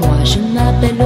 Moi je m'appelle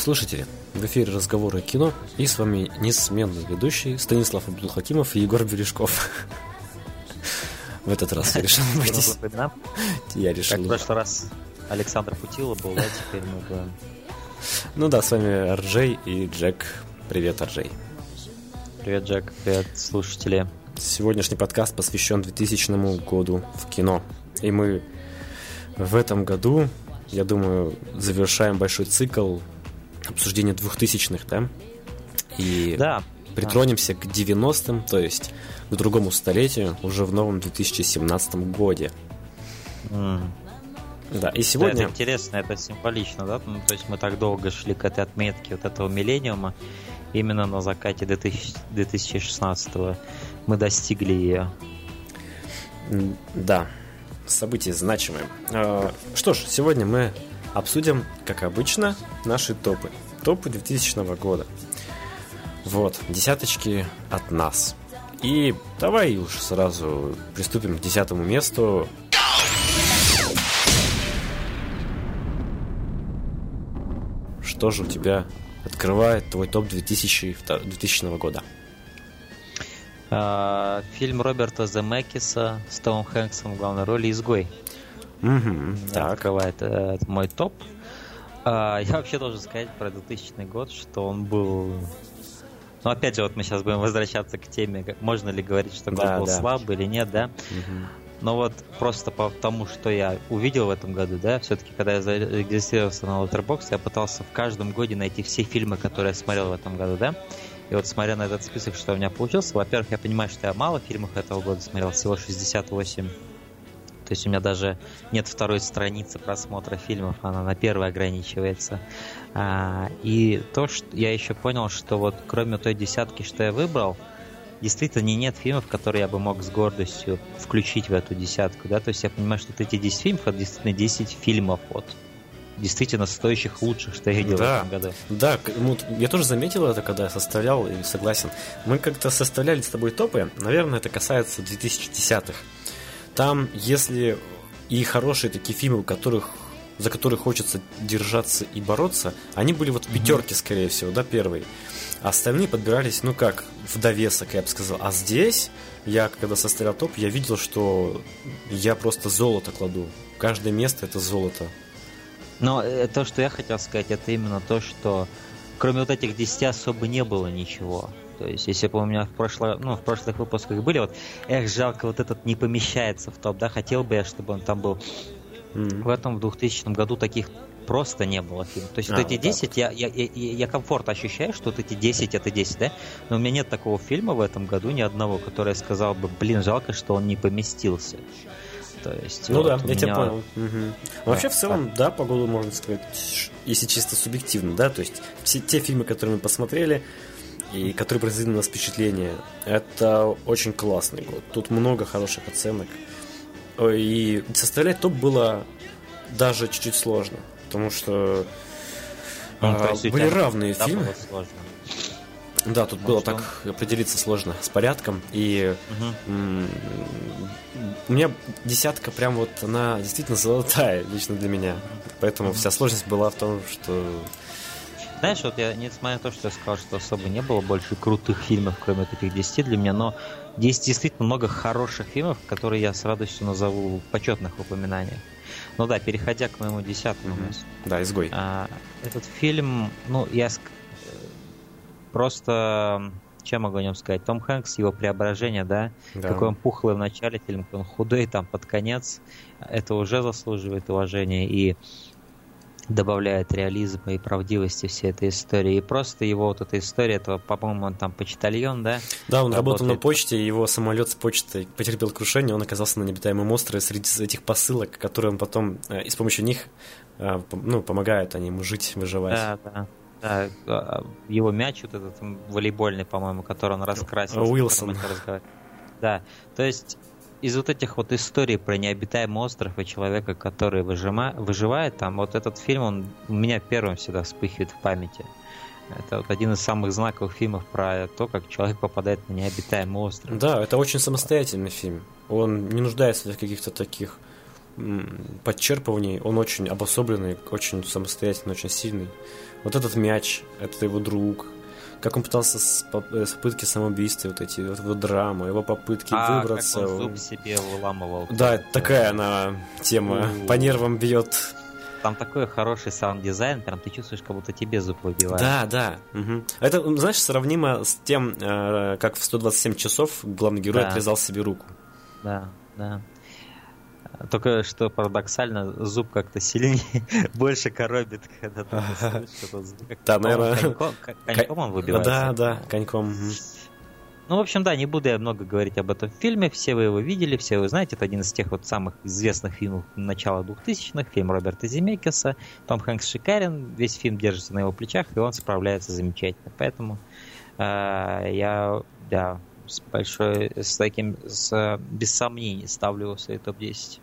слушатели! В эфире разговоры о кино и с вами несменный ведущий Станислав Абдулхакимов и Егор Бережков. В этот раз я решил обойтись. Я Как решил. в прошлый раз Александр Путила был, да, теперь мы будем... Ну да, с вами Арджей и Джек. Привет, Арджей. Привет, Джек, привет, слушатели. Сегодняшний подкаст посвящен 2000 году в кино. И мы в этом году, я думаю, завершаем большой цикл обсуждения 2000-х, да? И Да, притронемся к 90-м, то есть к другому столетию, уже в новом 2017 годе. м, Да, и да, сегодня... это интересно, это символично, да? Ну, то есть мы так долго шли к этой отметке вот этого миллениума, именно на закате 2000 2016 мы достигли ее. Да, событие значимое. А, Что ж, сегодня мы обсудим, как обычно, наши топы. Топы 2000 года. Вот, десяточки от нас. И давай уж сразу приступим к десятому месту. Что же у тебя открывает твой топ 2000, 2000 года? А, Фильм Роберта Земекиса с Томом Хэнксом в главной роли «Изгой». Мгм, так. открывает э, мой топ. А, я вообще должен сказать про 2000 год, что он был... Ну, опять же, вот мы сейчас будем возвращаться к теме, можно ли говорить, что год Да, был да. слабый или нет, да? Мгм. Но вот просто по тому, что я увидел в этом году, да, все-таки, когда я зарегистрировался на Letterboxd, я пытался в каждом годе найти все фильмы, которые я смотрел в этом году, да. И вот смотря на этот список, что у меня получился, во-первых, я понимаю, что я мало фильмов этого года смотрел, всего 68. То есть у меня даже нет второй страницы просмотра фильмов, она на первой ограничивается. А, и то, что я еще понял, что вот кроме той десятки, что я выбрал, действительно не нет фильмов, которые я бы мог с гордостью включить в эту десятку, да, то есть я понимаю, что вот эти 10 фильмов, это действительно 10 фильмов вот действительно стоящих лучших, что я видел Да. в этом году. Да, ну, я тоже заметил это, когда я составлял, и согласен. Мы как-то составляли с тобой топы, наверное, это касается 2010-х. Там, если и хорошие такие фильмы, у которых за которых хочется держаться и бороться, они были вот в пятерке, скорее всего, да, первые. А остальные подбирались, ну как, в довесок, я бы сказал. А здесь, я когда составлял топ, я видел, что я просто золото кладу. Каждое место это золото. Но э, то, что я хотел сказать, это именно то, что кроме вот этих 10 особо не было ничего. То есть, если бы у меня в, прошло, ну, в прошлых выпусках были, вот, эх, жалко, вот этот не помещается в топ, да, хотел бы я, чтобы он там был. М. В этом, в 2000 году таких просто не было фильмов. То есть, А, вот эти вот так 10, я, я, я, я комфорт ощущаю, что вот эти 10 это 10, да, но у меня нет такого фильма в этом году, ни одного, который я сказал бы, блин, жалко, что он не поместился. То есть, Ну вот да, у я тебя меня- понял. Мгм. Вообще, в целом, да, по году можно сказать, если чисто субъективно, да, то есть все те фильмы, которые мы посмотрели и которые произвели на нас впечатление, это очень классный год. Тут много хороших оценок. И составлять топ было даже чуть-чуть сложно, потому что Ну, а, есть были равные да, фильмы. было. Да, тут Ну, было так определиться сложно с порядком. И. М, У меня десятка прям вот, она действительно золотая лично для меня. Поэтому вся сложность была в том, что... Знаешь, вот я, несмотря на то, что я сказал, что особо не было больше крутых фильмов, кроме вот этих 10 для меня, но есть действительно много хороших фильмов, которые я с радостью назову в почетных упоминаниях. Ну да, переходя к моему десятому Мгм. месту. Да, изгой. А, этот фильм, ну, я ск- просто, чем могу о нем сказать? Том Хэнкс, его преображение, да, Да. какой он пухлый в начале фильма, какой он худой там под конец, это уже заслуживает уважения. И добавляет реализма и правдивости всей этой истории. И просто его вот эта история, этого, по-моему, он там почтальон, да? Да, он работал на почте, его самолет с почтой потерпел крушение, он оказался на необитаемом острове среди этих посылок, которые он потом, э, и с помощью них, э, ну, помогают они ему жить, выживать. Да, да. Да, а, его мяч вот этот волейбольный, по-моему, который он раскрасил. Уилсон. Да, то есть из вот этих вот историй про необитаемый остров и человека, который выжима, выживает там, вот этот фильм, он у меня первым всегда вспыхивает в памяти. Это вот один из самых знаковых фильмов про то, как человек попадает на необитаемый остров. Да, это очень самостоятельный фильм. Он не нуждается в каких-то таких подчерпываний. Он очень обособленный, очень самостоятельный, очень сильный. Вот этот мяч, это его друг, как он пытался с, э, с попытки самоубийства, вот эти вот его драмы, его попытки а, выбраться. Как он зуб себе выламывал. Да, такая она тема. У-у-у. По нервам бьет. Там такой хороший саунд-дизайн, прям ты чувствуешь, как будто тебе зуб выбивают. Да, да. Угу. Это, знаешь, сравнимо с тем, э, как в 127 часов главный герой да. отрезал себе руку. Да, да. Только что парадоксально зуб как-то сильнее, больше коробит, когда ты что-то Да, наверное. Коньком, он выбивается. Да, да, коньком. Ну, в общем, да, не буду я много говорить об этом фильме. Все вы его видели, все вы знаете. Это один из тех вот самых известных фильмов начала 2000-х. Фильм Роберта Земекиса. Том Хэнкс шикарен. Весь фильм держится на его плечах, и он справляется замечательно. Поэтому э, я, да, с большой, с таким, с, без сомнений ставлю его в свой топ-10.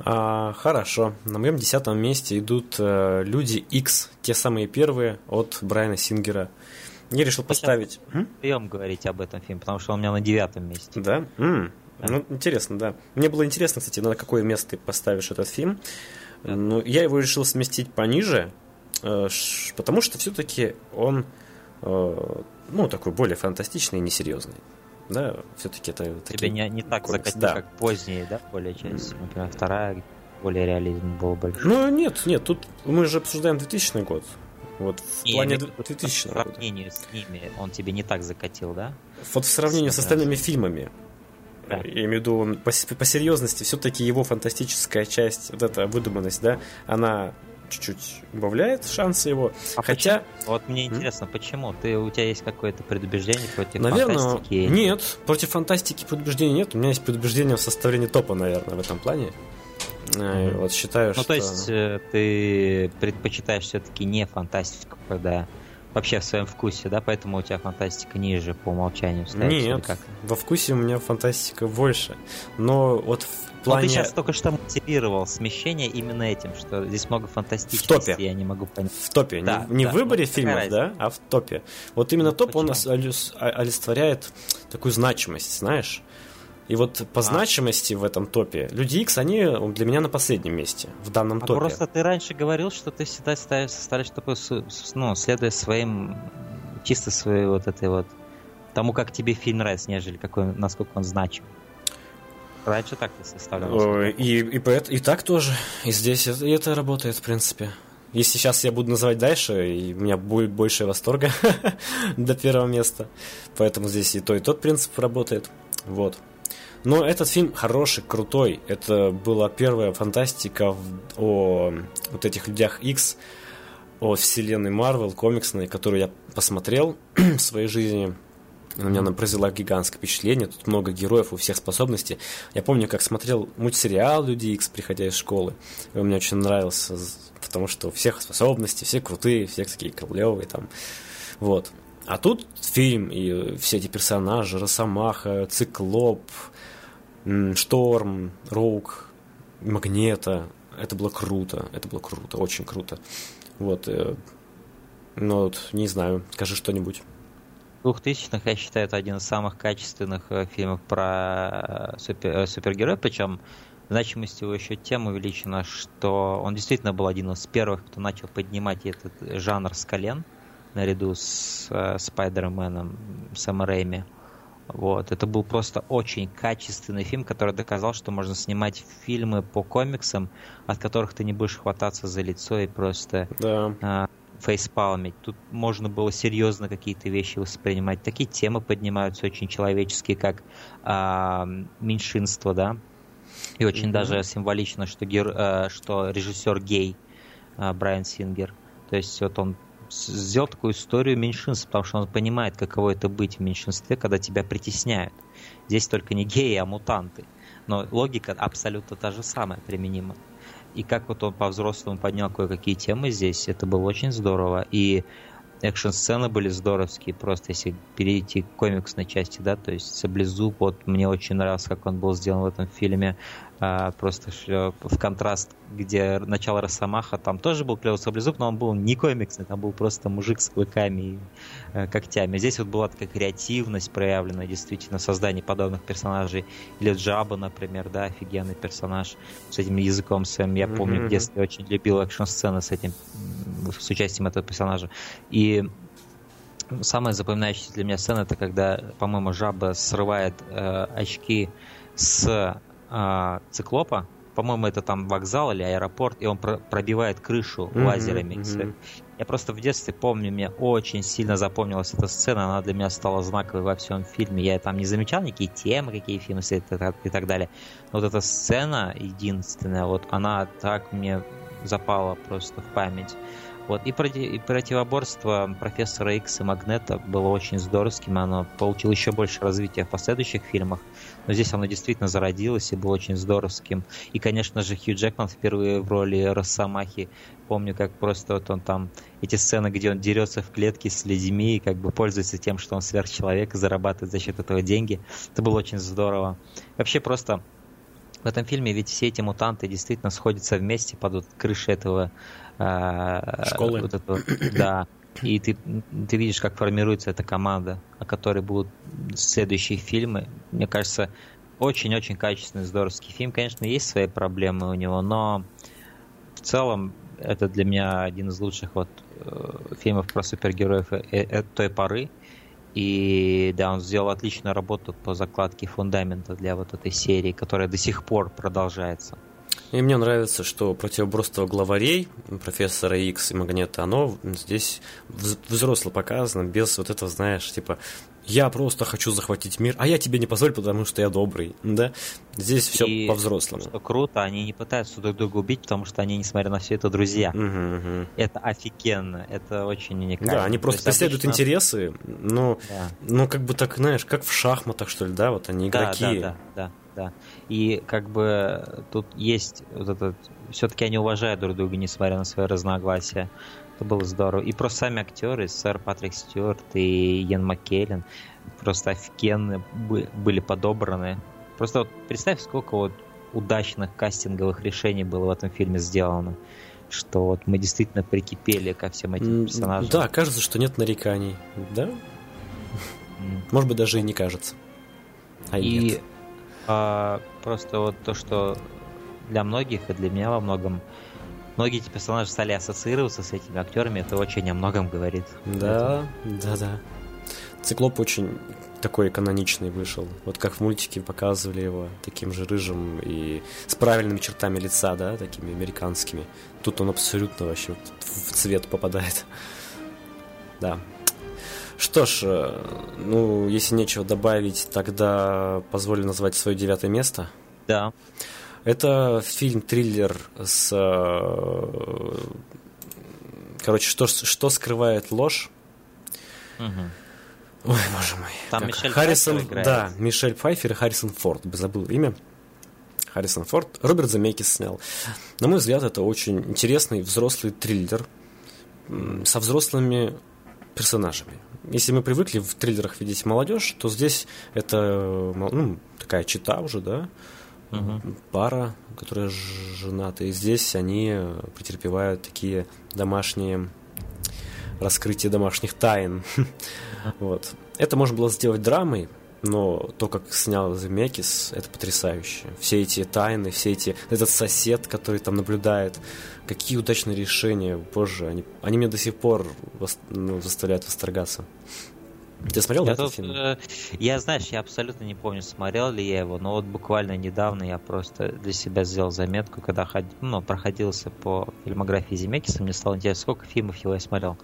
А, хорошо. На моем десятом месте идут э, Люди X, те самые первые от Брайана Сингера. Я решил поставить... Прием говорить об этом фильме, потому что он у меня на девятом месте. Да? М-м. да? Ну, интересно, да. Мне было интересно, кстати, на какое место ты поставишь этот фильм. Да. Но я его решил сместить пониже, э, потому что все-таки он э, ну, такой более фантастичный и несерьезный да, все-таки это... Тебе не, не так закатить, да. как поздние, да, более часть, например, вторая более реализм был больше. Ну, нет, нет, тут мы же обсуждаем 2000 год. Вот в и плане 2000 года. В сравнении с ними он тебе не так закатил, да? Вот в сравнении с, с остальными фильмами. Да. Я имею в виду, по, по серьезности, все-таки его фантастическая часть, вот эта выдуманность, да, она чуть-чуть убавляет шансы его. А Хотя... Почему? Вот мне интересно, почему? Ты, у тебя есть какое-то предубеждение против наверное, фантастики? Нет, против фантастики предубеждения нет. У меня есть предубеждение в составлении топа, наверное, в этом плане. Mm-hmm. Вот считаю, ну, что... то есть э, ты предпочитаешь все-таки не фантастику, когда вообще в своем вкусе, да, поэтому у тебя фантастика ниже по умолчанию ставится? Нет, как? во вкусе у меня фантастика больше, но вот плане... Но ты сейчас только что мотивировал смещение именно этим, что здесь много топе. я не могу понять. В топе, да, не, не да, в выборе ну, фильмов, да, а в топе. Вот именно ну, топ, почему? он олицетворяет такую значимость, знаешь? И вот по а. значимости в этом топе Люди X, они для меня на последнем месте в данном а топе. Просто ты раньше говорил, что ты всегда ставишь, ставишь такой, ну, следуя своим, чисто своей вот этой вот, тому, как тебе фильм нравится, нежели какой, насколько он значим. Раньше так ты составлял. И, и, и, и так тоже. И здесь это, и это работает, в принципе. Если сейчас я буду называть дальше, и у меня будет больше восторга до первого места. Поэтому здесь и то, и тот принцип работает. Вот. Но этот фильм хороший, крутой. Это была первая фантастика о вот этих людях X, о вселенной Марвел, комиксной, которую я посмотрел в своей жизни. На меня она произвела гигантское впечатление. Тут много героев, у всех способностей. Я помню, как смотрел мультсериал Люди X, приходя из школы. И он мне очень нравился, потому что у всех способности, все крутые, все такие клевые там. Вот. А тут фильм, и все эти персонажи, Росомаха, Циклоп, Шторм, Роук, Магнета. Это было круто, это было круто, очень круто. Вот, э, ну вот, не знаю, скажи что-нибудь. 2000-х, я считаю, это один из самых качественных э, фильмов про э, супер, супергероя, причем значимость его еще тем увеличена, что он действительно был один из первых, кто начал поднимать этот жанр с колен, наряду с э, Спайдерменом, Сэм Рэйми. Вот. Это был просто очень качественный фильм, который доказал, что можно снимать фильмы по комиксам, от которых ты не будешь хвататься за лицо и просто да. а, фейспалмить. Тут можно было серьезно какие-то вещи воспринимать. Такие темы поднимаются очень человеческие, как а, меньшинство, да. И очень mm-hmm. даже символично, что, гер, а, что режиссер гей а, Брайан Сингер. То есть вот он сделал такую историю меньшинств, потому что он понимает, каково это быть в меньшинстве, когда тебя притесняют. Здесь только не геи, а мутанты. Но логика абсолютно та же самая применима. И как вот он по-взрослому поднял кое-какие темы здесь, это было очень здорово. И экшн-сцены были здоровские, просто если перейти к комиксной части, да, то есть Саблезуб, вот мне очень нравился, как он был сделан в этом фильме, а, просто в контраст, где начало Росомаха, там тоже был клевый Саблезуб, но он был не комиксный, там был просто мужик с клыками и э, когтями. Здесь вот была такая креативность проявлена, действительно, создание подобных персонажей. Или Джаба, например, да, офигенный персонаж с этим языком своим. Я помню, в детстве очень любил экшн-сцены с этим, с участием этого персонажа. И самая запоминающаяся для меня сцена, это когда, по-моему, Жаба срывает э, очки с э, циклопа. По-моему, это там вокзал или аэропорт, и он про- пробивает крышу mm-hmm, лазерами. Mm-hmm. Я просто в детстве помню, мне очень сильно запомнилась эта сцена, она для меня стала знаковой во всем фильме. Я там не замечал никакие темы, какие фильмы и так далее. Но вот эта сцена единственная, вот она так мне запала просто в память. Вот. И, проти, и противоборство профессора Икс и Магнета было очень здоровским, оно получило еще больше развития в последующих фильмах, но здесь оно действительно зародилось и было очень здоровским. И, конечно же, Хью Джекман впервые в роли Росомахи, помню, как просто вот он там, эти сцены, где он дерется в клетке с людьми и как бы пользуется тем, что он сверхчеловек и зарабатывает за счет этого деньги, это было очень здорово. Вообще просто в этом фильме ведь все эти мутанты действительно сходятся вместе под вот крышей этого школы. Вот этого, да. И ты, ты видишь, как формируется эта команда, о которой будут следующие фильмы. Мне кажется, очень-очень качественный, здоровский фильм. Конечно, есть свои проблемы у него, но в целом это для меня один из лучших вот э, фильмов про супергероев э, э, той поры. И да, он сделал отличную работу по закладке фундамента для вот этой серии, которая до сих пор продолжается. И мне нравится, что противоборство главарей, профессора Икс и Магнета, оно здесь взросло показано, без вот этого, знаешь, типа, я просто хочу захватить мир, а я тебе не позволю, потому что я добрый, да? Здесь все по-взрослому. Что круто, они не пытаются друг друга убить, потому что они, несмотря на все это, друзья. Угу, угу. Это офигенно, это очень уникально. Да, они просто преследуют обычно... интересы, но, да. ну, как бы так, знаешь, как в шахматах, что ли, да, вот они игроки. Да, да, да, да да. И как бы тут есть вот этот... Все-таки они уважают друг друга, несмотря на свои разногласия. Это было здорово. И просто сами актеры, сэр Патрик Стюарт и Йен Маккеллен, просто офигенно были подобраны. Просто вот представь, сколько вот удачных кастинговых решений было в этом фильме сделано что вот мы действительно прикипели ко всем этим персонажам. Да, кажется, что нет нареканий, да? Может быть, даже и не кажется. А и нет. А, просто вот то, что для многих и для меня во многом многие эти персонажи стали ассоциироваться с этими актерами, это очень о многом говорит. Да, да, да. Циклоп очень такой каноничный вышел. Вот как в мультике показывали его таким же рыжим и с правильными чертами лица, да, такими американскими. Тут он абсолютно вообще в цвет попадает. Да, что ж, э, ну, если нечего добавить, тогда позволю назвать свое девятое место. Да. Это фильм-триллер с... Э, короче, что, что скрывает ложь? Угу. Ой, боже мой. Там как Мишель Харрисон, Пфайфер играет. Да, Мишель Пфайфер и Харрисон Форд. Забыл имя. Харрисон Форд. Роберт Замекис снял. На мой взгляд, это очень интересный взрослый триллер со взрослыми персонажами. Если мы привыкли в триллерах видеть молодежь, то здесь это ну, такая чита уже, да, угу. пара, которая жената. И здесь они претерпевают такие домашние раскрытия домашних тайн. вот. Это можно было сделать драмой, но то, как снял Земекис, это потрясающе. Все эти тайны, все эти... Этот сосед, который там наблюдает, какие удачные решения, позже, они, они меня до сих пор ну, заставляют восторгаться. Ты смотрел я этот фильм? Э, я, знаешь, я абсолютно не помню, смотрел ли я его, но вот буквально недавно я просто для себя сделал заметку, когда ход, ну, проходился по фильмографии Земекиса, мне стало интересно, сколько фильмов его я смотрел.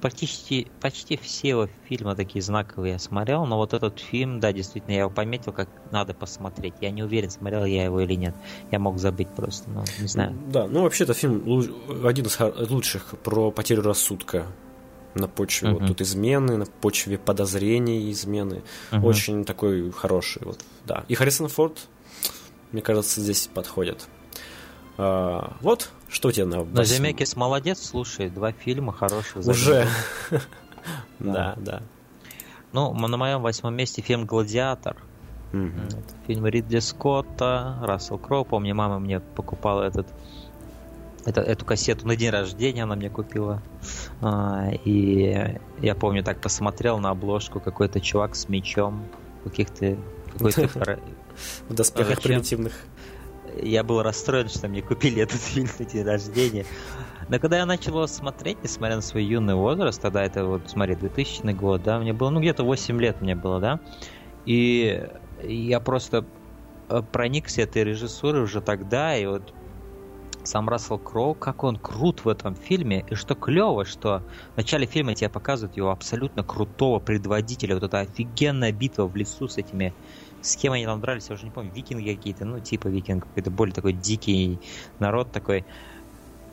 Почти, почти все его фильмы такие знаковые я смотрел, но вот этот фильм, да, действительно, я его пометил, как надо посмотреть. Я не уверен, смотрел я его или нет. Я мог забыть просто, но не знаю. Да, ну вообще это фильм один из лучших про потерю рассудка на почве uh-huh. вот тут измены, на почве подозрений измены. Uh-huh. Очень такой хороший, вот, да. И Харрисон Форд, мне кажется, здесь подходит. А, вот, что тебе на... Но Земекис молодец, слушай, два фильма хороших. Уже. Да, да. Ну, на моем восьмом месте фильм «Гладиатор». Фильм Ридли Скотта, Рассел Кроу. Помню, мама мне покупала этот это, эту кассету на день рождения она мне купила. А, и я помню, так посмотрел на обложку какой-то чувак с мечом, каких-то какой-то в доспехах примитивных я был расстроен, что мне купили этот фильм на день рождения. Но когда я начал его смотреть, несмотря на свой юный возраст, тогда это вот, смотри, 2000 год, да, мне было, ну, где-то 8 лет мне было, да, и я просто э, проникся этой режиссурой уже тогда, и вот сам Рассел Кроу, как он крут в этом фильме, и что клево, что в начале фильма тебе показывают его абсолютно крутого предводителя, вот эта офигенная битва в лесу с этими с кем они там дрались, я уже не помню, викинги какие-то, ну, типа викинг, какой-то более такой дикий народ такой.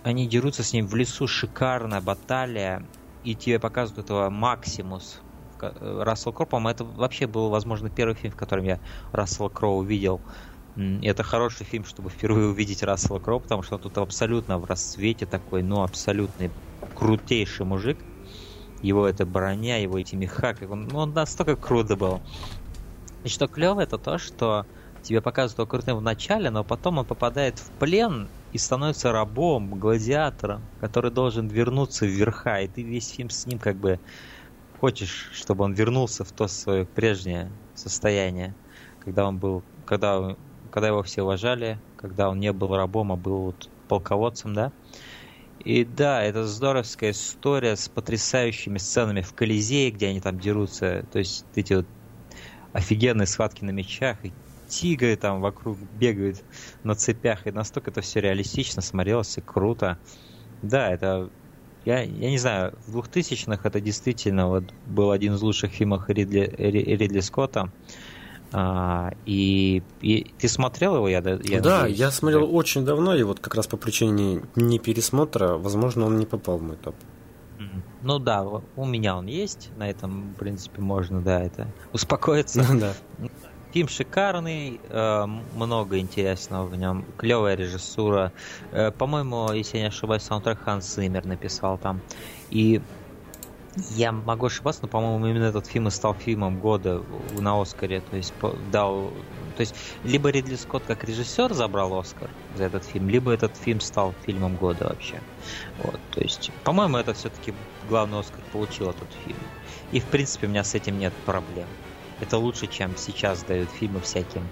Они дерутся с ним в лесу, шикарная баталия, и тебе показывают этого Максимус. Рассел Кроу, это вообще был, возможно, первый фильм, в котором я Рассела Кроу увидел. И это хороший фильм, чтобы впервые увидеть Рассела Кроу, потому что он тут абсолютно в расцвете такой, ну, абсолютный крутейший мужик. Его эта броня, его эти меха, как он, ну, он настолько круто был. И что клево, это то, что тебе показывают его крутым в начале, но потом он попадает в плен и становится рабом, гладиатором, который должен вернуться в верха, и ты весь фильм с ним как бы хочешь, чтобы он вернулся в то свое прежнее состояние, когда он был, когда, когда его все уважали, когда он не был рабом, а был вот полководцем, да. И да, это здоровская история с потрясающими сценами в Колизее, где они там дерутся. То есть эти вот офигенные схватки на мечах, и тигры там вокруг бегают на цепях, и настолько это все реалистично смотрелось и круто. Да, это... Я, я не знаю, в 2000-х это действительно вот был один из лучших фильмов Ридли, Ридли Скотта. А, и, и ты смотрел его, я, я Да, надеюсь, я смотрел да? очень давно, и вот как раз по причине не пересмотра, возможно, он не попал в мой топ. Ну да, у меня он есть, на этом, в принципе, можно, да, это успокоиться. Ну да. Фильм шикарный, э, много интересного в нем, клевая режиссура. Э, по-моему, если я не ошибаюсь, саундтрек Ханс Зиммер написал там. И я могу ошибаться, но, по-моему, именно этот фильм и стал фильмом года на Оскаре. То есть дал то есть, либо Ридли Скотт как режиссер забрал Оскар за этот фильм, либо этот фильм стал фильмом года вообще. Вот, то есть, по-моему, это все-таки главный Оскар получил этот фильм. И, в принципе, у меня с этим нет проблем. Это лучше, чем сейчас дают фильмы всяким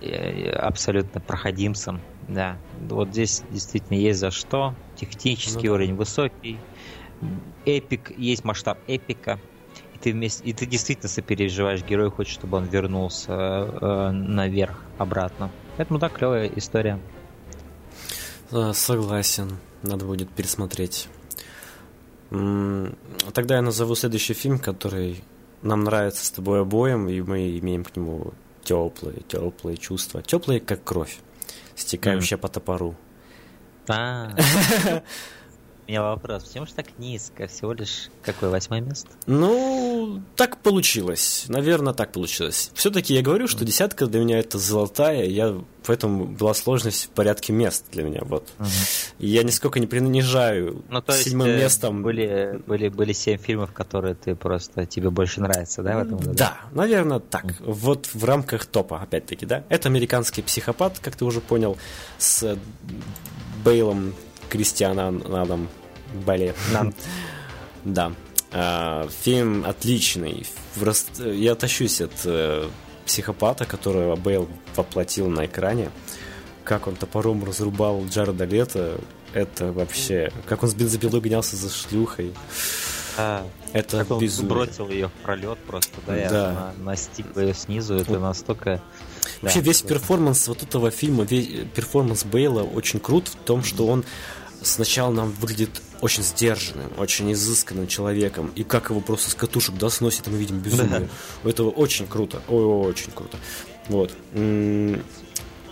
э, абсолютно проходимцам. Да, вот здесь действительно есть за что. Технический ну, уровень высокий. Эпик, есть масштаб эпика и ты вместе, и ты действительно сопереживаешь герою, хочешь, чтобы он вернулся э, наверх, обратно. Поэтому да, клевая история. Согласен, надо будет пересмотреть. Тогда я назову следующий фильм, который нам нравится с тобой обоим, и мы имеем к нему теплые, теплые чувства. Теплые, как кровь, стекающая mm. по топору. А. У меня вопрос, почему же так низко? Всего лишь какое восьмое место? Ну, так получилось. Наверное, так получилось. Все-таки я говорю, что десятка для меня это золотая, я поэтому была сложность в порядке мест для меня. Вот. Угу. Я нисколько не принижаю ну, то седьмым есть, э, местом. Были, были, были семь фильмов, которые ты просто тебе больше нравятся, да, в этом году? Да, наверное, так. Угу. Вот в рамках топа, опять-таки, да. Это американский психопат, как ты уже понял, с Бейлом Кристиана Надом Бали. Да. А, фильм отличный. Я тащусь от э, психопата, которого Бейл воплотил на экране. Как он топором разрубал Джареда Лето. Это вообще... Как он с бензопилой гонялся за шлюхой. А, это как он бросил ее в пролет просто, да, да. На, настиг ее снизу, это настолько... Вообще да, весь перформанс вот этого фильма, весь перформанс Бейла очень крут в том, что он сначала нам выглядит очень сдержанным, очень изысканным человеком, и как его просто с катушек да, сносит, мы видим безумие. Это очень круто, ой, очень круто. Вот.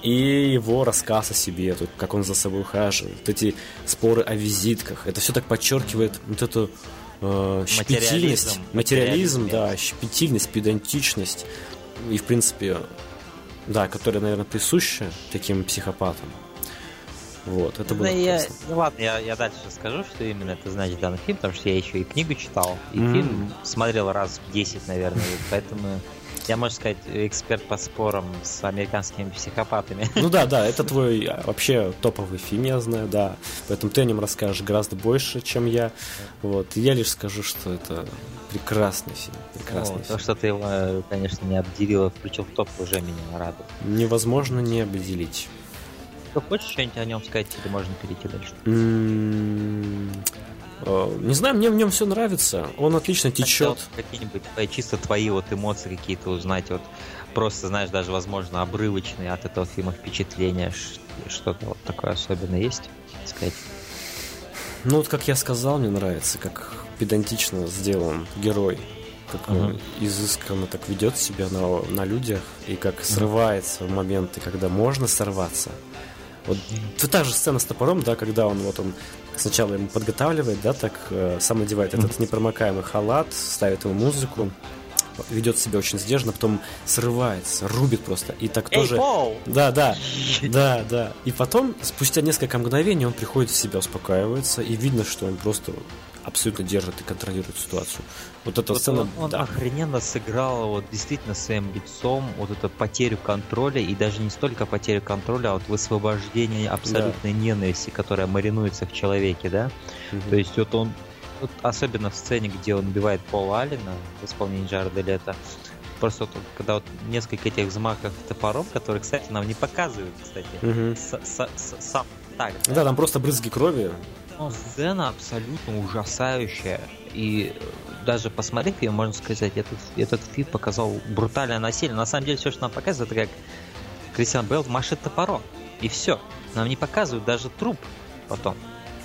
И его рассказ о себе, тут, как он за собой ухаживает, вот эти споры о визитках, это все так подчеркивает вот эту э, щепетильность, материализм, материализм, да, щепетильность, педантичность, и, в принципе, да, которая, наверное, присуща таким психопатам. Вот, это было да я, ну ладно, я, я дальше скажу, что именно это значит данный фильм, потому что я еще и книгу читал, и mm-hmm. фильм смотрел раз в 10, наверное, поэтому я, можно сказать, эксперт по спорам с американскими психопатами. Ну да, да, это твой а, вообще топовый фильм, я знаю, да. Поэтому ты о нем расскажешь гораздо больше, чем я. Вот. И я лишь скажу, что это прекрасный фильм. Прекрасный фильм. То, что ты его, конечно, не обделил, включил в топ, уже меня радует. Невозможно не обделить. Что хочешь что-нибудь о нем сказать, или можно перейти дальше? Э, не знаю, мне в нем все нравится. Он отлично течет. Какие-нибудь чисто твои вот эмоции какие-то узнать, вот просто, знаешь, даже, возможно, обрывочные от этого фильма впечатления, что-то вот такое особенное есть, сказать. Ну вот, как я сказал, мне нравится, как педантично сделан герой, как uh-huh. он изысканно так ведет себя на, на людях, и как uh-huh. срывается в моменты, когда можно сорваться. Вот mm та же сцена с топором, да, когда он вот он сначала ему подготавливает, да, так э, сам надевает этот непромокаемый халат, ставит ему музыку, ведет себя очень сдержанно, потом срывается, рубит просто. И так Эй, тоже. Пол! Да, да, да, да. И потом, спустя несколько мгновений, он приходит в себя, успокаивается, и видно, что он просто абсолютно держит и контролирует ситуацию. Вот эта вот сцена... Он, он да. охрененно сыграл вот действительно своим лицом вот эту потерю контроля, и даже не столько потерю контроля, а вот высвобождение абсолютной да. ненависти, которая маринуется в человеке, да? Угу. То есть вот он вот особенно в сцене, где он убивает Пола Алина в исполнении Джареда Лето, просто вот, когда вот несколько этих взмахов топором, которые, кстати, нам не показывают, кстати, угу. сам так. Да? да, там просто брызги крови. Но сцена абсолютно ужасающая. И даже посмотрев ее, можно сказать, этот, этот фильм показал брутальное насилие. На самом деле, все, что нам показывает, это как Кристиан Белл машет топором. И все. Нам не показывают даже труп потом,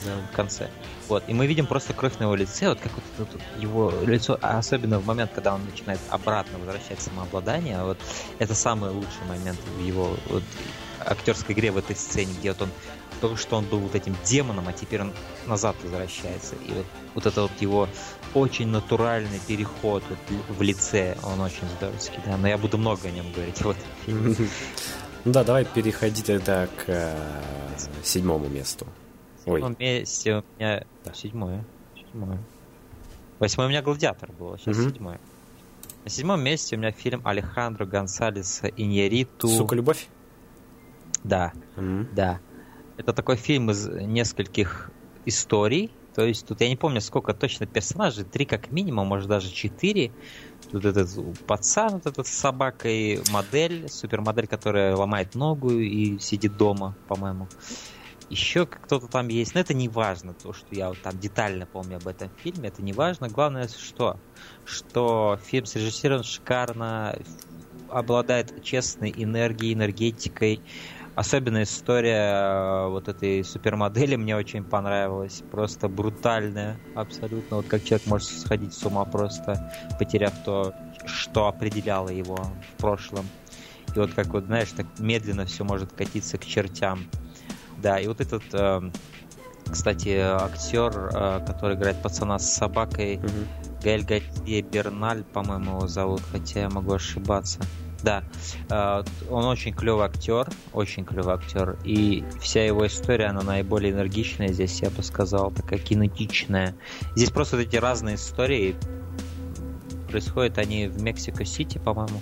в конце. Вот, и мы видим просто кровь на его лице, вот как вот, вот, его лицо, а особенно в момент, когда он начинает обратно возвращать самообладание, вот это самый лучший момент в его вот, актерской игре в этой сцене, где вот он то, что он был вот этим демоном, а теперь он назад возвращается. И вот, вот это вот его очень натуральный переход вот в лице, он очень здоровский, да. Но я буду много о нем говорить в этом фильме. Ну да, давай переходить тогда к э, седьмому месту. В седьмом месте у меня... Да. Седьмое. Седьмое. Восьмое у меня «Гладиатор» было, сейчас угу. седьмое. На седьмом месте у меня фильм Алехандро Гонсалеса «Иньяриту». «Сука, любовь»? Да, угу. да. Это такой фильм из нескольких историй. То есть тут я не помню, сколько точно персонажей, три как минимум, может даже четыре. Тут этот пацан, вот этот с собакой, модель, супермодель, которая ломает ногу и сидит дома, по-моему еще кто-то там есть, но это не важно, то, что я вот там детально помню об этом фильме, это не важно. Главное, что, что фильм срежиссирован шикарно, обладает честной энергией, энергетикой. Особенно история э, вот этой супермодели мне очень понравилась. Просто брутальная, абсолютно. Вот как человек может сходить с ума просто, потеряв то, что определяло его в прошлом. И вот как вот, знаешь, так медленно все может катиться к чертям. Да, и вот этот, э, кстати, актер, э, который играет пацана с собакой, угу. Гаэль Гатье Берналь, по-моему, его зовут, хотя я могу ошибаться. Да, э, он очень клевый актер, очень клевый актер, и вся его история, она наиболее энергичная здесь, я бы сказал, такая кинетичная. Здесь просто вот эти разные истории, происходят они в Мексико-Сити, по-моему.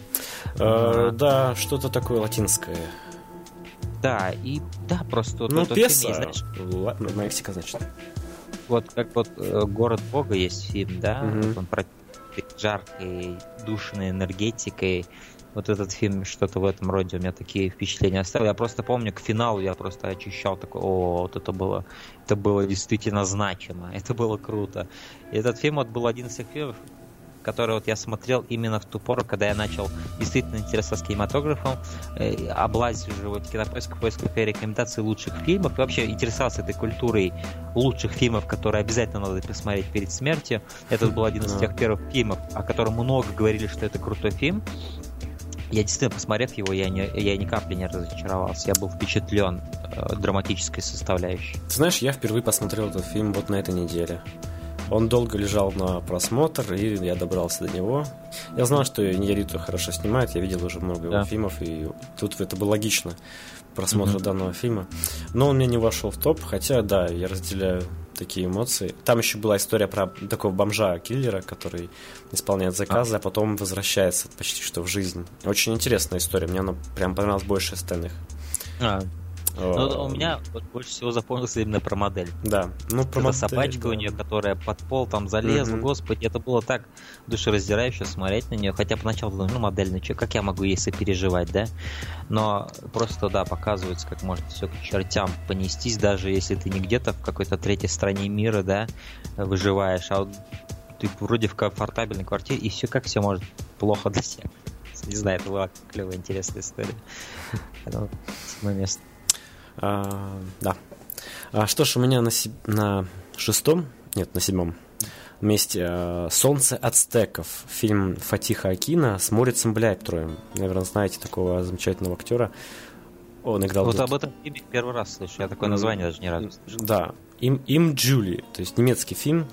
Э, да, что-то такое латинское. Да, и да, просто... Ну, вот, Песа, знаешь, Мексика, значит. Вот как вот э, «Город Бога» есть фильм, да, угу. вот он про жаркой, душной энергетикой. Вот этот фильм что-то в этом роде у меня такие впечатления оставил. Я просто помню, к финалу я просто очищал такой, о, вот это было, это было действительно значимо, это было круто. И этот фильм вот был один из тех фильмов, которые вот я смотрел именно в ту пору, когда я начал действительно интересоваться кинематографом, э, вот кинопоиск в поисках рекомендаций лучших фильмов, и вообще интересовался этой культурой лучших фильмов, которые обязательно надо посмотреть перед смертью. Этот был один из тех первых фильмов, о котором много говорили, что это крутой фильм. Я действительно, посмотрев его, я, не, я ни капли не разочаровался. Я был впечатлен э, драматической составляющей. Ты знаешь, я впервые посмотрел этот фильм вот на этой неделе. Он долго лежал на просмотр, и я добрался до него. Я знал, что Иньяриту хорошо снимает, я видел уже много Да. его фильмов, и тут это было логично просмотр Мгм. данного фильма. Но он мне не вошел в топ, хотя, да, я разделяю такие эмоции. Там еще была история про такого бомжа-киллера, который исполняет заказы, а потом возвращается почти что в жизнь. Очень интересная история, мне она прям понравилась больше остальных. А, Ну, у меня вот больше всего запомнился именно про модель. Да, ну про модель, собачка да. у нее, которая под пол там залезла, Мгм. господи, это было так душераздирающе смотреть на нее. Хотя поначалу думаю, ну модель, ну что, как я могу ей сопереживать, да? Но просто, да, показывается, как может все к чертям понестись, даже если ты не где-то в какой-то третьей стране мира, да, выживаешь, а вот ты вроде в комфортабельной квартире, и все как все может плохо для всех. Не знаю, это была клевая, интересная история. Седьмое место. А, да. А, что ж, у меня на, се- на шестом, нет, на седьмом месте а, «Солнце ацтеков». Фильм Фатиха Акина с Морицем Бляйптроем. Наверное, знаете такого замечательного актера. Он играл... Вот об этом фильме первый раз слышу. Я такое название даже не слышал. Да. Им, им Джули, то есть немецкий фильм,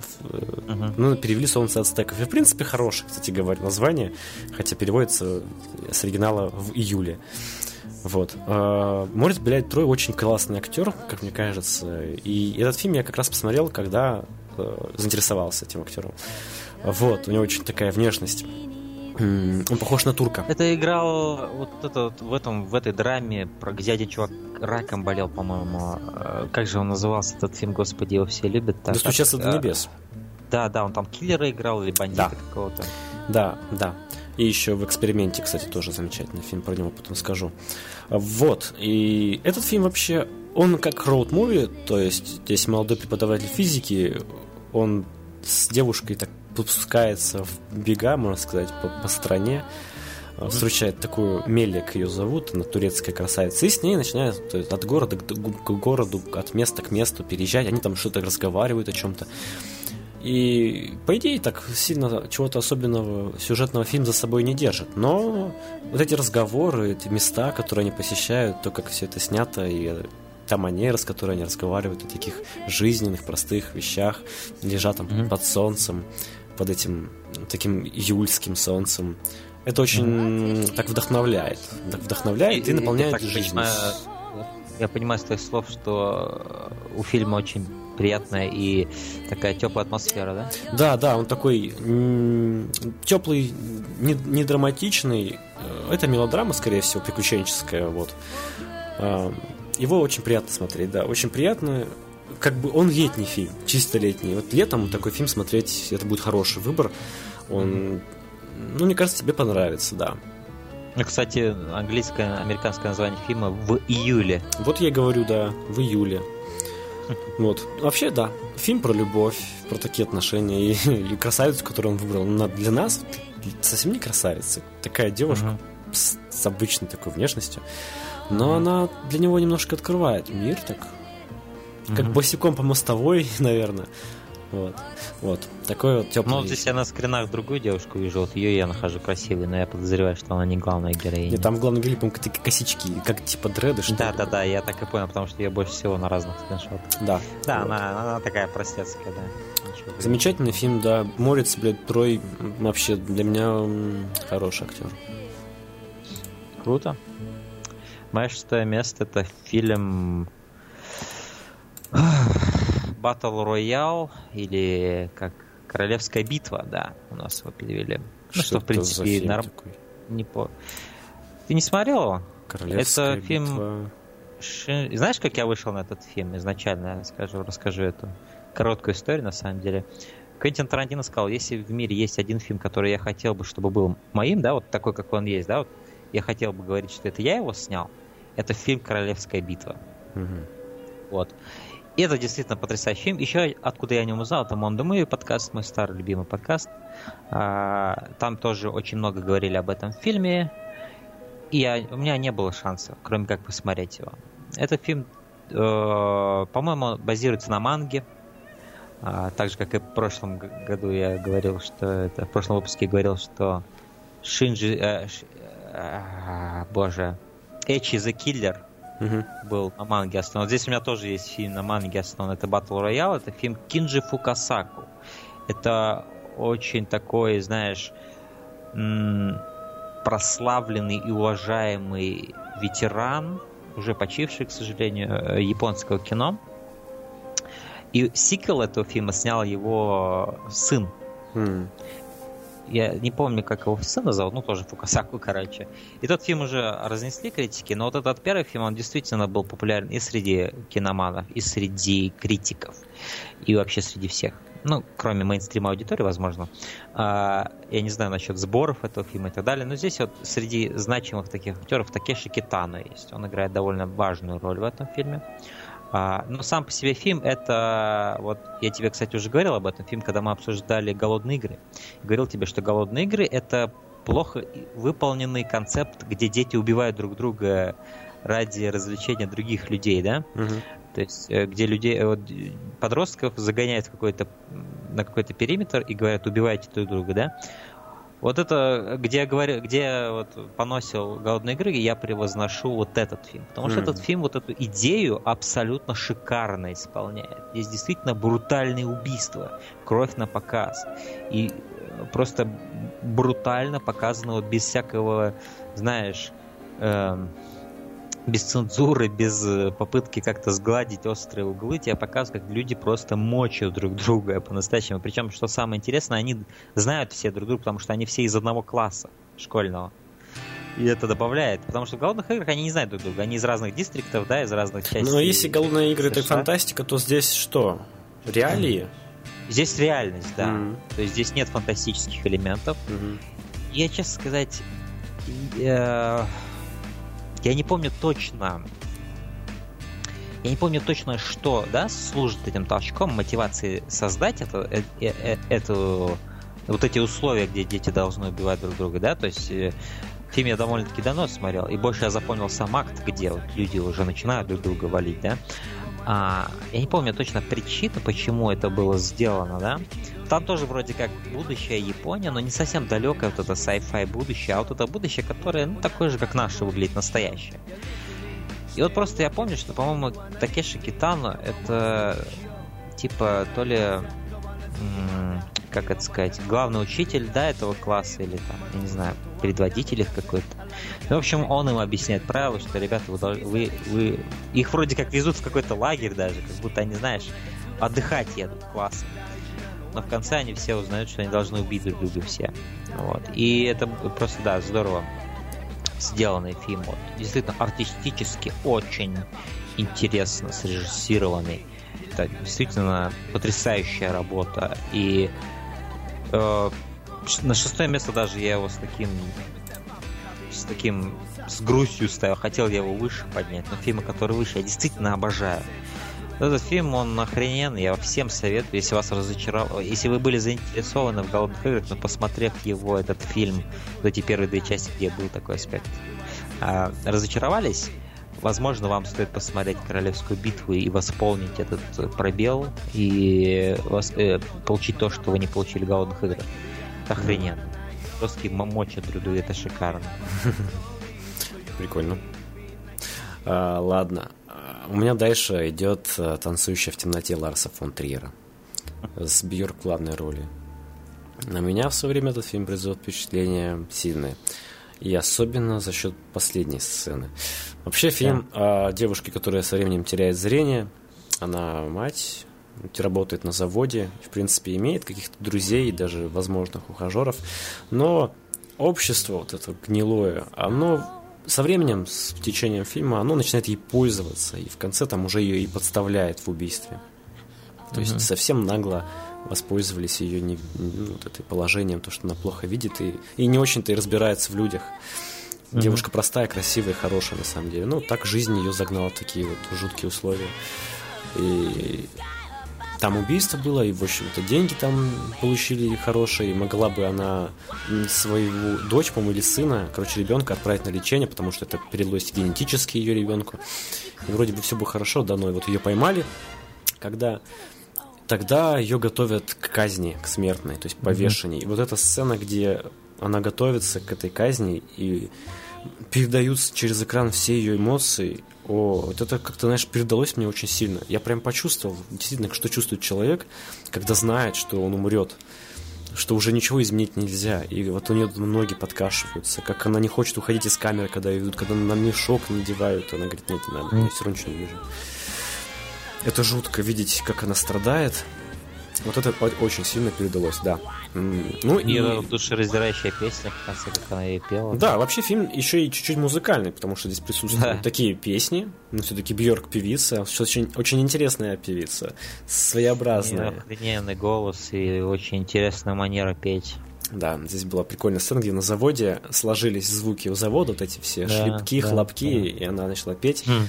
Мгм. ну, перевели «Солнце ацтеков». И, в принципе, хорошее, кстати говоря, название, хотя переводится с оригинала в июле. Вот. А, Морис Бляйт Трой очень классный актер, как мне кажется. И этот фильм я как раз посмотрел, когда э, заинтересовался этим актером. Вот, у него очень такая внешность. Он похож на турка. Это играл вот это вот в этом в этой драме про один чувак раком болел, по-моему. Э, Как же он назывался этот фильм, господи, его все любят. так, Достучаться так, до э, небес. Да, да, он там киллера играл или бандита Да. какого-то. Да, да. И еще в эксперименте, кстати, тоже замечательный фильм, про него потом скажу. Вот. И этот фильм вообще, он как роуд-муви, то есть здесь молодой преподаватель физики, он с девушкой так спускается в бега, можно сказать, по, по стране, э, встречает такую Мелик ее зовут, она турецкая красавица, и с ней начинает то есть, от города к, к городу, от места к месту переезжать, они там что-то разговаривают о чем-то. И, по идее, так сильно чего-то особенного сюжетного фильм за собой не держит. Но вот эти разговоры, эти места, которые они посещают, то, как все это снято, и та манера, с которой они разговаривают о таких жизненных, простых вещах, лежат там Мгм. под солнцем, под этим таким июльским солнцем. Это очень так вдохновляет. Так вдохновляет и, я наполняет понимаю, я понимаю с твоих слов, что э, у фильма очень приятная и такая теплая атмосфера, да? Да, да, он такой теплый, не, не драматичный. Э, Это мелодрама, скорее всего, приключенческая. Вот. А, Его очень приятно смотреть, да, очень приятно. Как бы он летний фильм, чисто летний. Вот летом такой фильм смотреть, это будет хороший выбор. Он, ну, мне кажется, тебе понравится, да. Ну, кстати, английское, американское название фильма в июле. Вот я и говорю, да, в июле. Вот. Вообще, да, фильм про любовь, про такие отношения. И, и красавицу, которую он выбрал, она для нас совсем не красавица. Такая девушка Мгм. с, с обычной такой внешностью. Но она для него немножко открывает мир, так как Мгм. босиком по мостовой, наверное. Вот. Вот. Такой вот теплый. Ну, вот здесь я на скринах другую девушку вижу, вот ее я нахожу красивой, но я подозреваю, что она не главная героиня. Нет, там в главном герое, по-моему, такие косички, как типа дреды, что Да, ли. да, да, я так и понял, потому что я больше всего на разных скриншотах. Да. Да, Вот. она, она такая простецкая, да. Ничего. Замечательный фильм, да. Морец, блядь, Трой вообще для меня хороший актер. Круто. Мое шестое место это фильм Battle Royale или как Королевская битва, да, у нас его перевели. Ну что, в принципе, норм... такой? не по... Ты не смотрел его? Королевская Это фильм- битва. Ши- Знаешь, как я вышел на этот фильм изначально? Скажу, расскажу эту короткую историю, на самом деле. Квентин Тарантино сказал, если в мире есть один фильм, который я хотел бы, чтобы был моим, да, вот такой, как он есть, да, вот я хотел бы говорить, что это я его снял, это фильм «Королевская битва». Мгм. Вот. Это действительно потрясающий фильм. Еще откуда я о нем узнал, это Мондо Муви подкаст, мой старый любимый подкаст. А, там тоже очень много говорили об этом фильме. И я, у меня не было шанса, кроме как посмотреть его. Этот фильм, э, по-моему, базируется на манге. А, так же, как и в прошлом году я говорил, что это в прошлом выпуске говорил, что Шинджи, э, э, боже, Эчи the Killer угу. был на манге основан. Здесь у меня тоже есть фильм на манге основан. Это Battle Royale. Это фильм Кинджи Фукасаку. Это очень такой, знаешь, прославленный и уважаемый ветеран, уже почивший, к сожалению, э, японского кино. И сиквел этого фильма снял его сын. Mm. Я не помню, как его сына зовут, ну тоже Фукасаку, короче. И тот фильм уже разнесли критики, но вот этот первый фильм, он действительно был популярен и среди киноманов, и среди критиков, и вообще среди всех. Ну, кроме мейнстрима аудитории, возможно. А, я не знаю насчет сборов этого фильма и так далее, но здесь вот среди значимых таких актеров Такеши Китано есть. Он играет довольно важную роль в этом фильме. А, но сам по себе фильм это, вот я тебе, кстати, уже говорил об этом фильм, когда мы обсуждали «Голодные игры». Говорил тебе, что «Голодные игры» это плохо выполненный концепт, где дети убивают друг друга ради развлечения других людей, да? Угу. То есть, э, где людей, э, вот, подростков загоняют в какой-то, на какой-то периметр и говорят, убивайте друг друга, да? Вот это, где я говорю, где я вот поносил голодные игры, я превозношу вот этот фильм. Потому что mm. этот фильм вот эту идею абсолютно шикарно исполняет. Здесь действительно брутальные убийства, кровь на показ. И просто брутально показано вот без всякого, знаешь, эм, без цензуры, без э, попытки как-то сгладить острые углы, тебе показывают, как люди просто мочат друг друга по-настоящему. Причем, что самое интересное, они знают все друг друга, потому что они все из одного класса школьного. И это добавляет, потому что в голодных играх они не знают друг друга, они из разных дистриктов, да, из разных частей. Но если голодные игры это фантастика, то здесь что? Реалии? Здесь реальность, да. Mm-hmm. То есть здесь нет фантастических элементов. Mm-hmm. Я, честно сказать, я я не помню точно, я не помню точно, что да, служит этим толчком мотивации создать это, э, э, э, эту, вот эти условия, где дети должны убивать друг друга, да, то есть фильм я довольно-таки давно смотрел, и больше я запомнил сам акт, где вот люди уже начинают друг друга валить, да. А, я не помню точно причину, почему это было сделано, да. Там тоже вроде как будущее Япония, но не совсем далекое вот это sci-fi будущее, а вот это будущее, которое, ну, такое же, как наше, выглядит настоящее. И вот просто я помню, что, по-моему, Такеши Китано это типа то ли как это сказать, главный учитель, да, этого класса или там, я не знаю, предводитель их какой-то. Ну, в общем, он им объясняет правила, что, ребята, вы, вы, вы... Их вроде как везут в какой-то лагерь даже, как будто они, знаешь, отдыхать едут классом но в конце они все узнают, что они должны убить друг друга все. Вот. И это просто, да, здорово сделанный фильм. Вот. Действительно, артистически очень интересно срежиссированный. Это действительно потрясающая работа. И э, на шестое место даже я его с таким с таким с грустью ставил. Хотел я его выше поднять, но фильмы, которые выше, я действительно обожаю. Этот фильм, он охрененный, я всем советую, если вас разочаровал, если вы были заинтересованы в голодных играх, но посмотрев его, этот фильм, вот эти первые две части, где был такой аспект, а, разочаровались, возможно, вам стоит посмотреть Королевскую битву и восполнить этот пробел и вас, э, получить то, что вы не получили в голодных играх. Это охрененно. Просто моча друг друга, это шикарно. Прикольно. А, ладно. У меня дальше идет э, «Танцующая в темноте» Ларса фон Триера с Бьорк в главной роли. На меня в свое время этот фильм произвел впечатление сильное. И особенно за счет последней сцены. Вообще фильм да. о девушке, которая со временем теряет зрение. Она мать, работает на заводе, в принципе, имеет каких-то друзей, даже возможных ухажеров. Но общество вот это гнилое, оно со временем, с течением фильма, оно начинает ей пользоваться, и в конце там уже ее и подставляет в убийстве. То есть совсем нагло воспользовались ее не, ну, вот этой положением, то, что она плохо видит и, и не очень-то и разбирается в людях. Mm-hmm. Девушка простая, красивая, хорошая на самом деле. Ну, так жизнь ее загнала в такие вот жуткие условия. И там убийство было, и, в общем-то, деньги там получили хорошие, и могла бы она свою дочь, по-моему, или сына, короче, ребенка отправить на лечение, потому что это передалось генетически ее ребенку. И вроде бы все было хорошо, да, но вот ее поймали, когда тогда ее готовят к казни, к смертной, то есть повешению. Mm-hmm. И вот эта сцена, где она готовится к этой казни и передаются через экран все ее эмоции. О, вот это как-то, знаешь, передалось мне очень сильно. Я прям почувствовал, действительно, что чувствует человек, когда знает, что он умрет что уже ничего изменить нельзя. И вот у нее ноги подкашиваются, как она не хочет уходить из камеры, когда ее ведут, когда на мешок надевают, она говорит, нет, не надо, я все равно ничего не вижу. Это жутко видеть, как она страдает, вот это очень сильно передалось, да. Ну и... и душераздирающая песня, в конце, как она ей пела. Да, вообще фильм еще и чуть-чуть музыкальный, потому что здесь присутствуют да. такие песни. Но все-таки Бьорк певица, очень, очень интересная певица, своеобразная. Охрененный голос и очень интересная манера петь. Да, здесь была прикольная сцена, где на заводе сложились звуки у завода, вот эти все да, шлепки, да, хлопки, да. и она начала петь. Mm.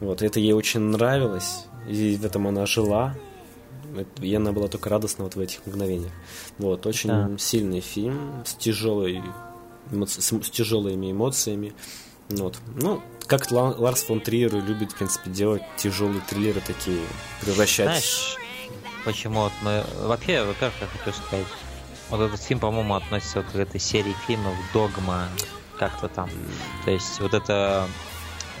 Вот, это ей очень нравилось, и в этом она жила, и она была только радостна вот в этих мгновениях. Вот, очень да. сильный фильм с тяжелой с, тяжелыми эмоциями. Вот. Ну, как Ларс фон Триер любит, в принципе, делать тяжелые триллеры такие, превращать... Знаешь, почему вот мы... Вообще, как я хочу сказать, вот этот фильм, по-моему, относится вот к этой серии фильмов «Догма», как-то там. То есть вот эта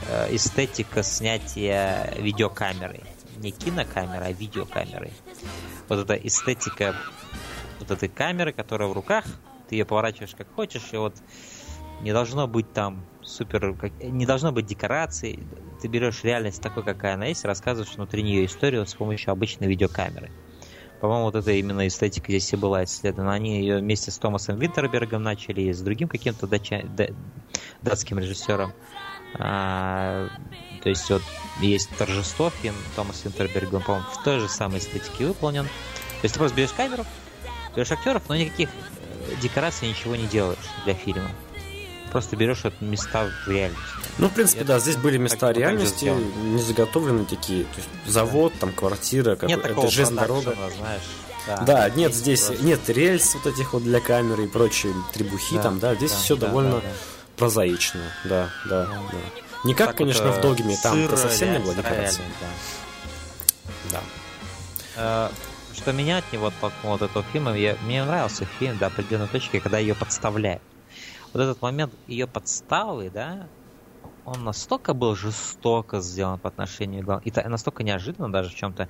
э, эстетика снятия видеокамерой не кинокамерой, а видеокамерой. Вот эта эстетика вот этой камеры, которая в руках, ты ее поворачиваешь как хочешь, и вот не должно быть там супер, не должно быть декораций. Ты берешь реальность такой, какая она есть, рассказываешь внутри нее историю с помощью обычной видеокамеры. По-моему, вот это именно эстетика здесь и была исследована. Они ее вместе с Томасом Винтербергом начали и с другим каким-то датским режиссером. То есть вот есть торжество фильм Томас Винтерберг, он, по-моему, в той же самой эстетике выполнен. То есть ты просто берешь камеру, берешь актеров, но никаких э, декораций ничего не делаешь для фильма. Просто берешь вот места в реальности. Ну, в принципе, да, здесь были места реальности, не заготовленные такие. То есть завод, там квартира, как нет это железная дорога. Знаешь, да, да нет, здесь просто... нет рельс вот этих вот для камеры и прочие трибухи да, там, да, здесь да, все да, довольно да, да. прозаично, да, да, да. да. Не как, так конечно, в догме, там совсем не было декораций. Да. да. Э, что меня от него оттолкнуло от этого фильма, я, мне нравился фильм до определенной точки, когда ее подставляют. Вот этот момент ее подставы, да, он настолько был жестоко сделан по отношению к и настолько неожиданно даже в чем-то,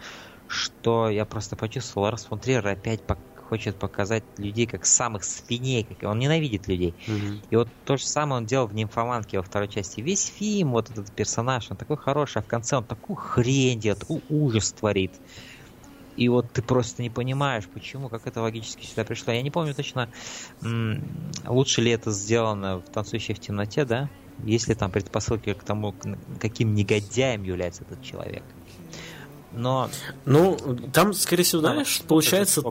что я просто почувствовал, Ларс фон Триер опять хочет показать людей как самых свиней, как он ненавидит людей. Mm-hmm. И вот то же самое он делал в «Нимфоманке» во второй части. Весь фильм, вот этот персонаж, он такой хороший, а в конце он такую хрень делает, такой ужас творит. И вот ты просто не понимаешь, почему, как это логически сюда пришло. Я не помню точно, лучше ли это сделано в «Танцующей в темноте», да? Есть ли там предпосылки к тому, каким негодяем является этот человек но... Ну, там, скорее всего, да, знаешь, получается,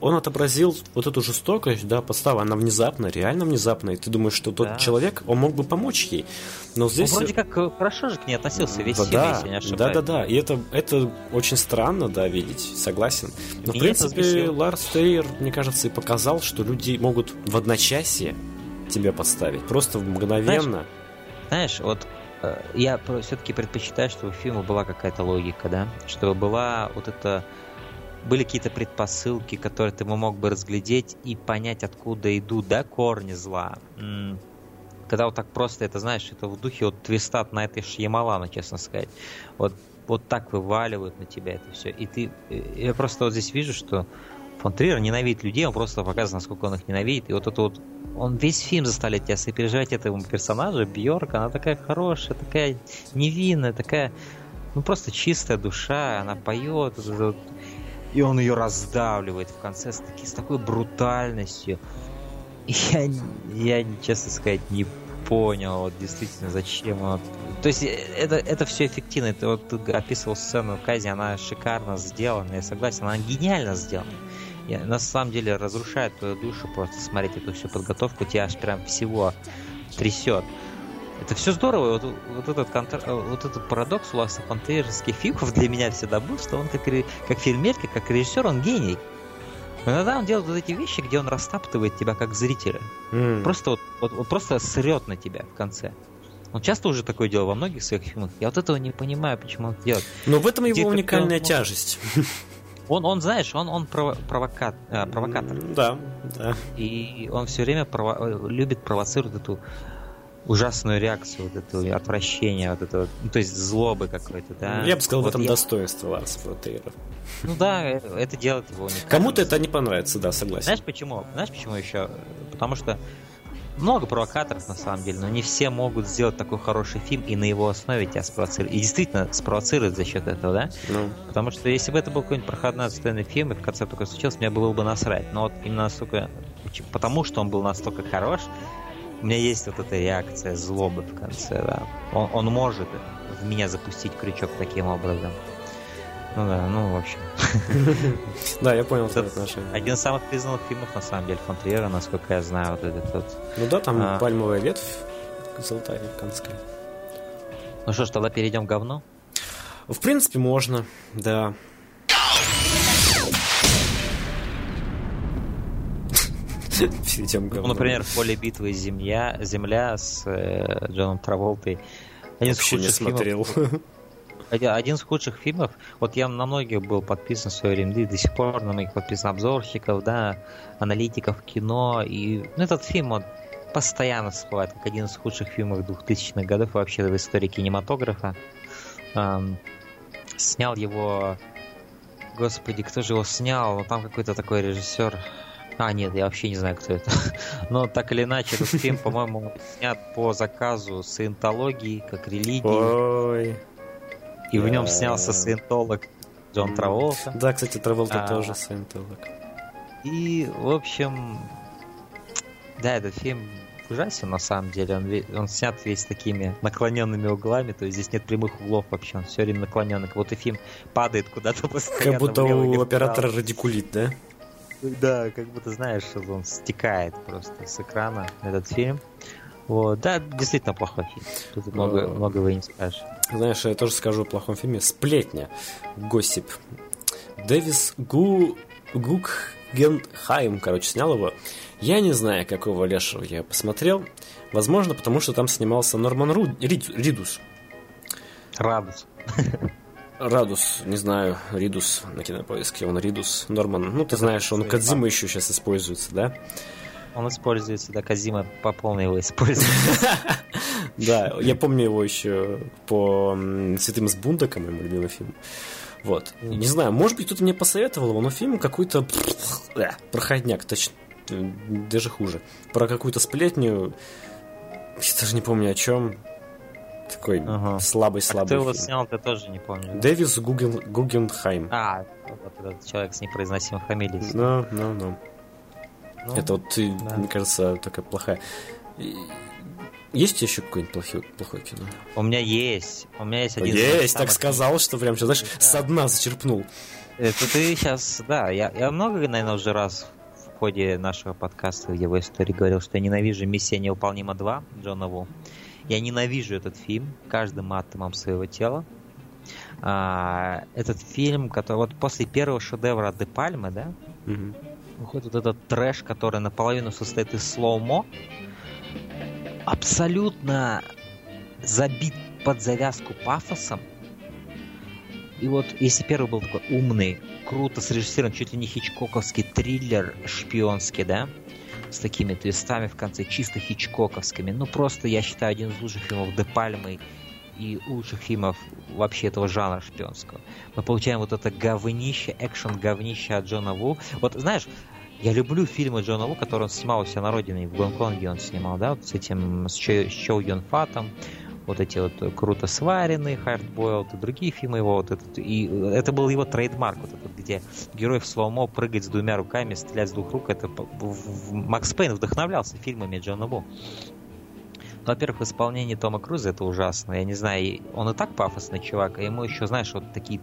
он отобразил вот эту жестокость, да, подстава, она внезапно, реально внезапно, и ты думаешь, что тот да. человек, он мог бы помочь ей, но здесь... Он вроде как э, хорошо же к ней относился весь да, фильм, если не ошибаюсь. Да, да, да, и это, это очень странно, да, видеть, согласен. Но, Меня в принципе, Ларс Терриер, мне кажется, и показал, что люди могут в одночасье тебя подставить, просто мгновенно. Знаешь, знаешь вот Э, я все-таки предпочитаю, чтобы у фильма была какая-то логика, да, чтобы была вот это были какие-то предпосылки, которые ты мог бы разглядеть и понять, откуда идут, да, корни зла. Когда вот так просто, это знаешь, это в духе вот твистат на этой Шьямалана, честно сказать. Вот, вот так вываливают на тебя это все. И ты, э, я просто вот здесь вижу, что фон Триер ненавидит людей, он просто показывает, насколько он их ненавидит. И вот это вот он весь фильм заставляет тебя сопереживать этому персонажу, Бьорк, она такая хорошая, такая невинная, такая, ну просто чистая душа, она поет, и он ее раздавливает в конце с, таки, с такой брутальностью. Я, я, честно сказать, не понял, вот действительно, зачем он... То есть это, это все эффективно. Это вот ты описывал сцену Кази, она шикарно сделана, я согласен, она гениально сделана. Я, на самом деле разрушает твою душу просто смотреть эту всю подготовку, тебя аж прям всего трясет. Это все здорово. Вот, вот, этот, контр... вот этот парадокс у Ласа фантазерских фильмов для меня всегда был, что он как, ре... как фильмерка, как режиссер, он гений. Но иногда он делает вот эти вещи, где он растаптывает тебя как зрителя. М. Просто вот, вот, вот просто срет на тебя в конце. Он часто уже такое делал во многих своих фильмах. Я вот этого не понимаю, почему он делает. Но в этом Где его как-то уникальная он- тяжесть. Он, он знаешь, он, он прово- провока- а, провокатор. Да, да. И он все время прово- любит провоцировать эту ужасную реакцию, вот это отвращение, вот это, ну, то есть злобы какой-то, да. Я бы сказал, в Вот этом я- достоинство Ларса фон. Ну да, э, это делает его уникальным. Кому-то это не понравится, да, согласен. Знаешь почему? Знаешь почему еще? Потому что много провокаторов на самом деле, но не все могут сделать такой хороший фильм и на его основе тебя спровоцировать. И действительно спровоцировать за счет этого, да? Ну, Потому что если бы это был какой-нибудь проходной отстойный фильм, и в конце такое случилось, мне было бы насрать. Но вот именно настолько... Потому что он был настолько хорош, у меня есть вот эта реакция злобы в конце, да. Он, он может в меня запустить крючок таким образом. Ну да, ну в общем. да, я понял Это отношение. Один из самых признанных фильмов, на самом деле, фон Триера, насколько я знаю, вот этот вот. Ну да, там А. пальмовая ветвь золотая конская. Ну что ж, тогда перейдем к говну. В принципе, можно, да. Перейдем к Ну, говну. например, в поле битвы Земля, Земля с э, Джоном Траволтой. Один из Вообще не худших смотрел. один из худших фильмов. Вот я на многих был подписан в свое время, до сих пор на многих подписан обзорщиков, да, аналитиков кино. И ну, этот фильм, он постоянно всплывает как один из худших фильмов 2000-х годов вообще в истории кинематографа. Ам, снял его... Господи, кто же его снял? Ну, там какой-то такой режиссер... А, нет, я вообще не знаю, кто это. Но так или иначе, этот фильм, по-моему, снят по заказу саентологии, как религии. Ой. И в нем снялся саентолог Джон Траволта. Да, кстати, Траволта А. тоже саентолог. И, в общем, да, этот фильм ужасен на самом деле. Он, он снят весь такими наклоненными углами, то есть здесь нет прямых углов вообще, он все время наклоненный. Как будто фильм падает куда-то постоянно. Как будто у оператора радикулит, да? Да, как будто, знаешь, он стекает просто с экрана, этот фильм. Вот, да, действительно плохой фильм. Тут много, А. многого и не скажешь. Знаешь, я тоже скажу о плохом фильме. Сплетня. Госип. Дэвис Гу... Гуггенхайм, короче, снял его. Я не знаю, какого лешего я посмотрел. Возможно, потому что там снимался Норман Ру- Рид- Ридус. Радус. Радус, не знаю, Ридус на кинопоиске, он Ридус, Норман. Ну, ты знаешь, он Кадзима еще сейчас используется, да? Он используется, да, Казима по полной его использует. Да, я помню его еще по «Святым с Бундака», моему любимый фильм. Вот. Не знаю, может быть, кто-то мне посоветовал его, но фильм какой-то проходняк, точно, даже хуже. Про какую-то сплетню, я даже не помню о чем. Такой слабый-слабый Кто его снял, ты тоже не помню. Дэвис Гуген, Гугенхайм. А, вот этот человек с непроизносимой фамилией. Ну, ну, ну. Ну, Это вот, ты, да. мне кажется, такая плохая. Есть еще какое-нибудь плохое, плохое кино? У меня есть. У меня есть один Есть, так сказал, что прям, что, знаешь, Да. со дна зачерпнул. Это ты сейчас, да, я, я много, наверное, уже раз в ходе нашего подкаста в его истории говорил, что я ненавижу «Миссия невыполнима 2» Джона Ву. Я ненавижу этот фильм каждым атомом своего тела. А, этот фильм, который вот после первого шедевра Де Пальмы, да, Мгм. Выходит этот трэш, который наполовину состоит из слоумо, абсолютно забит под завязку пафосом. И вот если первый был такой умный, круто срежиссирован, чуть ли не хичкоковский триллер шпионский, да, с такими твистами в конце, чисто хичкоковскими. Ну, просто, я считаю, один из лучших фильмов Де Пальмы и лучших фильмов вообще этого жанра шпионского. Мы получаем вот это говнище, экшен говнище от Джона Ву. Вот, знаешь, я люблю фильмы Джона Ву, которые он снимал у себя на родине, в Гонконге он снимал, да, вот с этим, с Чо, с Юн Фатом, вот эти вот э, круто сваренные, Hard Boiled и другие фильмы его, вот этот, и это был его trademark, вот этот, где герой в slow-mo прыгает с двумя руками, стрелять с двух рук, это Макс Пейн вдохновлялся фильмами Джона Ву. Ну, Во-первых, в исполнении Тома Круза это ужасно. Я не знаю, и- он и так пафосный чувак, а ему еще, знаешь, вот такие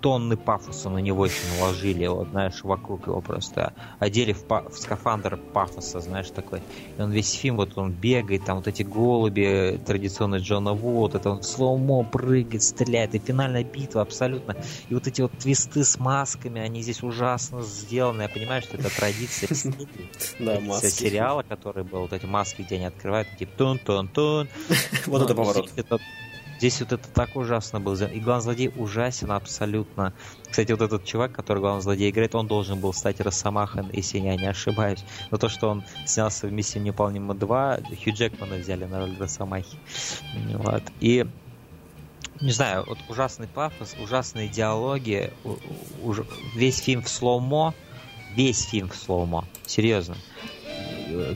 тонны пафоса на него еще наложили, вот, знаешь, вокруг его просто одели в, па- в скафандр пафоса, знаешь, такой. И он весь фильм, вот он бегает, там вот эти голуби, традиционный Джона Ву, вот это он слоумо прыгает, стреляет, и финальная битва абсолютно. И вот эти вот твисты с масками, они здесь ужасно сделаны. Я понимаю, что это традиция сериала, который был, вот эти маски, где они открывают, типа тун-тун-тун. Вот это Ну, поворот. Здесь, вот это так ужасно было. И главный злодей ужасен абсолютно. Кстати, вот этот чувак, который главный злодей играет, он должен был стать Росомахан, если я не ошибаюсь. Но то, что он снялся в «Миссии неуполнима 2», Хью Джекмана взяли на роль Росомахи. Вот. И не знаю, вот ужасный пафос, ужасные диалоги, уж- весь фильм в slow-mo, весь фильм в slow-mo, серьезно.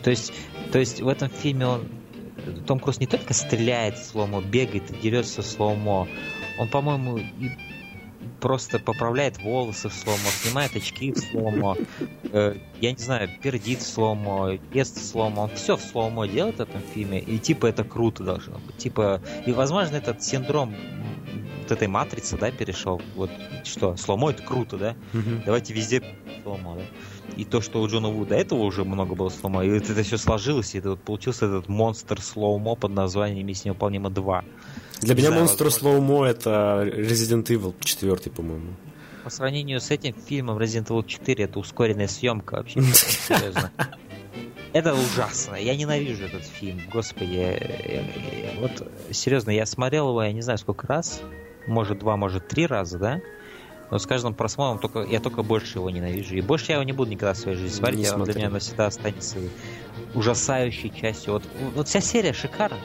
То есть, то есть в этом фильме он Том Круз не только стреляет в slow-mo, бегает и дерется в slow-mo, он, по-моему, и просто поправляет волосы в slow-mo, снимает очки в slow-mo, э, я не знаю, пердит в slow-mo, ест в slow-mo, он все в slow-mo делает в этом фильме, и типа это круто должно быть. Типа, и возможно этот синдром этой матрицы, да, перешел. Вот что, slow-mo это круто, да? Мгм. Давайте везде slow-mo, да? И то, что у Джона Ву до этого уже много было slow-mo, и вот это все сложилось, и это вот получился этот монстр slow-mo под названием «Миссия невыполнима 2». Для меня монстр возможно. slow-mo это Resident Evil 4, по-моему. По сравнению с этим фильмом Resident Evil 4 это ускоренная съемка вообще. Серьезно. Это ужасно. Я ненавижу этот фильм. Господи, я- я- я- вот серьезно, я смотрел его, я не знаю сколько раз, может два, может три раза, да? Но с каждым просмотром только, я только больше его ненавижу. И больше я его не буду никогда в своей жизни смотреть. Не Я- для меня навсегда останется ужасающей частью. Вот, вот вся серия шикарная.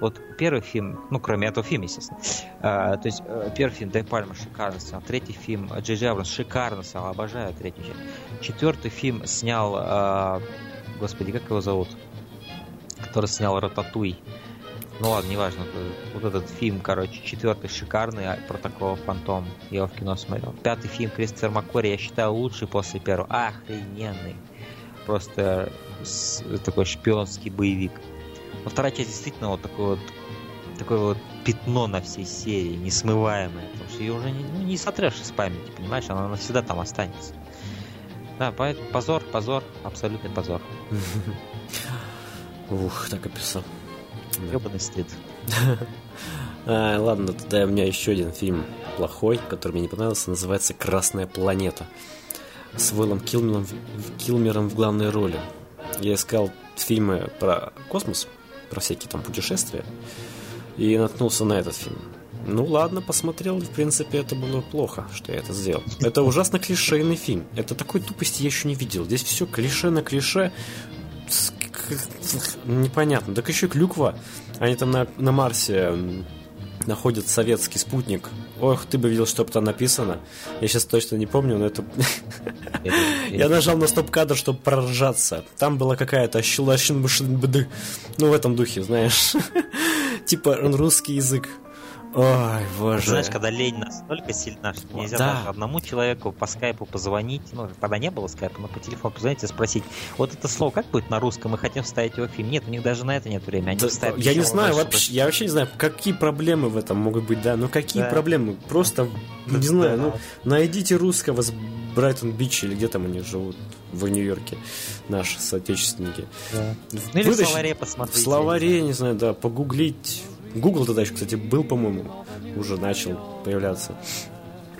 Вот первый фильм, ну, кроме этого фильма, естественно. А, то есть, э, первый фильм Дай Пальма шикарно снял. Третий фильм Джей Джей Абрамс шикарно снял. Обожаю третью часть. Четвертый фильм снял... а, господи, как его зовут? Который снял Рататуй. Ну ладно, неважно. Вот этот фильм, короче, четвертый шикарный, а, Протокол Фантом. Я его в кино смотрел. Пятый фильм Кристофер Маккори, я считаю, лучший после первого. Охрененный. Просто такой шпионский боевик. Но вторая часть действительно вот такой вот такое вот пятно на всей серии, несмываемое, потому что ее уже не, ну, не сотрешь из памяти, понимаешь, она навсегда там останется. Да, поэтому позор, позор, абсолютный позор. Ух, так описал. Да. Ебаный стыд. А, ладно, тогда у меня еще один фильм плохой, который мне не понравился, называется «Красная планета» с Уиллом Килмером, в- Килмером в главной роли. Я искал фильмы про космос, про всякие там путешествия, и наткнулся на этот фильм. Ну ладно, посмотрел, в принципе это было плохо, что я это сделал. Это ужасно клишейный фильм. Это такой тупости я еще не видел. Здесь все клише на клише. Непонятно. Так еще и клюква. Они там на, на Марсе находят советский спутник. Ох, ты бы видел, что там написано. Я сейчас точно не помню, но это... Я нажал на стоп-кадр, чтобы проржаться. Там была какая-то щелащин Ну, в этом духе, знаешь. Типа русский язык. Ой, боже. Знаешь, когда лень настолько сильна, что нельзя Да. даже одному человеку по скайпу позвонить, ну, тогда не было скайпа, но по телефону позвонить и спросить, вот это слово как будет на русском, мы хотим вставить его в фильм. Нет, у них даже на это нет времени. Они Да, вставят я не знаю вообще, я вообще не знаю, какие проблемы в этом могут быть, да, ну какие Да. проблемы, просто, не Да. знаю, ну, найдите русского с Брайтон-Бич или где там они живут, в Нью-Йорке, наши соотечественники. Да. Ну или в Вытащить- словаре В посмотрите. словаре, не знаю, да, погуглить. Google тогда еще, кстати, был, по-моему, уже начал появляться.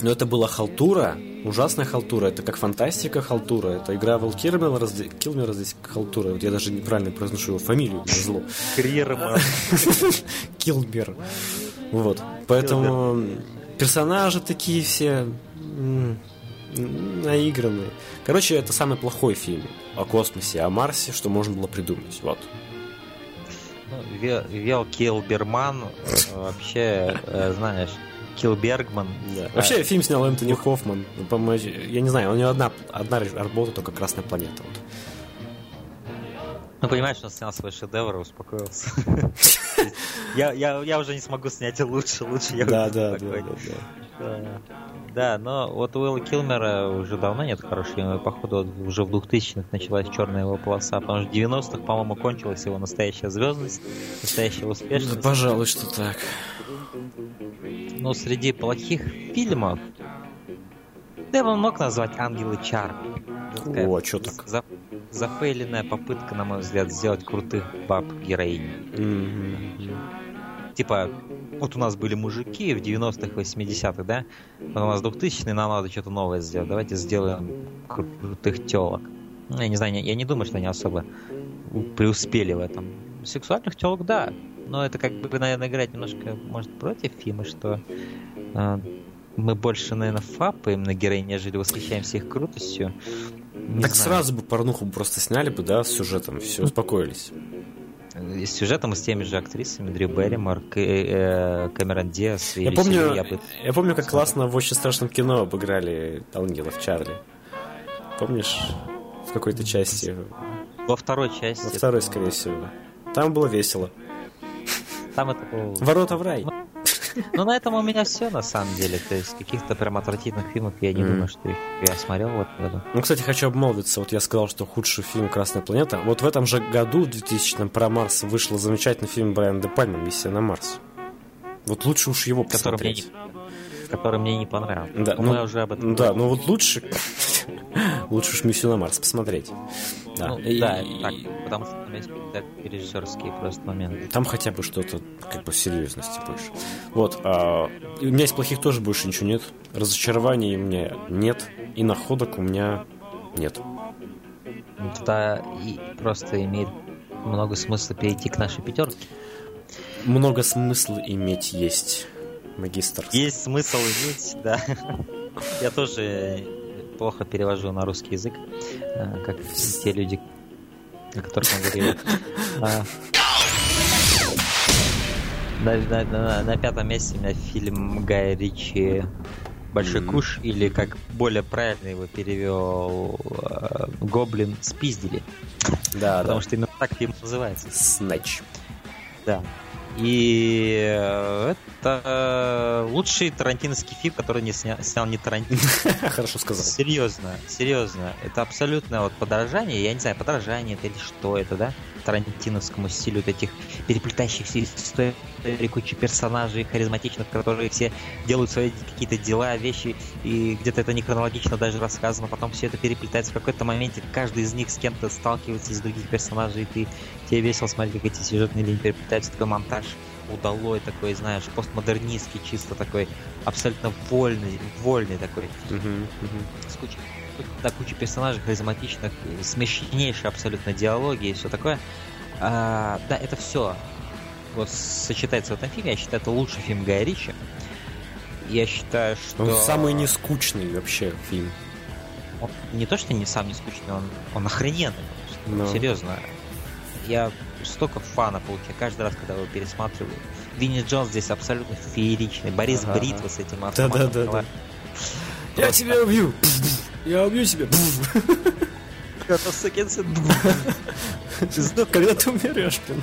Но это была халтура, ужасная халтура. Это как фантастика халтура. Это игра Вэл Килмера, здесь- Килмера здесь халтура. Вот я даже неправильно произношу его фамилию, зло. Криерман. Килмер. Вот. Поэтому персонажи такие все наигранные. Короче, это самый плохой фильм о космосе, о Марсе, что можно было придумать. Вот. Ве- Вел Килберман, вообще, э, знаешь, Килбергман. Да. Вообще фильм снял Энтони Хоффман. Я не знаю, у него одна, одна работа только Красная планета. Вот. Ну, понимаешь, он снял свой шедевр и успокоился. Я, уже не смогу снять лучше, лучше я Да, да, да, такой. да, да. Да. Да, но вот у Уилла Килмера уже давно нет хорошего, походу вот уже в 2000-х началась черная его полоса, потому что в 90-х, по-моему, кончилась его настоящая звездность, настоящая успешность. Пожалуй, что так. Но среди плохих фильмов Да, его мог назвать «Ангелы Чар». О, а что так? За, зафейленная попытка, на мой взгляд, сделать крутых баб героинь. Мгм. Типа, вот у нас были мужики в 90-х, 80-х, да? Потом у нас 2000-е, нам надо что-то новое сделать. Давайте сделаем кру- крутых телок. Ну, я не знаю, я не думаю, что они особо преуспели в этом. Сексуальных телок, да. Но это как бы, наверное, играть немножко, может, против Фимы, что э, мы больше, наверное, фапаем на героинь, нежели восхищаемся их крутостью. Не Так знаю. сразу бы порнуху просто сняли бы, да, с сюжетом, все, успокоились. И с сюжетом и с теми же актрисами Дрю Берримор, К- э, Кэмерон Диас и Я помню, я бы- я помню, как классно в очень страшном кино обыграли ангелов Чарли. Помнишь? В какой-то части. Во второй части. Во второй, скорее всего. Там было весело. Там это было... Ворота в рай. Ну, на этом у меня все, на самом деле. То есть, каких-то прям отвратительных фильмов я не думаю, что их я смотрел в этом году. Ну, кстати, хочу обмолвиться. Вот я сказал, что худший фильм «Красная планета». Вот в этом же году, в 2000-м, про Марс вышел замечательный фильм Брайана Де Пальма «Миссия на Марс». Вот лучше уж его посмотреть. Который мне не понравился. Да, Но ну, мы уже об этом Да, говорили. ну вот лучше... Лучше уж «Миссию на Марс» посмотреть. Да, Ну, И- да, так, потому что там есть режиссерские просто моменты. Там хотя бы что-то как бы серьезности больше. Вот. а, у меня из плохих тоже больше ничего нет. Разочарований у меня нет. И находок у меня нет. Тогда и просто имеет много смысла перейти к нашей пятерке. Много смысла иметь есть, магистр. Есть смысл иметь, да. Я тоже плохо перевожу на русский язык, э, как те люди, о которых мы говорили. А. На, на- на- пятом месте у меня фильм Гая Ричи Большой Мгм. куш, или как более правильно его перевел э, Гоблин спиздили. Да, Потому да. что именно так фильм называется. Снэч. Да. И э, это э, лучший тарантиновский фильм, который не сня... снял не Тарантино. Хорошо сказал. Серьезно, серьезно. Это абсолютно вот подражание. Я не знаю, подражание это или что это, да? Тарантиновскому стилю вот этих переплетающихся историй, кучи персонажей харизматичных, которые все делают свои какие-то дела, вещи, и где-то это не хронологично даже рассказано, потом все это переплетается в какой-то моменте, каждый из них с кем-то сталкивается из других персонажей, и ты, тебе весело смотреть, как эти сюжетные линии переплетаются, такой монтаж удалой такой, знаешь, постмодернистский, чисто такой, абсолютно вольный, вольный такой, Мгм, мгм. с кучей, да, куча персонажей харизматичных, смешнейшие абсолютно диалоги и все такое. А, да, это все вот сочетается в этом фильме. Я считаю, это лучший фильм Гая Ричи. Я считаю, что... Он самый нескучный вообще фильм. Он не то, что не сам не скучный, он, он охрененный. конечно. Ну. Серьезно. Я столько фана получаю каждый раз, когда его пересматриваю. Винни Джонс здесь абсолютно фееричный. Борис Ага. Бритва с этим автоматом. Да-да-да-да. Я тебя убью! Я убью сын. Когда ты умрешь, блин?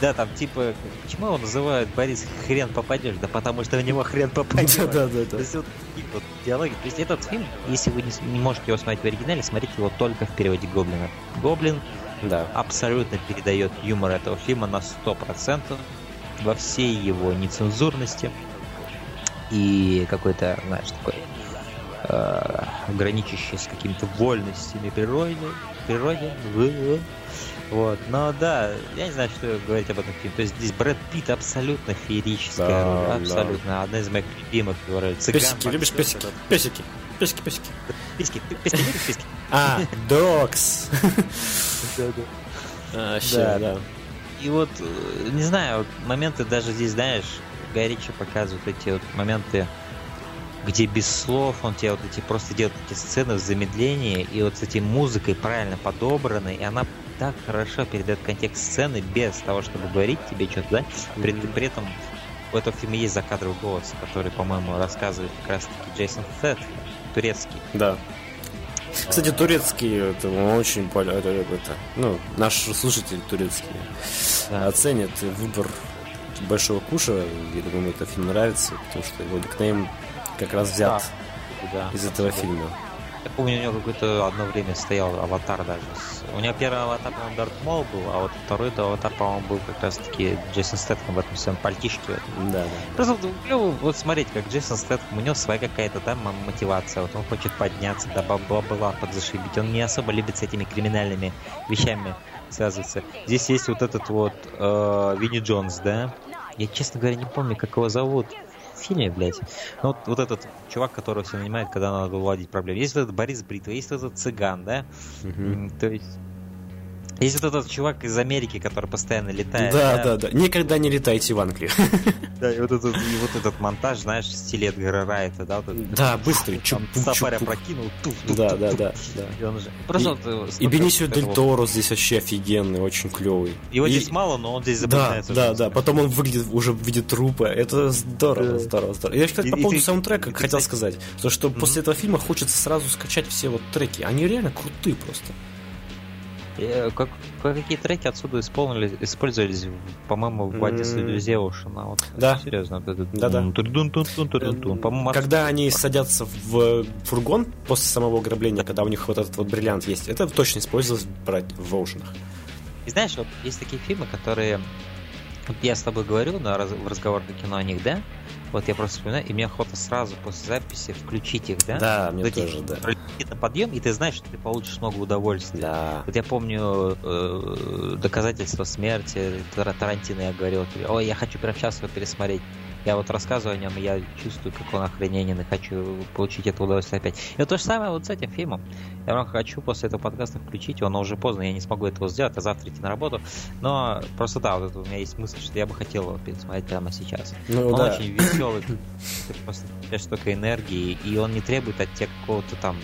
Да, там типа, почему его называют Борис хрен попадешь? Да потому что в него хрен попадешь. Да-да-да. То есть вот такие вот диалоги. То есть этот фильм, если вы не можете его смотреть в оригинале, смотрите его только в переводе Гоблина. Гоблин Да. абсолютно передает юмор этого фильма на 100% во всей его нецензурности и какой-то, знаешь, такой э, граничащий с какими-то вольностями природы, природе. Вот, но да, я не знаю, что говорить об этом фильме. То есть здесь Брэд Питт абсолютно феерическая Да, роль, да. абсолютно одна из моих любимых его ролей. Цыган, Песики, любишь боксер, песики? этот- Песики. Песики, песики. Писки, ты писки любишь писки? А, докс. А, Да. да. И вот, э, не знаю, моменты даже здесь, знаешь, Гай Ричи показывает эти вот моменты, где без слов он тебе вот эти просто делает эти сцены в замедлении, и вот с этой музыкой правильно подобраны, и она так хорошо передает контекст сцены без того, чтобы говорить тебе что-то, да? При, при этом у этого фильма есть закадровый голос, который, по-моему, рассказывает как раз-таки Джейсон Сет, турецкий. Да. Кстати, турецкий, это очень поле- это, это, ну, наши слушатели турецкие Да. оценят выбор большого куша. Я думаю, этот фильм нравится, потому что его никнейм как раз взят Да, из этого абсолютно. фильма. Я помню, у него какое-то одно время стоял аватар даже. У него первый аватар, по-моему, Дарт Мол был, а вот второй аватар, по-моему, был как раз-таки Джейсон Стэтком в этом своем пальтишке. Да, да. Просто клево вот смотреть, как Джейсон Стэтком, у него своя какая-то там мотивация. Вот он хочет подняться, да бла-бла-бла, подзашибить. Он не особо любит с этими криминальными вещами связываться. Здесь есть вот этот вот э, Винни Джонс, да? Я, честно говоря, не помню, как его зовут в фильме, блядь. Ну, вот, вот этот чувак, который все нанимает, когда надо уладить проблемы. Есть вот этот Борис Бритва, есть вот этот цыган, да? Мгм. То есть... Есть вот этот чувак из Америки, который постоянно летает. Да, да, да. Никогда не летайте в Англию. Да, и вот этот, и вот этот монтаж, знаешь, в стиле Эдгара Райта, да? Вот этот- Да, быстрый. Там чуп сафаря прокинул, туф, туф, Да, туф, да, туф. да, да. И он же... Просто вот, э, И Бенисио Дель Торо здесь вообще офигенный, очень клевый. Его И- здесь мало, но он здесь Да, запоминается. да, да. сильно. Потом он выглядит уже в виде трупа. Это здорово, Да. здорово, здорово. Я, кстати, И- по и поводу ты- саундтрека и ты, хотел кстати- сказать, то, что после этого фильма хочется сразу скачать все вот треки. Они реально крутые просто. Э, Как, какие треки отсюда исполнили, использовались, по-моему, в М. Друзей Оушена. Вот, Да. Серьезно. тун-тун-тун-тун-тун-тун. По-моему, Когда они садятся в фургон после самого ограбления, когда у них вот этот вот бриллиант есть, это точно использовалось брать в Оушенах. И знаешь, вот есть такие фильмы, которые... Вот я с тобой говорю на в разговорах кино о них, да? Вот я просто вспоминаю, и мне охота сразу после записи включить их, да? Да, мне Вот тоже, да. пролетит на подъем, и ты знаешь, что ты получишь много удовольствия. Да. Вот я помню э, доказательства смерти Тар- Тарантино, я говорил, ой, я хочу прямо сейчас его пересмотреть. Я вот рассказываю о нем, и я чувствую, как он охрененен, и хочу получить это удовольствие опять. И вот то же самое вот с этим фильмом. Я прям хочу после этого подкаста включить его, но уже поздно, я не смогу этого сделать, а завтра идти на работу. Но просто да, вот это у меня есть мысль, что я бы хотел его пересмотреть прямо сейчас. Ну Он да. очень веселый, ты просто столько энергии, и он не требует от тебя какого-то там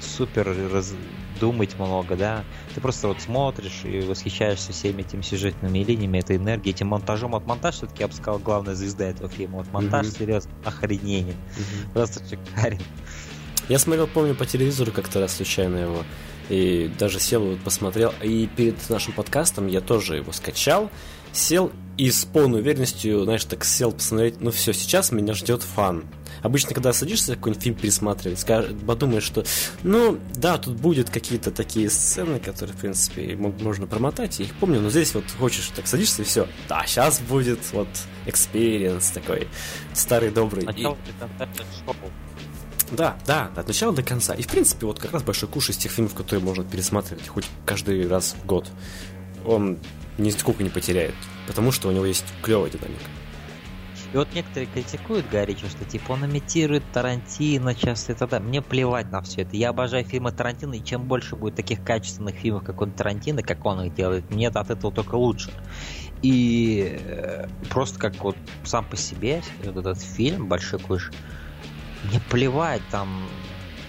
супер раз- думать много, да. Ты просто вот смотришь и восхищаешься всеми этими сюжетными линиями, этой энергией, этим монтажом. Вот монтаж все-таки, я бы сказал, главная звезда этого фильма. Вот монтаж, Мгм. серьезно, охрененен. Мгм. Просто шикарен. Я смотрел, помню, по телевизору как-то раз случайно его. И даже сел вот посмотрел. И перед нашим подкастом я тоже его скачал. Сел и с полной уверенностью, знаешь, так сел посмотреть. Ну все, сейчас меня ждет фан. Обычно, когда садишься какой-нибудь фильм пересматривать, скаж- подумаешь, что, ну, да, тут будет какие-то такие сцены, которые, в принципе, мо- можно промотать, я их помню, но здесь вот хочешь, так садишься и все. Да, сейчас будет вот experience такой, старый добрый. И- так шоу. да, да, от начала до конца. И в принципе, вот как раз большой куш из тех фильмов, которые можно пересматривать хоть каждый раз в год. Он нисколько не потеряет, потому что у него есть клевая динамика. И вот некоторые критикуют Горича, что типа он имитирует Тарантино часто так далее. Мне плевать на все это. Я обожаю фильмы Тарантино, и чем больше будет таких качественных фильмов, как он Тарантино, как он их делает, мне от этого только лучше. И э, просто как вот сам по себе вот этот фильм «Большой куш», мне плевать, там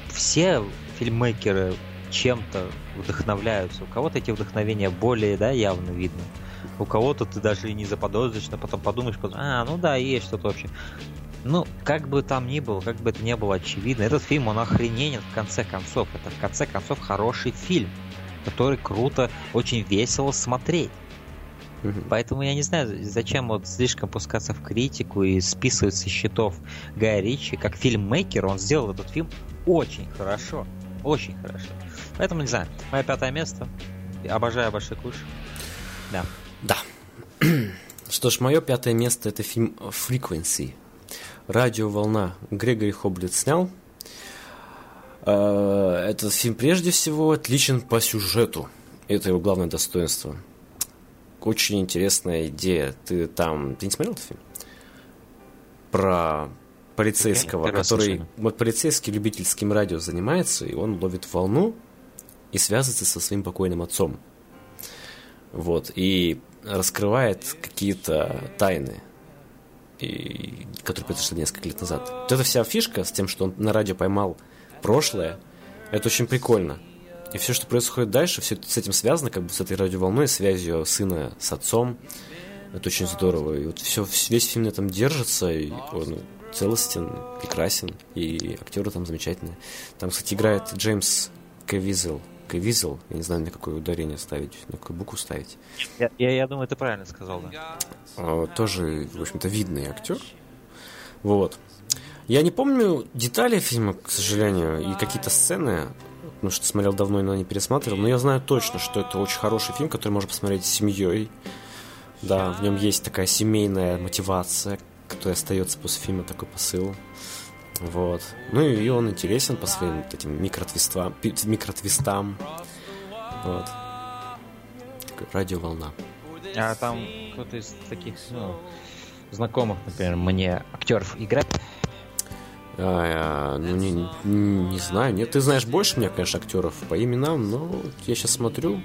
все фильммейкеры чем-то вдохновляются. У кого-то эти вдохновения более да, явно видно. У кого-то ты даже и не заподозришь, но потом подумаешь, потом, а, ну да, есть что-то вообще. Ну, как бы там ни было, как бы это ни было очевидно, этот фильм, он охрененен в конце концов. Это в конце концов хороший фильм, который круто, очень весело смотреть. Поэтому я не знаю, зачем вот слишком пускаться в критику и списывать со счетов Гая Ричи. Как фильммейкер он сделал этот фильм очень хорошо. Очень хорошо. Поэтому, не знаю, мое пятое место. Обожаю Большой Куш. Да. Да. Что ж, мое пятое место это фильм Frequency. Радиоволна. Грегори Хоблет снял. Э, Этот фильм прежде всего отличен по сюжету. Это его главное достоинство. Очень интересная идея. Ты там... Ты не смотрел этот фильм? Про полицейского, который... Вот полицейский любительским радио занимается, и он ловит волну и связывается со своим покойным отцом. Вот, и раскрывает какие-то тайны, и, которые произошли несколько лет назад. Вот эта вся фишка с тем, что он на радио поймал прошлое, это очень прикольно. И все, что происходит дальше, все с этим связано, как бы с этой радиоволной, связью сына с отцом. Это очень здорово. И вот все, весь фильм на этом держится, и он целостен, прекрасен, и актеры там замечательные. Там, кстати, играет Джеймс Кавизел. Кавизел, я не знаю, на какое ударение ставить, на какую букву ставить. Я, я, я думаю, ты правильно сказал, да. А, тоже, в общем-то, видный актер. Вот. Я не помню детали фильма, к сожалению, и какие-то сцены, потому что смотрел давно и не пересматривал, но я знаю точно, что это очень хороший фильм, который можно посмотреть с семьей. Да, в нем есть такая семейная мотивация, которая остается после фильма, такой посыл. Вот. Ну и он интересен по своим этим микротвистам. микротвистам. Вот. Радиоволна. А там кто-то из таких, ну, знакомых, например, мне актеров играет? А, ну, не, не, не знаю. Нет, ты знаешь больше меня, конечно, актеров по именам, но я сейчас смотрю.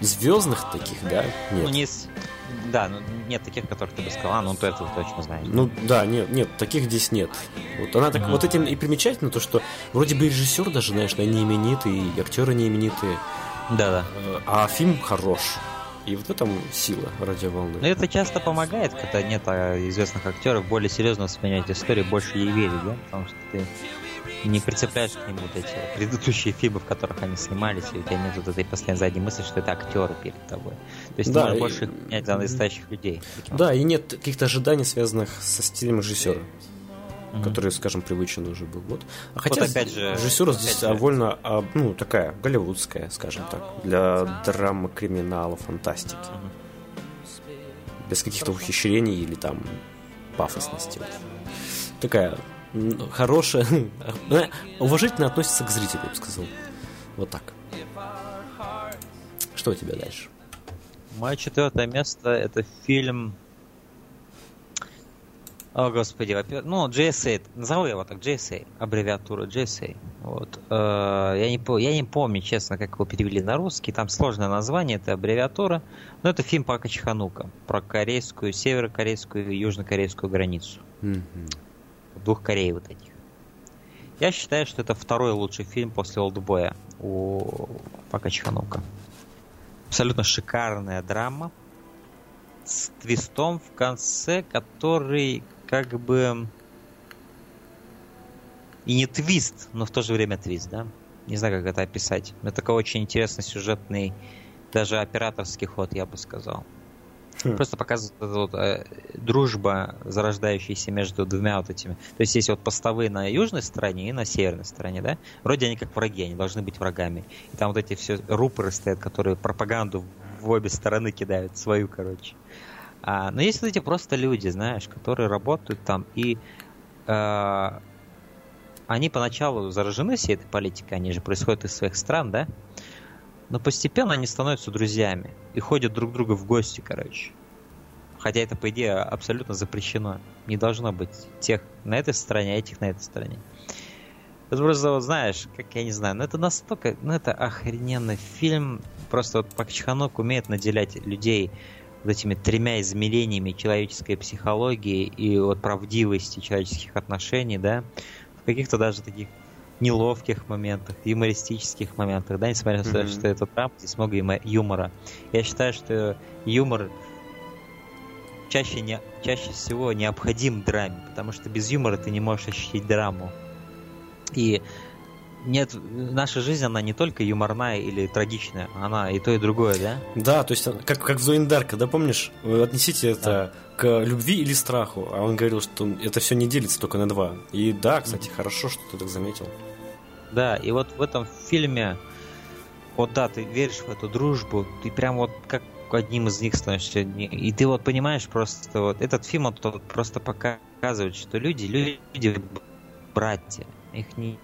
Звездных таких, да? Нет. Ну, не, да, ну, нет таких, которых ты бы сказал, а, ну, то это точно знаешь. Ну, да, нет, нет, таких здесь нет. Вот она так, mm-hmm. вот этим и примечательно, то, что вроде бы режиссер даже, знаешь, да, не именитый, и актеры не именитые. Да-да. А фильм хорош. И вот в этом сила радиоволны. Но это часто помогает, когда нет а, известных актеров, более серьезно воспринять историю, больше ей верить, да? Потому что ты не прицепляешь к ним вот эти предыдущие фильмы, в которых они снимались, и у тебя нет вот этой постоянной задней мысли, что это актеры перед тобой. То есть да, ты можешь и... больше понять за настоящих людей. Да, и нет каких-то ожиданий, связанных со стилем режиссера. Mm-hmm. который, скажем, привычен уже был. Вот. А хотя вот опять же, режиссура здесь довольно, а, ну, такая голливудская, скажем так, для драмы, криминала, фантастики. Mm-hmm. Без каких-то ухищрений или там пафосности. Вот. Такая хорошая, уважительно относится к зрителю, я бы сказал. Вот так. Что у тебя дальше? Мое четвертое место это фильм. О, господи, во-первых, ну, GSA, назову его так, GSA, аббревиатура GSA. Вот. Э, я, не, я не помню, честно, как его перевели на русский, там сложное название, это аббревиатура, но это фильм про Качханука, про корейскую, северокорейскую и южнокорейскую границу. Mm-hmm двух Корей вот этих. Я считаю, что это второй лучший фильм после Олдбоя у Пака Чханука. Абсолютно шикарная драма с твистом в конце, который как бы и не твист, но в то же время твист, да? Не знаю, как это описать. Это такой очень интересный сюжетный, даже операторский ход, я бы сказал. Хм. Просто показывает вот, э, дружба, зарождающаяся между двумя вот этими. То есть есть вот постовые на южной стороне и на северной стороне, да? Вроде они как враги, они должны быть врагами. И там вот эти все рупоры стоят, которые пропаганду в обе стороны кидают, свою, короче. А, но есть вот эти просто люди, знаешь, которые работают там, и э, они поначалу заражены всей этой политикой, они же происходят из своих стран, да? Но постепенно они становятся друзьями и ходят друг к другу в гости, короче. Хотя это, по идее, абсолютно запрещено. Не должно быть тех на этой стороне, а этих на этой стороне. Это просто, вот, знаешь, как я не знаю, но это настолько, ну это охрененный фильм. Просто вот Пак Чханок умеет наделять людей вот этими тремя измерениями человеческой психологии и вот правдивости человеческих отношений, да, в каких-то даже таких неловких моментах, юмористических моментах, да, несмотря на то, что это драма, здесь много юмора. Я считаю, что юмор чаще, не, чаще всего необходим драме, потому что без юмора ты не можешь ощутить драму. И нет, наша жизнь, она не только юморная или трагичная, она и то, и другое, да? Да, то есть как, как в Зоиндарка, да, помнишь? Вы отнесите это да. к любви или страху, а он говорил, что это все не делится только на два. И да, кстати, mm-hmm. хорошо, что ты так заметил. Да, и вот в этом фильме, вот да, ты веришь в эту дружбу, ты прям вот как одним из них становишься. И ты вот понимаешь просто вот этот фильм он просто показывает, что люди, люди братья, их не,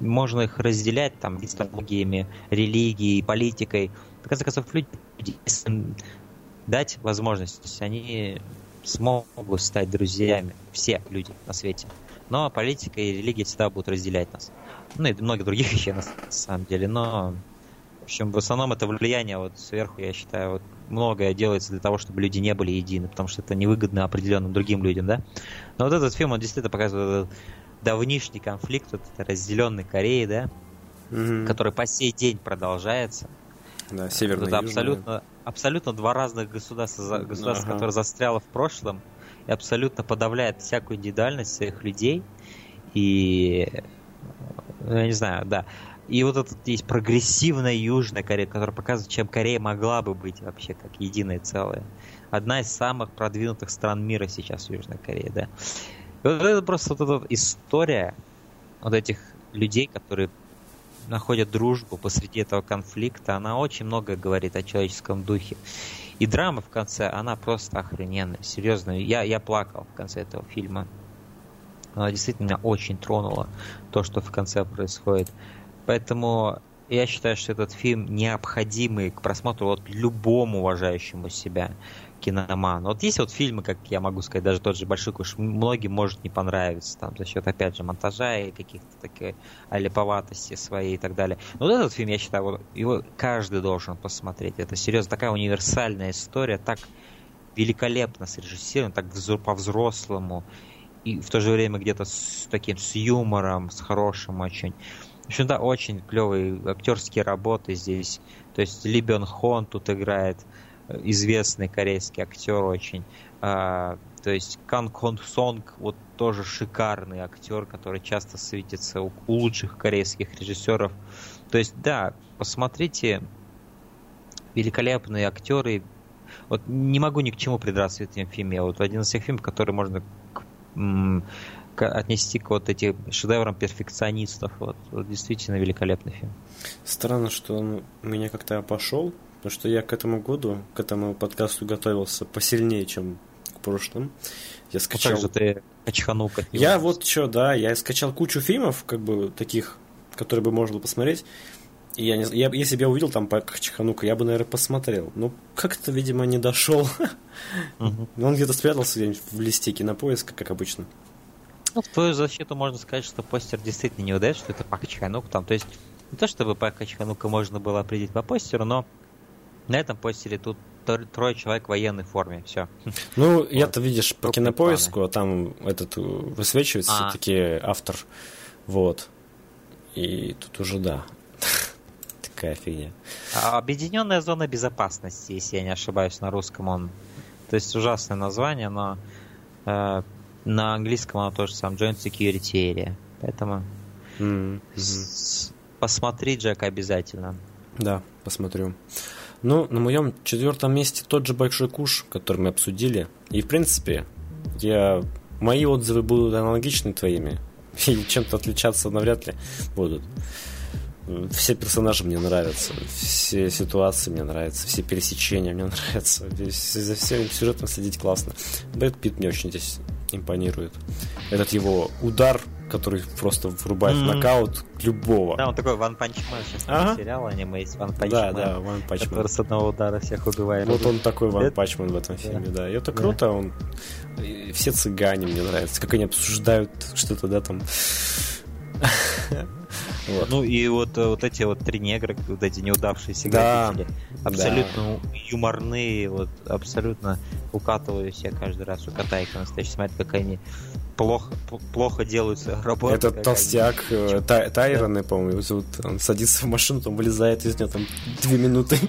можно их разделять там идеологиями, религией, политикой. В конце концов, люди, дать возможность, они смогут стать друзьями, все люди на свете. Но политика и религия всегда будут разделять нас. Ну и многие других вещей на самом деле, но в общем, в основном это влияние вот сверху, я считаю, вот многое делается для того, чтобы люди не были едины, потому что это невыгодно определенным другим людям, да. Но вот этот фильм, он действительно показывает этот давнишний конфликт, вот этой разделенной Кореи, да, угу. который по сей день продолжается. Да, северная Это абсолютно, абсолютно два разных государства, государства ага. которое застряло в прошлом и абсолютно подавляет всякую индивидуальность своих людей. И, ну, я не знаю, да. и вот этот есть прогрессивная Южная Корея, которая показывает, чем Корея могла бы быть вообще как единое целое. Одна из самых продвинутых стран мира сейчас Южная Корея, да. И вот это просто вот эта история вот этих людей, которые находят дружбу посреди этого конфликта, она очень много говорит о человеческом духе. И драма в конце, она просто охрененная, серьезно. Я, я плакал в конце этого фильма. Она действительно очень тронула, то, что в конце происходит. Поэтому я считаю, что этот фильм необходимый к просмотру вот любому уважающему себя киноману. Вот есть вот фильмы, как я могу сказать, даже тот же Большой куш, многим может не понравиться, там, за счет, опять же, монтажа и каких-то таких алиповатости своей и так далее. Но вот этот фильм, я считаю, вот, его каждый должен посмотреть. Это серьезно такая универсальная история, так великолепно срежиссирована, так по-взрослому, и в то же время где-то с таким, с юмором, с хорошим очень. В общем, да, очень клевые актерские работы здесь. То есть Ли Бен Хон тут играет, известный корейский актер очень. А, то есть Кан Хон Сонг, вот тоже шикарный актер, который часто светится у, у лучших корейских режиссеров. То есть, да, посмотрите, великолепные актеры. Вот не могу ни к чему придраться в этом фильме. Вот один из тех фильмов, который можно к, к, отнести к вот этим шедеврам перфекционистов. Вот, вот действительно великолепный фильм. Странно, что он меня как-то обошел, Потому что я к этому году, к этому подкасту готовился посильнее, чем к прошлым. Я скачал... Ну, как же ты качханул Я вот что, да, я скачал кучу фильмов, как бы таких, которые бы можно было посмотреть. И я, не, я, если бы я увидел там Качханука, я бы, наверное, посмотрел. Ну, как-то, видимо, не дошел. Uh-huh. Он где-то спрятался где-нибудь в листе кинопоиска, как обычно. Ну, в твою защиту можно сказать, что постер действительно не удается, что это Пак Чханук там. То есть, не то чтобы Пак Чханука можно было определить по постеру, но на этом постере тут трое человек в военной форме, все. Ну, вот. я-то видишь по кинопоиску, а там этот э, высвечивается а. все-таки автор, вот. И тут уже да, такая фигня. А, Объединенная зона безопасности, если я не ошибаюсь, на русском он. То есть ужасное название, но э, на английском оно тоже сам Joint Security Area. Поэтому mm-hmm. посмотри, Джек, обязательно. Да, посмотрю. Ну, на моем четвертом месте тот же Большой Куш, который мы обсудили. И, в принципе, я... мои отзывы будут аналогичны твоими. И чем-то отличаться навряд ли будут. Все персонажи мне нравятся, все ситуации мне нравятся, все пересечения мне нравятся. За всем сюжетом следить классно. Брэд Питт мне очень здесь импонирует. Этот его удар который просто врубает mm-hmm. нокаут любого. Да, он такой One Punch Man сейчас ага. сериал аниме есть One Punch да, Man. Да, One Punch Man. Который с одного удара всех убивает. Вот он такой One Punch Man в этом фильме, да. И это круто, он... Все цыгане мне нравятся, как они обсуждают что-то, да, там... Вот. Ну и вот, э, вот эти вот три негра, вот эти неудавшиеся да, абсолютно да. юморные, вот абсолютно укатываю себя каждый раз, укатай их настоящий, смотреть, как они плохо, плохо делают свою работу. Этот толстяк они... Э, Тай, Тайрон, по-моему, зовут, он садится в машину, там вылезает из нее там две минуты.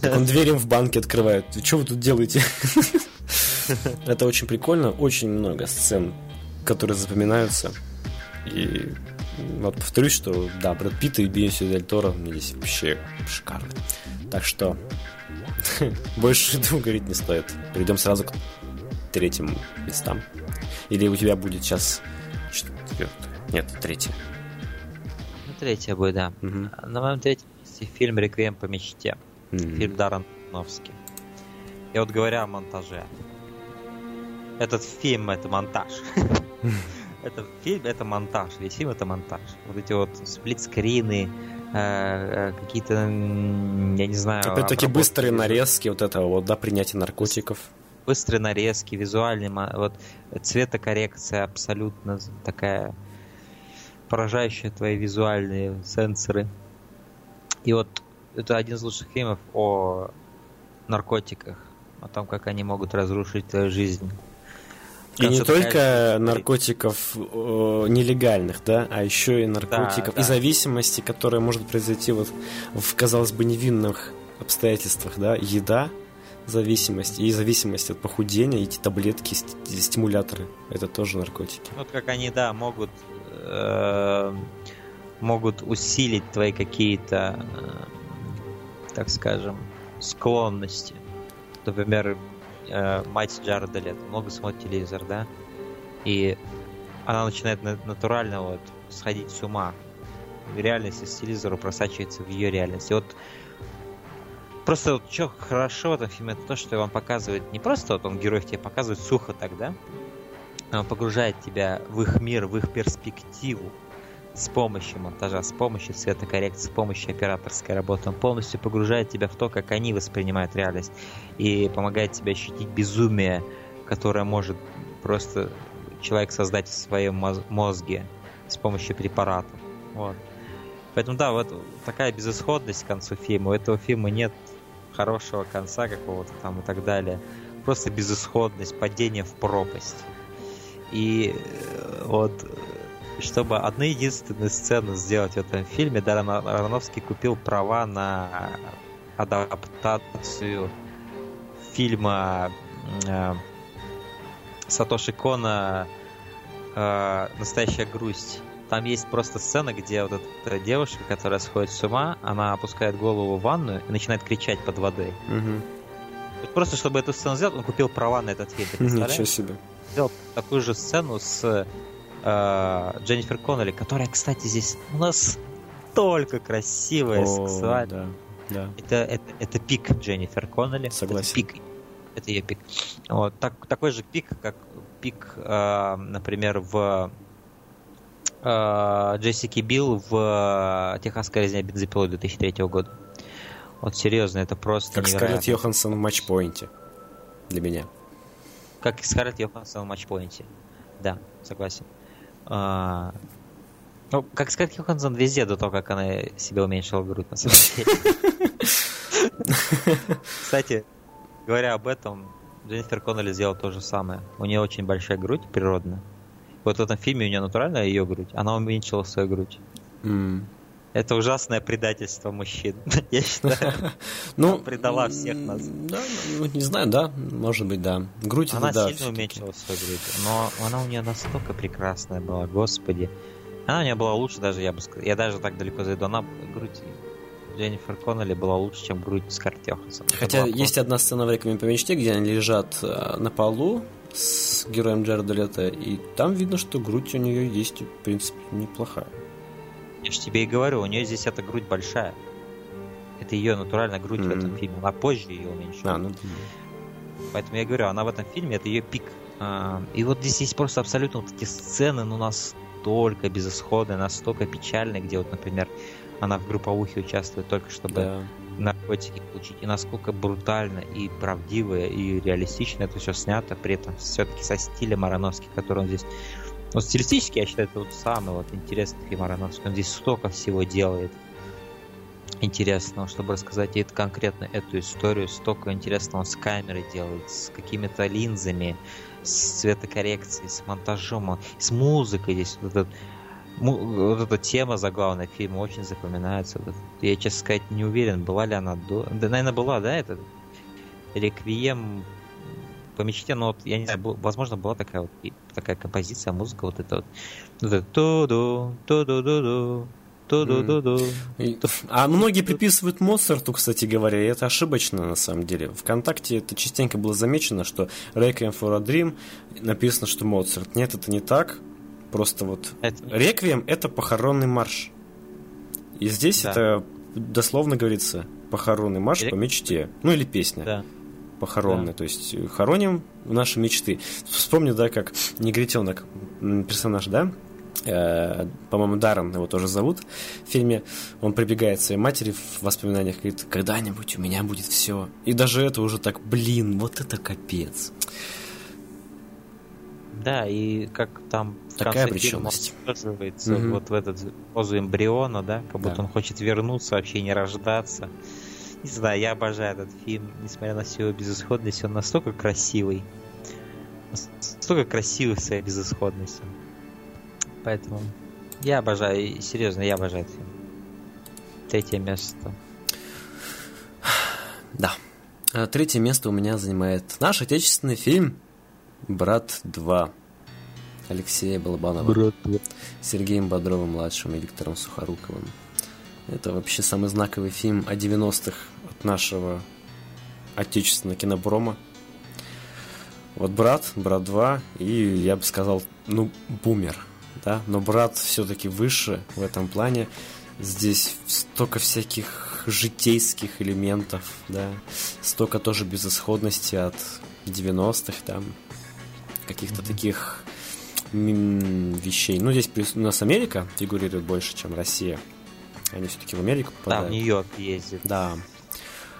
Так он дверь в банке открывает. Что вы тут делаете? Это очень прикольно, очень много сцен, которые запоминаются. И вот повторюсь, что да, Брэд Питт и Бенисио Дель Торо мне здесь вообще шикарно. Так что больше этого говорить не стоит. Перейдем сразу к третьим местам. Или у тебя будет сейчас четвертое? Нет, третье. Ну, третье будет, да. Угу. На моем третьем месте фильм «Реквием по мечте». Угу. Фильм Даррен Новский. И вот говоря о монтаже. Этот фильм — это монтаж. это фильм, это монтаж. Весь фильм это монтаж. Вот эти вот сплитскрины, э, э, какие-то, я не знаю... Опять-таки быстрые нарезки вот этого вот, да, принятие наркотиков. Быстрые нарезки, визуальный, вот цветокоррекция абсолютно такая поражающая твои визуальные сенсоры. И вот это один из лучших фильмов о наркотиках, о том, как они могут разрушить твою жизнь. И не только наркотиков э, нелегальных, да, а еще и наркотиков да, и зависимости, которая может произойти вот в, казалось бы, невинных обстоятельствах, да, еда, зависимость и зависимость от похудения, эти таблетки, стимуляторы, это тоже наркотики. Вот как они, да, могут э, могут усилить твои какие-то, э, так скажем, склонности. Например, э, мать Джареда лет много смотрит телевизор, да, и она начинает натурально вот сходить с ума. Реальность из телевизора просачивается в ее реальность. И вот просто вот что хорошо в этом фильме, это то, что он показывает не просто вот он героев тебе показывает сухо тогда, он погружает тебя в их мир, в их перспективу с помощью монтажа, с помощью цветокоррекции, с помощью операторской работы. Он полностью погружает тебя в то, как они воспринимают реальность и помогает тебе ощутить безумие, которое может просто человек создать в своем мозге с помощью препаратов. Вот. Поэтому да, вот такая безысходность к концу фильма. У этого фильма нет хорошего конца какого-то там и так далее. Просто безысходность, падение в пропасть. И э, вот чтобы одну единственную сцену сделать в этом фильме, Даррен Аронофский купил права на адаптацию фильма э, Сатоши Кона э, «Настоящая грусть». Там есть просто сцена, где вот эта девушка, которая сходит с ума, она опускает голову в ванную и начинает кричать под водой. Угу. Просто чтобы эту сцену сделать, он купил права на этот фильм. Ничего себе. Сделал такую же сцену с э, Дженнифер Коннелли, которая, кстати, здесь у нас только красивая, О, сексуальная. Да, да. Это, это, это пик Дженнифер Коннелли. Согласен. Это пик. Это ее пик. Вот, так, такой же пик, как пик, э, например, в э, Джессики Билл в э, «Техасская резня бензопилой» 2003 года. Вот серьезно, это просто Как. Скарлетт Йоханссон в матчпоинте. Для меня. Как Скарлетт Йоханссон в матчпоинте. Да, согласен. А, ну, как сказать Йоханссон везде до того, как она себе уменьшила грудь, на самом деле. Кстати, говоря об этом, Дженнифер Коннелли сделала то же самое. У нее очень большая грудь природная. Вот в этом фильме у нее натуральная ее грудь, она уменьшила свою грудь. Это ужасное предательство мужчин. Я считаю. Ну, предала всех нас. Да, ну, не знаю, да, может быть, да. Грудь Она это, да, сильно уменьшила свою грудь, но она у нее настолько прекрасная была, господи. Она у нее была лучше даже, я бы сказал. Я даже так далеко зайду. Она грудь Дженнифер Коннелли была лучше, чем грудь Йоханссон. Хотя есть одна сцена в «Реквиеме по мечте», где они лежат э, на полу с героем Джареда Лето, и там видно, что грудь у нее есть, в принципе, неплохая. Я же тебе и говорю, у нее здесь эта грудь большая. Это ее натуральная грудь mm-hmm. в этом фильме. Она позже ее уменьшила. А, ну... Поэтому я говорю, она в этом фильме, это ее пик. А, и вот здесь есть просто абсолютно вот эти сцены, ну, настолько безысходные, настолько печальные, где вот, например, она в групповухе участвует только чтобы да. наркотики получить. И насколько брутально и правдиво и реалистично это все снято, при этом все-таки со стилем Ароновски, который он здесь вот стилистически, я считаю, это вот самый вот интересный фильм Ароновский. Он здесь столько всего делает интересного, чтобы рассказать это конкретно эту историю. Столько интересного с камерой делает, с какими-то линзами, с цветокоррекцией, с монтажом, с музыкой здесь. Вот, этот, вот эта тема заглавная фильма очень запоминается. Я, честно сказать, не уверен, была ли она до... Да, наверное, была, да, это Реквием по мечте, но вот, я не знаю, возможно, была такая вот такая композиция, музыка, вот это вот. Вот это ту-ду, ту-ду-ду-ду, ту-ду-ду-ду. А многие приписывают Моцарту, кстати говоря, и это ошибочно на самом деле. Вконтакте это частенько было замечено, что Requiem for a Dream написано, что Моцарт. Нет, это не так. Просто вот это... Реквием это похоронный марш. И здесь да. это дословно говорится похоронный марш Рек... по мечте. Ну или песня. Да похоронные. Да. То есть э, хороним наши мечты. Вспомню, да, как негритенок, персонаж, да, э, по-моему, Даррен его тоже зовут в фильме, он прибегает к своей матери в воспоминаниях, говорит, когда-нибудь у меня будет все. И даже это уже так, блин, вот это капец. Да, и как там в Такая конце фильма угу. вот в этот позу эмбриона, да, как будто да. он хочет вернуться, вообще не рождаться. Не знаю, я обожаю этот фильм, несмотря на всю его безысходность, он настолько красивый. Настолько красивый в своей безысходности. Поэтому я обожаю, серьезно, я обожаю этот фильм. Третье место. Да. А третье место у меня занимает наш отечественный фильм «Брат 2». Алексея Балабанова, Брат. Сергеем Бодровым-младшим и Виктором Сухоруковым. Это вообще самый знаковый фильм о 90-х от нашего отечественного кинопрома. Вот «Брат», «Брат 2» и, я бы сказал, ну, «Бумер», да, но «Брат» все-таки выше в этом плане. Здесь столько всяких житейских элементов, да, столько тоже безысходности от 90-х, там, каких-то таких м, вещей. Ну, здесь у нас Америка фигурирует больше, чем Россия. Они все-таки в Америку Да, в попадают. Нью-Йорк ездит. Да.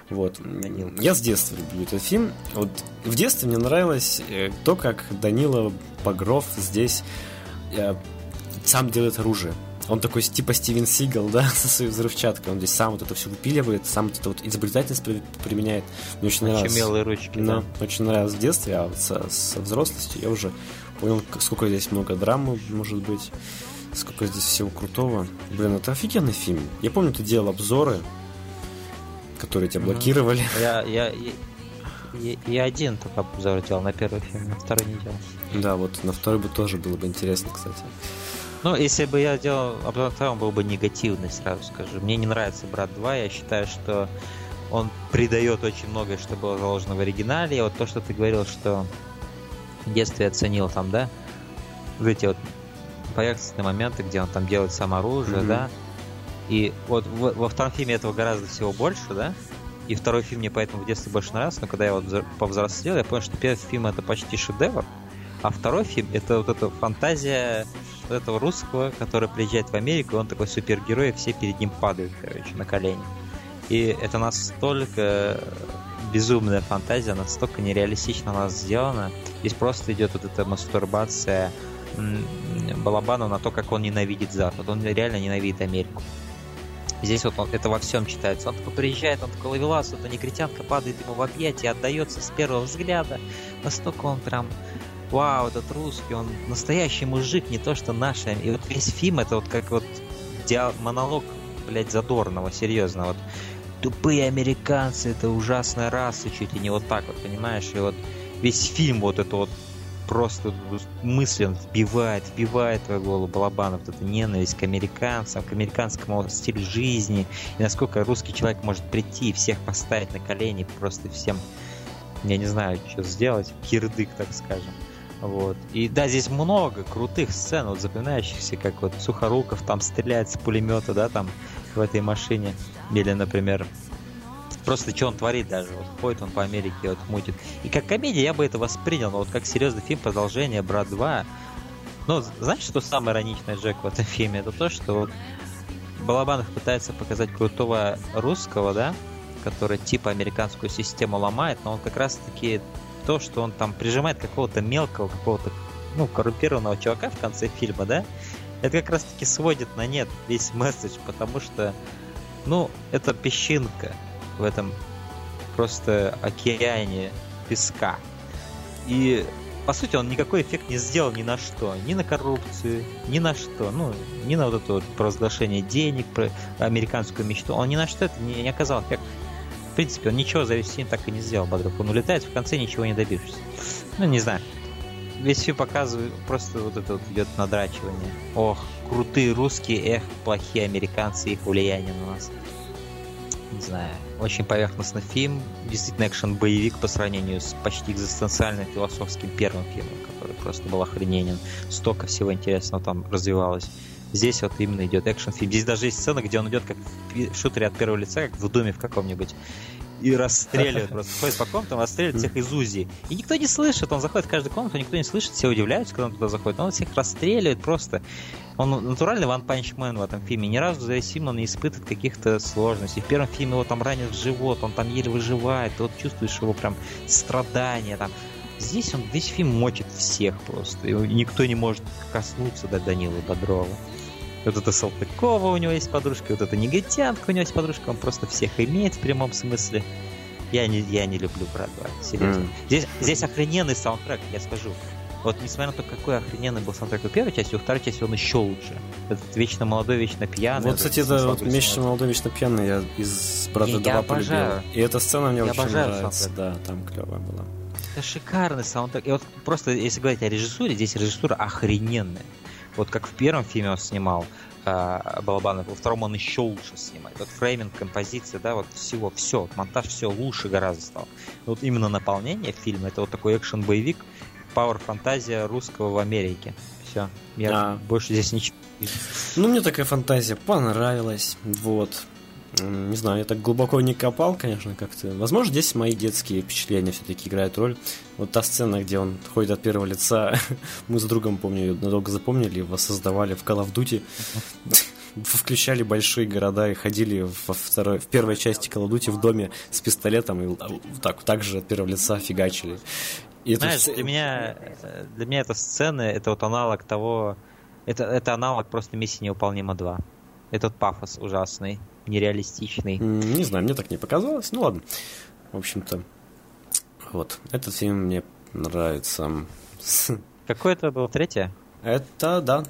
Вот. Данил. Я с детства люблю этот фильм. Вот в детстве мне нравилось э, то, как Данила Багров здесь э, сам делает оружие. Он такой типа Стивен Сигал, да, со своей взрывчаткой. Он здесь сам вот это все выпиливает, сам вот это вот изобретательность при- применяет. Мне очень нравилось. Очумелые ручки, Да, да. очень нравилось в детстве, а вот со, со взрослостью я уже понял, сколько здесь много драмы, может быть, сколько здесь всего крутого. Блин, это офигенный фильм. Я помню, ты делал обзоры, которые тебя блокировали. Я, я, я, я- один только обзор делал на первый фильм, на второй не делал. Да, вот на второй бы тоже было бы интересно, кстати. Ну, если бы я делал обзор на второй, он был бы негативный, сразу скажу. Мне не нравится «Брат 2», я считаю, что он придает очень многое, что было заложено в оригинале. И вот то, что ты говорил, что в детстве оценил там, да, вот эти вот поверхностные моменты, где он там делает сам оружие, Мгм. да, и вот во, во втором фильме этого гораздо всего больше, да, и второй фильм мне поэтому в детстве больше нравился, но когда я вот взро- повзрослел, я понял, что первый фильм это почти шедевр, а второй фильм это вот эта фантазия вот этого русского, который приезжает в Америку, он такой супергерой, и все перед ним падают, короче, на колени. И это настолько безумная фантазия, настолько нереалистично у нас сделана. Здесь просто идет вот эта мастурбация м, Балабанова на то, как он ненавидит Запад. Он реально ненавидит Америку. Здесь вот он, это во всем читается. Он такой приезжает, он такой ловелас, эта негритянка падает ему в объятия, отдается с первого взгляда. Настолько он прям вау, этот русский, он настоящий мужик, не то что наш. И вот весь фильм это вот как вот диа- монолог, блядь, задорного, серьезно. Вот тупые американцы, это ужасная раса, чуть ли не вот так вот, понимаешь? И вот весь фильм вот это вот просто мысли он вбивает, вбивает твою голову Балабанов, вот эта ненависть к американцам, к американскому стилю жизни, и насколько русский человек может прийти и всех поставить на колени, просто всем, я не знаю, что сделать, кирдык, так скажем. Вот. И да, здесь много крутых сцен, вот запоминающихся, как вот Сухоруков там стреляет с пулемета, да, там в этой машине. Или, например, просто что он творит даже. Вот ходит он по Америке, вот мутит. И как комедия я бы это воспринял, но вот как серьезный фильм, продолжение «Брат 2», ну, знаешь, что самое ироничное, Джек, в этом фильме? Это то, что вот Балабанов пытается показать крутого русского, да, который типа американскую систему ломает, но он как раз-таки то, что он там прижимает какого-то мелкого, какого-то, ну, коррумпированного чувака в конце фильма, да, это как раз-таки сводит на нет весь месседж, потому что, ну, это песчинка в этом просто океане песка. И по сути, он никакой эффект не сделал ни на что. Ни на коррупцию, ни на что. Ну, ни на вот это вот провозглашение денег, про американскую мечту. Он ни на что это не, не оказал эффект. В принципе, он ничего за весь фильм так и не сделал, Бодров. Он улетает, в конце ничего не добившись. Ну, не знаю. Весь фильм показывает, просто вот это вот идет надрачивание. Ох, крутые русские, эх, плохие американцы, их влияние на нас. Не знаю. Очень поверхностный фильм. Действительно экшен-боевик по сравнению с почти экзистенциальным философским первым фильмом, который просто был охрененен. Столько всего интересного там развивалось. Здесь вот именно идет экшен-фильм. Здесь даже есть сцена, где он идет как в шутере от первого лица, как в доме в каком-нибудь. И расстреливает просто. Ходит по комнатам, расстреливает всех из УЗИ. И никто не слышит. Он заходит в каждую комнату, никто не слышит. Все удивляются, когда он туда заходит. Он всех расстреливает просто. Он натуральный One Punch Man в этом фильме. Ни разу за весь фильм он не испытывает каких-то сложностей. В первом фильме его там ранят в живот, он там еле выживает. Ты вот чувствуешь его прям страдания там. Здесь он весь фильм мочит всех просто. И никто не может коснуться до Данилы Бодрова. Вот это Салтыкова у него есть подружка, вот эта негритянка у него есть подружка, он просто всех имеет в прямом смысле. Я не, я не люблю брат 2, серьезно. Mm. Здесь, здесь охрененный саундтрек, я скажу. Вот несмотря на то, какой охрененный был саундтрек у первой части, у второй части он еще лучше. Этот вечно молодой, вечно пьяный. Вот, кстати, это вот «Вечно молодой, вечно пьяный» я из «Брата Я- 2» я полюбил. обожаю. И эта сцена мне Я очень нравится. саундтрек. Да, там клевая была. Это шикарный саундтрек. И вот просто, если говорить о режиссуре, здесь режиссура охрененная. Вот как в первом фильме он снимал э, Балабанов, во втором он еще лучше снимает. Вот фрейминг, композиция, да, вот всего, все, монтаж все лучше гораздо стал. Вот именно наполнение фильма, это вот такой экшен-боевик, пауэр фантазия русского в Америке. Все. Я а. больше здесь ничего ну, мне такая фантазия понравилась. Вот. Не знаю, я так глубоко не копал, конечно, как-то. Возможно, здесь мои детские впечатления все-таки играют роль. Вот та сцена, где он ходит от первого лица, мы с другом, помню, ее надолго запомнили, воссоздавали в Call of Duty. Включали большие города и ходили во второй, в первой части Call of Duty в доме с пистолетом и так, так же от первого лица фигачили. И Знаешь, это... для меня, для меня эта сцена, это вот аналог того, это, это аналог просто миссии невыполнима 2. Этот пафос ужасный, нереалистичный. Не знаю, мне так не показалось. Ну ладно. В общем-то, вот. Этот фильм мне нравится. Какое это было третье? Это, да.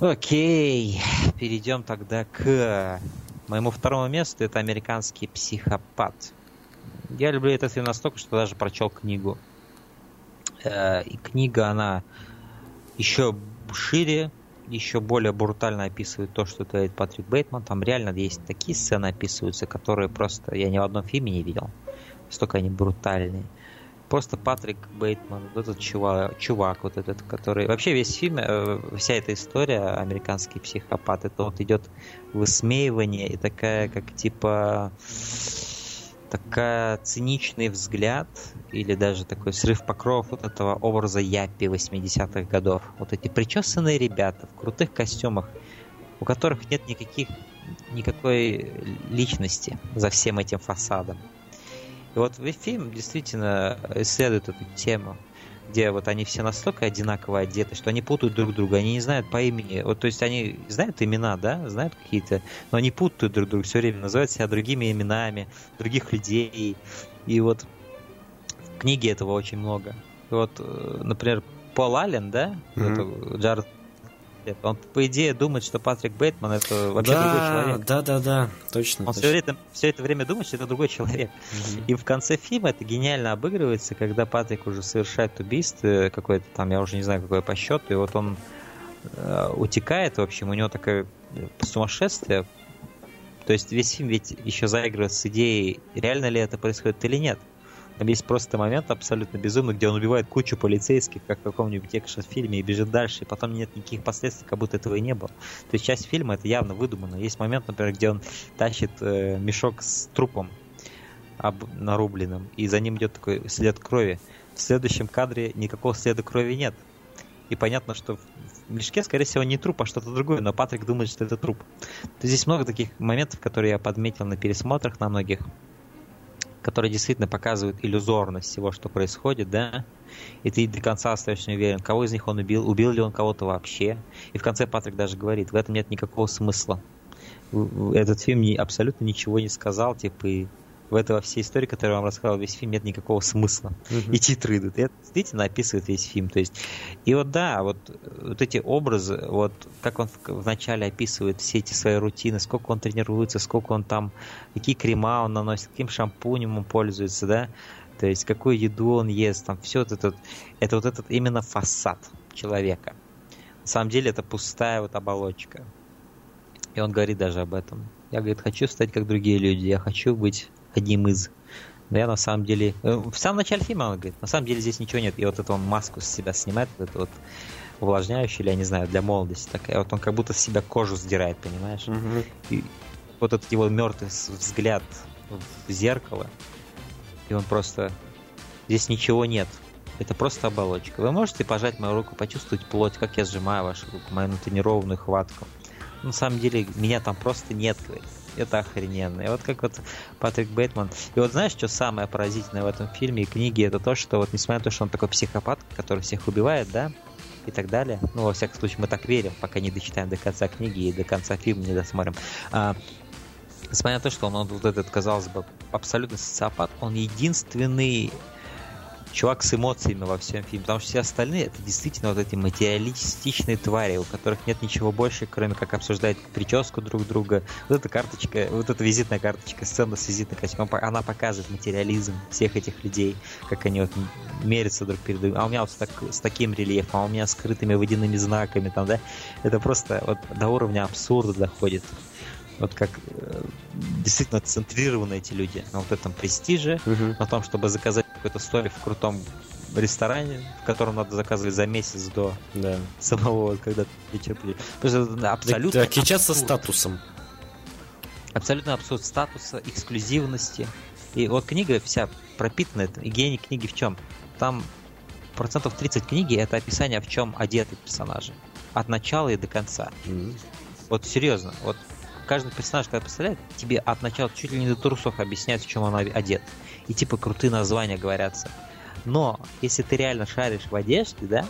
Окей. Перейдем тогда к моему второму месту. Это американский психопат. Я люблю этот фильм настолько, что даже прочел книгу. Э, и книга, она еще шире, еще более брутально описывает то, что творит Патрик Бейтман. Там реально есть такие сцены описываются, которые просто я ни в одном фильме не видел. Столько они брутальные. Просто Патрик Бейтман, вот этот чувак, чувак вот этот, который... Вообще весь фильм, э, вся эта история, американский психопат, это вот идет высмеивание и такая, как типа такая циничный взгляд или даже такой срыв покров вот этого образа Яппи 80-х годов. Вот эти причесанные ребята в крутых костюмах, у которых нет никаких, никакой личности за всем этим фасадом. И вот фильм действительно исследует эту тему где вот они все настолько одинаково одеты, что они путают друг друга, они не знают по имени. Вот, то есть они знают имена, да, знают какие-то, но они путают друг друга все время, называют себя другими именами, других людей. И вот в книге этого очень много. И вот, э, например, Пол Аллен, да, mm-hmm. Джаред лет. Он, по идее, думает, что Патрик Бейтман это вообще да, другой человек. Да, да, да, точно. Он точно. Все, время, все это время думает, что это другой человек. Угу. И в конце фильма это гениально обыгрывается, когда Патрик уже совершает убийство какое-то там, я уже не знаю, какое по счету, и вот он э, утекает, в общем, у него такое э, сумасшествие. То есть весь фильм ведь еще заигрывает с идеей, реально ли это происходит или нет. Там есть просто момент абсолютно безумный, где он убивает кучу полицейских, как в каком-нибудь экшн-фильме, и бежит дальше, и потом нет никаких последствий, как будто этого и не было. То есть часть фильма это явно выдумано. Есть момент, например, где он тащит э, мешок с трупом об, нарубленным, и за ним идет такой след крови. В следующем кадре никакого следа крови нет. И понятно, что в мешке, скорее всего, не труп, а что-то другое, но Патрик думает, что это труп. То есть здесь много таких моментов, которые я подметил на пересмотрах на многих которые действительно показывают иллюзорность всего, что происходит, да, и ты до конца остаешься не уверен, кого из них он убил, убил ли он кого-то вообще. И в конце Патрик даже говорит, в этом нет никакого смысла. Этот фильм абсолютно ничего не сказал, типа, и в этой всей истории, которую я вам рассказал, весь фильм нет никакого смысла. Uh-huh. И титры идут. И это действительно описывает весь фильм. То есть, и вот да, вот, вот эти образы, вот как он вначале описывает все эти свои рутины, сколько он тренируется, сколько он там, какие крема он наносит, каким шампунем он пользуется, да, то есть какую еду он ест, там все вот это, это вот этот именно фасад человека. На самом деле это пустая вот оболочка. И он говорит даже об этом. Я, говорит, хочу стать как другие люди, я хочу быть одним из. Но я на самом деле... Э, в самом начале фильма он говорит, на самом деле здесь ничего нет. И вот эту он маску с себя снимает, вот это вот увлажняющий, или я не знаю, для молодости такая. Вот он как будто с себя кожу сдирает, понимаешь? Угу. И вот этот его мертвый взгляд в зеркало, и он просто... Здесь ничего нет. Это просто оболочка. Вы можете пожать мою руку, почувствовать плоть, как я сжимаю вашу руку, мою натренированную хватку. На самом деле, меня там просто нет, говорит это охрененно. И вот как вот Патрик Бейтман. И вот знаешь, что самое поразительное в этом фильме и книге, это то, что вот несмотря на то, что он такой психопат, который всех убивает, да, и так далее. Ну, во всяком случае, мы так верим, пока не дочитаем до конца книги и до конца фильма не досмотрим. А, несмотря на то, что он, вот этот, казалось бы, абсолютно социопат, он единственный чувак с эмоциями во всем фильме, потому что все остальные это действительно вот эти материалистичные твари, у которых нет ничего больше, кроме как обсуждать прическу друг друга. Вот эта карточка, вот эта визитная карточка, сцена с визитной карточкой, она показывает материализм всех этих людей, как они вот мерятся друг перед другом. А у меня вот с, так, с таким рельефом, а у меня скрытыми водяными знаками там, да, это просто вот до уровня абсурда доходит вот как э, действительно центрированы эти люди на вот этом престиже, Мгм. на том, чтобы заказать какой-то столик в крутом ресторане, в котором надо заказывать за месяц до Да. самого, когда ты вечер придет. Потому что это абсолютно Да, кичаться абсурд. статусом. Абсолютно абсурд статуса, эксклюзивности. И вот книга вся пропитана этим. И гений книги в чем? Там процентов 30 книги это описание, в чем одеты персонажи. От начала и до конца. М. Вот серьезно, вот каждый персонаж, когда представляет, тебе от начала чуть ли не до трусов объясняют, в чем он одет. И типа крутые названия говорятся. Но если ты реально шаришь в одежде, да,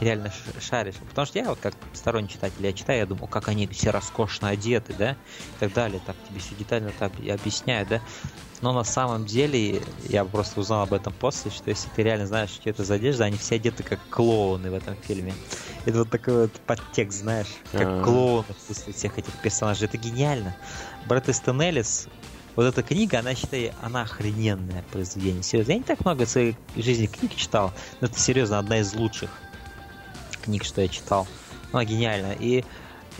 реально шаришь, потому что я вот как сторонний читатель, я читаю, я думаю, как они все роскошно одеты, да, и так далее, так тебе все детально так объясняют, да. Но на самом деле, я просто узнал об этом после, что если ты реально знаешь, что это за одежда, они все одеты как клоуны в этом фильме. Это вот такой вот подтекст, знаешь, как А. клоуны присутствует всех этих персонажей. Это гениально. Брэд Эстон Эллис, вот эта книга, она, считай, она охрененное произведение. Серьезно, я не так много в своей жизни книг читал, но это, серьезно, одна из лучших книг, что я читал. Она гениальна. И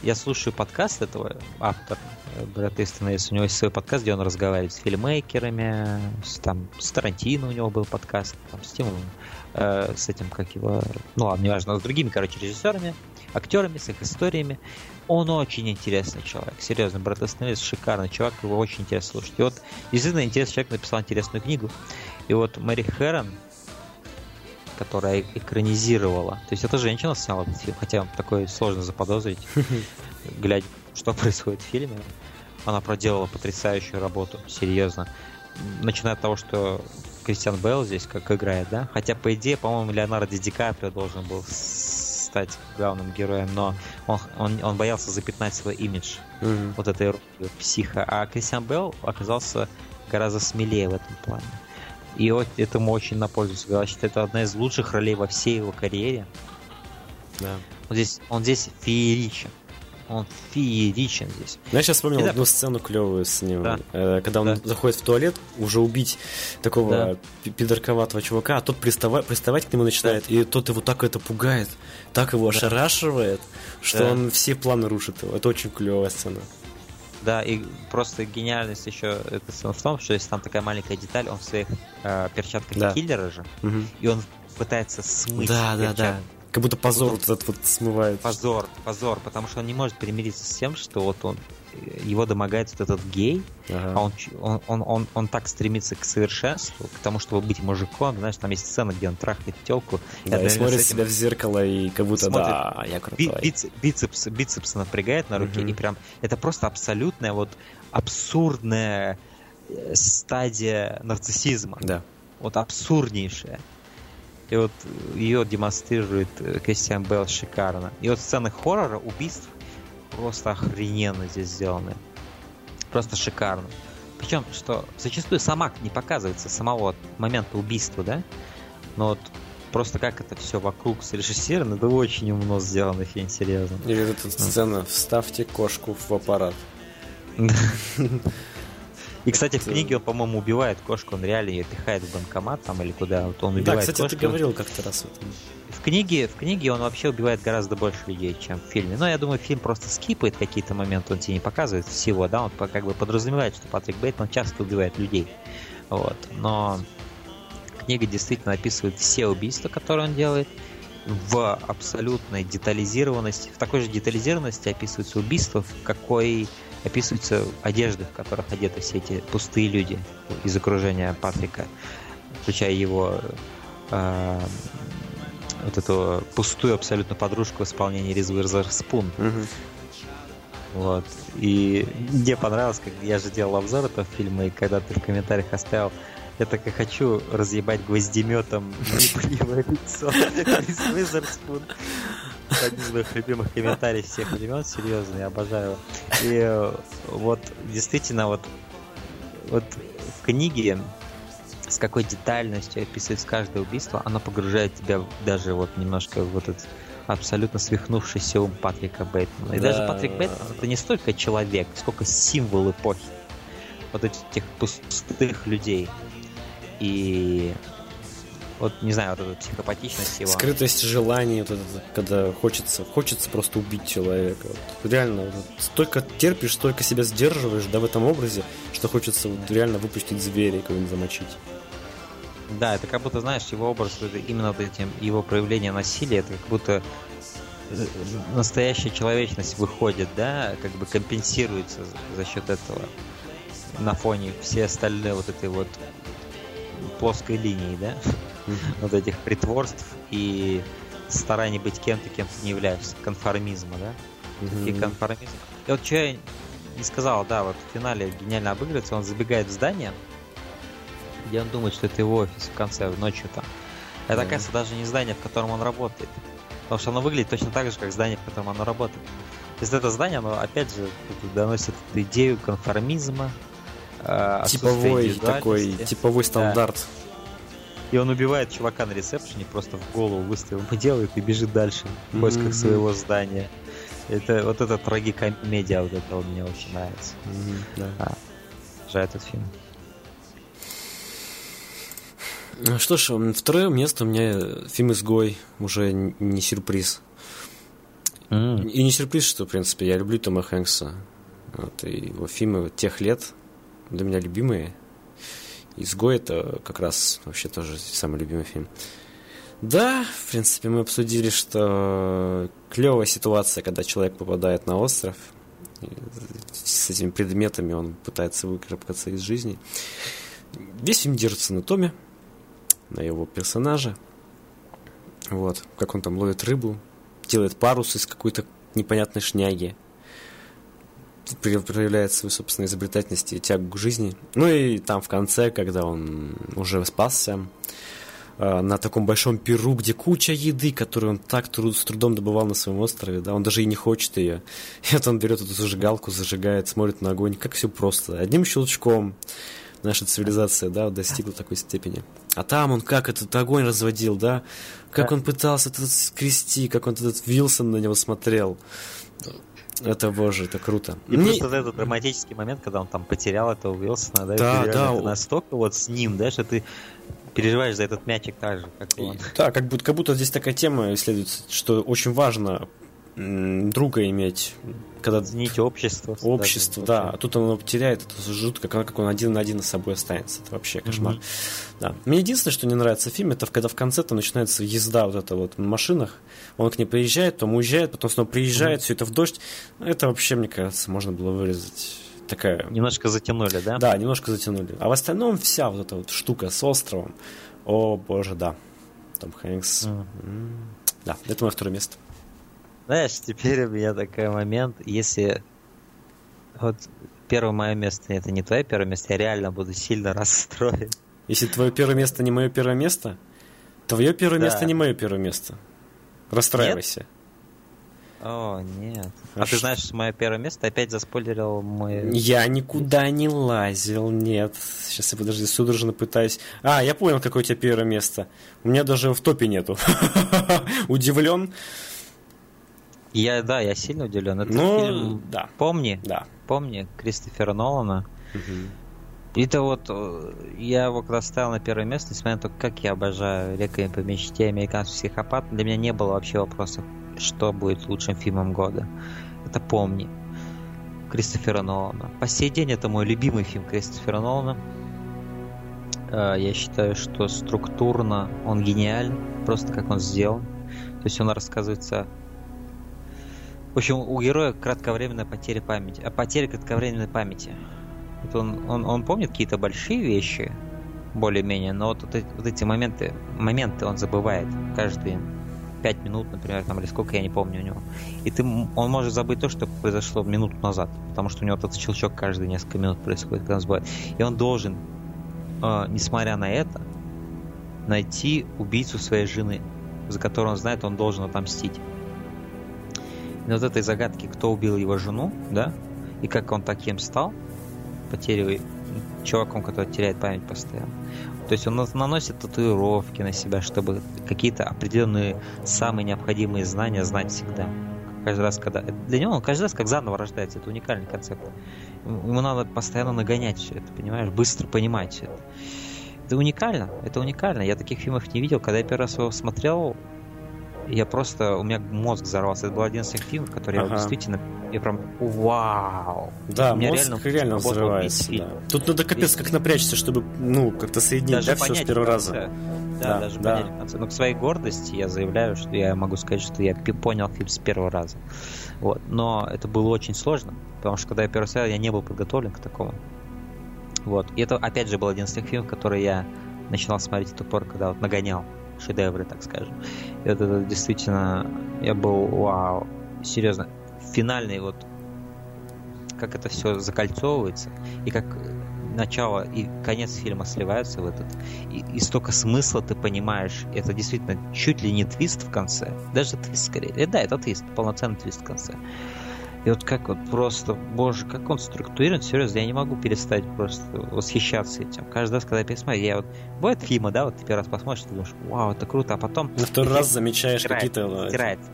я слушаю подкаст этого автора, э, Брэд Эллис. У него есть свой подкаст, где он разговаривает с фильмейкерами, с, там, с Тарантино у него был подкаст, там, с тем, э, с этим, как его, ну ладно, неважно, с другими, короче, режиссерами, актерами, с их историями. Он очень интересный человек, серьезно, Брэд Эллис шикарный чувак, его очень интересно слушать. И вот действительно интересный человек написал интересную книгу. И вот Мэри Хэрон, которая экранизировала, то есть эта женщина сняла этот фильм, хотя такое сложно заподозрить, глядя, что происходит в фильме. Она проделала потрясающую работу, серьезно. Начиная от того, что Кристиан Белл здесь как играет, да? Хотя, по идее, по-моему, Леонардо Ди Каприо должен был стать главным героем, но он, он, он боялся запятнать свой имидж Мгм. вот этой психа. А Кристиан Белл оказался гораздо смелее в этом плане. И вот этому очень на пользу сыграл. Это одна из лучших ролей во всей его карьере. Да. Он здесь, он здесь фееричен. Он фееричен здесь. Ну, Я сейчас вспомнил И да. одну сцену клевую с ним. Да. Э, Когда он Да. заходит в туалет, уже убить такого Да. пи- пидорковатого чувака, а тот приставать, приставать к нему начинает, и тот его так это пугает, так его ошарашивает, что Да. он все планы рушит его. Это очень клевая сцена. Да, и просто гениальность еще сцены в том, что если там такая маленькая деталь, он в своих э, перчатках Да. киллера же, Мгм. и он пытается смыть Да, да, перчатки. да. Как будто позор вот этот вот смывает. Позор, позор, потому что он не может примириться с тем, что вот он его домогается вот этот гей, Ага. а он, он, он, он, он так стремится к совершенству, к тому, чтобы быть мужиком, знаешь, там есть сцена, где он трахает телку, Да, и смотрит себя в зеркало, и как будто, Смотрит. да, я крутой. бицепс, бицепс напрягает на руке, Мгм. и прям это просто абсолютная вот абсурдная э, стадия нарциссизма. Да. Вот абсурднейшая. И вот ее демонстрирует э, Кристиан Белл шикарно. И вот сцены хоррора, убийств просто охрененно здесь сделаны. Просто шикарно. Причем, что зачастую сама не показывается самого момента убийства, да? Но вот просто как это все вокруг срежиссировано, это очень умно сделано фильм, серьезно. Или вот эта сцена «Вставьте кошку в аппарат». И, кстати, в книге он, по-моему, убивает кошку, он реально ее пихает в банкомат там или куда. Вот он Да, убивает кстати, кошку. ты говорил как-то раз. вот. В книге, в книге он вообще убивает гораздо больше людей, чем в фильме. Но я думаю, фильм просто скипает какие-то моменты, он тебе не показывает всего, да, он как бы подразумевает, что Патрик Бейтман часто убивает людей. Вот. Но книга действительно описывает все убийства, которые он делает, в абсолютной детализированности, в такой же детализированности описываются убийства, в какой описываются одежды, в которых одеты все эти пустые люди из окружения Патрика, включая его э, вот эту пустую абсолютно подружку в исполнении Риз Уизерспун. Мгм. Вот. И мне понравилось, как я же делал обзор этого фильма, и когда ты в комментариях оставил я так и хочу разъебать гвоздеметом неприемое лицо Риз Уизерспун. Один из моих любимых комментариев всех времен, серьезно, я обожаю его. И э, вот действительно вот, вот в книге с какой детальностью описывается каждое убийство, оно погружает тебя даже вот немножко в этот абсолютно свихнувшийся ум Патрика Бейтмана. И Да. даже Патрик Бейтман это не столько человек, сколько символ эпохи. Вот этих пустых людей. И вот, не знаю, вот эта психопатичность его. Скрытость желаний, вот это, когда хочется, хочется просто убить человека. Вот, реально, вот, столько терпишь, столько себя сдерживаешь, да, в этом образе, что хочется вот реально выпустить зверя и кого-нибудь замочить. Да, это как будто, знаешь, его образ, это именно вот этим, его проявление насилия, это как будто э, настоящая человечность выходит, да, как бы компенсируется за счет этого на фоне все остальные вот этой вот плоской линии, да, вот этих притворств и стараний быть кем-то, кем ты не являешься, конформизма, да, и конформизм. И вот что я не сказал, да, вот в финале гениально обыгрывается, он забегает в здание, где он думает, что это его офис в конце, ночью там. Это, Да. оказывается, даже не здание, в котором он работает. Потому что оно выглядит точно так же, как здание, в котором оно работает. То есть это здание, оно, опять же, доносит идею конформизма, э, Типовой такой, типовой стандарт. И он убивает чувака на ресепшене, просто в голову выстрел ему делает и бежит дальше в поисках Мгм. своего здания. Это вот эта трагикомедия, вот это вот мне очень нравится. Мгм, да. Жаль этот фильм. Ну Что ж, второе место у меня фильм «Изгой», уже не сюрприз. И не сюрприз, что, в принципе, я люблю Тома Хэнкса. Вот, и его фильмы тех лет для меня любимые. «Изгой» — это как раз вообще тоже самый любимый фильм. Да, в принципе, мы обсудили, что клевая ситуация, когда человек попадает на остров, с этими предметами он пытается выкарабкаться из жизни. Весь фильм держится на Томе, на его персонаже. Вот, как он там ловит рыбу, делает парус из какой-то непонятной шняги. Проявляет свою собственную изобретательность и тягу к жизни. Ну и там в конце, когда он уже спасся, э, на таком большом перу, где куча еды, которую он так труд- с трудом добывал на своем острове, да, он даже и не хочет ее. И вот он берет эту зажигалку, зажигает, смотрит на огонь, как все просто. Одним щелчком наша цивилизация, да, достигла такой степени. А там он как этот огонь разводил, да, как Да. он пытался этот скрести, как он этот Вилсон на него смотрел. Это, боже, это круто. И Мне- просто вот этот драматический момент, когда он там потерял этого Уилсона, да, и Да, да, реально- ты о- настолько вот с ним, да, что ты переживаешь за этот мячик так же, как и он. Да, как будто, как будто здесь такая тема исследуется, что очень важно друга иметь, когда Цените общество. общество, да, а тут он его потеряет, это жутко, как, как он один на один с собой останется, это вообще кошмар. Мгм. Да. Мне единственное, что не нравится в фильме, это когда в конце там начинается езда вот эта вот на машинах, он к ней приезжает, потом уезжает, потом снова приезжает, все это в дождь, Ну, это вообще, мне кажется, можно было вырезать такая... Немножко затянули, да? Да, немножко затянули. А в остальном вся вот эта вот штука с островом, о боже, да. Том Хэнкс. М, Да, это мое второе место. Знаешь, теперь у меня такой момент, если вот первое мое место, это не твое первое место, я реально буду сильно расстроен. Если твое первое место не мое первое место, твое первое Да. место не мое первое место. Расстраивайся. О, нет. А А, ты знаешь, что мое первое место опять заспойлерил мой... Я никуда не лазил, нет. Сейчас я подожди, судорожно пытаюсь. А, я понял, какое у тебя первое место. У меня даже в топе нету. Удивлен. Я, да, я сильно удивлен. Это Ну, фильм... да. Помни, Да. помни Кристофера Нолана. Мгм. Это вот, э, я его когда ставил на первое место, несмотря на то, как я обожаю «Реквием по мечте», «Американский психопат», для меня не было вообще вопросов, что будет лучшим фильмом года. Это «Помни» Кристофера Нолана. По сей день это мой любимый фильм Кристофера Нолана. Э, Я считаю, что структурно он гениален, просто как он сделан. То есть он рассказывается... В общем, у героя кратковременная потеря памяти. А потеря кратковременной памяти. Вот он, он, он помнит какие-то большие вещи, более-менее, но вот, вот эти, вот эти моменты, моменты он забывает каждые пять минут, например, там, или сколько, я не помню у него. И ты, он может забыть то, что произошло минуту назад, потому что у него этот щелчок каждые несколько минут происходит, когда он забывает. И он должен, э, несмотря на это, найти убийцу своей жены, за которую он знает, он должен отомстить. И вот этой загадки, кто убил его жену, да, и как он таким стал, потерей чуваком, который теряет память постоянно. То есть он на- наносит татуировки на себя, чтобы какие-то определенные самые необходимые знания знать всегда. Каждый раз, когда... Для него он каждый раз как заново рождается. Это уникальный концепт. Ему надо постоянно нагонять все это, понимаешь? Быстро понимать все это. Это уникально. Это уникально. Я таких фильмов не видел. Когда я первый раз его смотрел, я просто... У меня мозг взорвался. Это был один из тех фильмов, который я Ага. действительно... Я прям... Вау! Да, мозг реально реально, взрывается. Да. Тут надо капец как напрячься, чтобы ну как-то соединить, да, все с первого раза. Да, Да, даже да. понять. Но к своей гордости я заявляю, что я могу сказать, что я понял фильм с первого раза. Вот. Но это было очень сложно, потому что когда я первый раз я не был подготовлен к такому. Вот. И это, опять же, был один из тех фильмов, которые я начинал смотреть в ту пору, когда вот нагонял шедевры, так скажем. И вот это действительно, я был, вау, серьезно, финальный вот, как это все закольцовывается, и как начало и конец фильма сливаются в этот, и, и столько смысла ты понимаешь, это действительно чуть ли не твист в конце, даже твист скорее, Э, да, это твист, полноценный твист в конце. И вот как вот просто, боже, как он структурирован, серьезно, я не могу перестать просто восхищаться этим. Каждый раз, когда я пересмотрю, я вот... Бывают фильмы, да, вот ты первый раз посмотришь, ты думаешь, вау, это круто, а потом... На второй раз замечаешь какие-то... э, Стирается.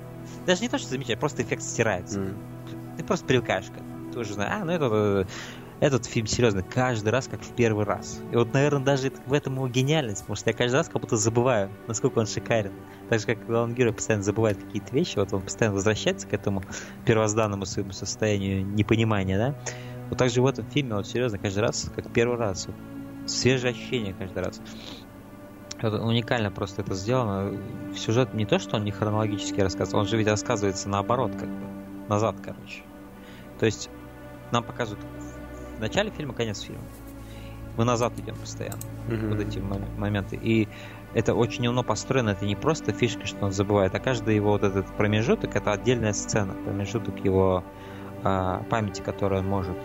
Даже не то, что замечаешь, просто эффект стирается. м. Ты просто привыкаешь к этому. Ты уже знаешь, а, ну этот, э, этот фильм серьезно, каждый раз как в первый раз. И вот, наверное, даже в этом его гениальность, потому что я каждый раз как будто забываю, насколько он шикарен. Так же, как главный герой постоянно забывает какие-то вещи, вот он постоянно возвращается к этому первозданному своему состоянию непонимания, да? Вот так же в этом фильме, вот серьезно, каждый раз, как первый раз. Вот, свежие ощущения каждый раз. Это уникально просто это сделано. Сюжет не то, что он не хронологически рассказывается, он же ведь рассказывается наоборот, как бы. Назад, короче. То есть нам показывают в начале фильма конец фильма. Мы назад идем постоянно. Мгм. Вот эти мом- моменты. И это очень умно построено. Это не просто фишка, что он забывает, а каждый его вот этот промежуток это отдельная сцена, промежуток его а, памяти, которую он может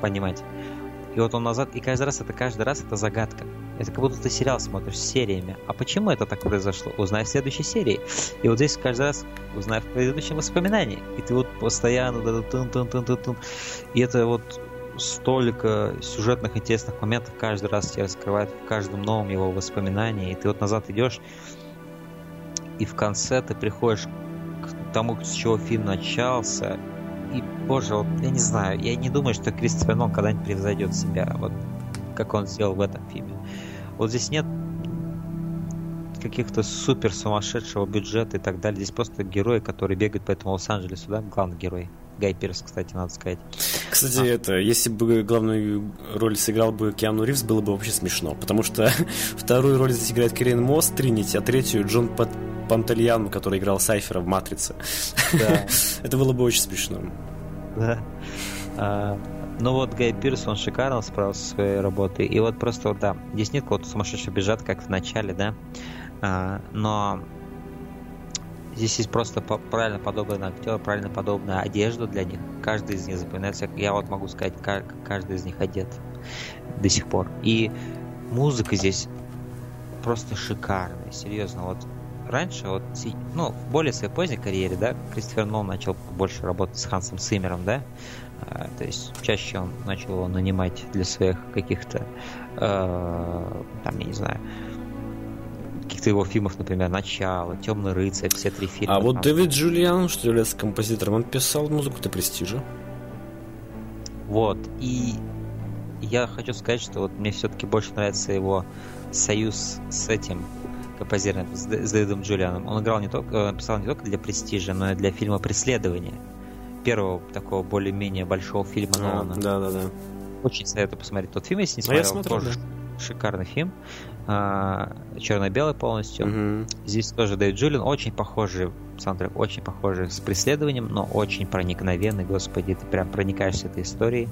понимать. И вот он назад, и каждый раз это каждый раз это загадка. Это как будто ты сериал смотришь с сериями. А почему это так произошло? Узнай в следующей серии. И вот здесь каждый раз узнай в предыдущем воспоминании. И ты вот постоянно вот это тун-тун-тун-тун-тун. И это вот столько сюжетных интересных моментов каждый раз тебе раскрывает в каждом новом его воспоминании. И ты вот назад идешь, и в конце ты приходишь к тому, с чего фильм начался. И, боже, вот я не знаю, я не думаю, что Кристофер Нолан когда-нибудь превзойдет себя, вот как он сделал в этом фильме. Вот здесь нет каких-то супер сумасшедшего бюджета и так далее. Здесь просто герои, которые бегают по этому Лос-Анджелесу, да? Главный герой. Гай Пирс, кстати, надо сказать. Кстати, А. это, если бы главную роль сыграл бы Киану Ривз, было бы вообще смешно, потому что вторую роль здесь играет Кирин Мосс, Тринити, а третью Джон Пат- Пантельян, который играл Сайфера в «Матрице». Да. Это было бы очень смешно. Да. А, ну вот Гай Пирс, он шикарно справился со своей работой. И вот просто, вот, да, здесь нет какого-то сумасшедшего бюджета, как в начале, да. А, но здесь есть просто правильно подобранный актер, правильно подобная одежда для них. Каждый из них запоминается. Я вот могу сказать, как каждый из них одет до сих пор. И музыка здесь просто шикарная, серьезно. Вот раньше, вот, ну, в более своей поздней карьере, да, Кристофер Нолан начал больше работать с Хансом Симмером, да, А, то есть чаще он начал его нанимать для своих каких-то, э, там, я не знаю, каких-то его фильмов, например, «Начало», «Темный рыцарь», все три фильма. А вот. Дэвид Джулиан, что является композитором, он писал музыку для «Престижа». Вот, и я хочу сказать, что вот мне все-таки больше нравится его союз с этим композитором, с, Дэвидом Джулианом. Он играл не только, э, писал не только для «Престижа», но и для фильма «Преследование». Первого такого более-менее большого фильма Нолана. Да, да, да. Очень советую посмотреть тот фильм, если не А я смотрел. смотрел, тоже шикарный фильм. А, черно-белый полностью. Мгм. Здесь тоже Дэвид Джулиан. Очень похожий саундтрек, очень похожий с преследованием, но очень проникновенный, господи. Ты прям проникаешься этой историей,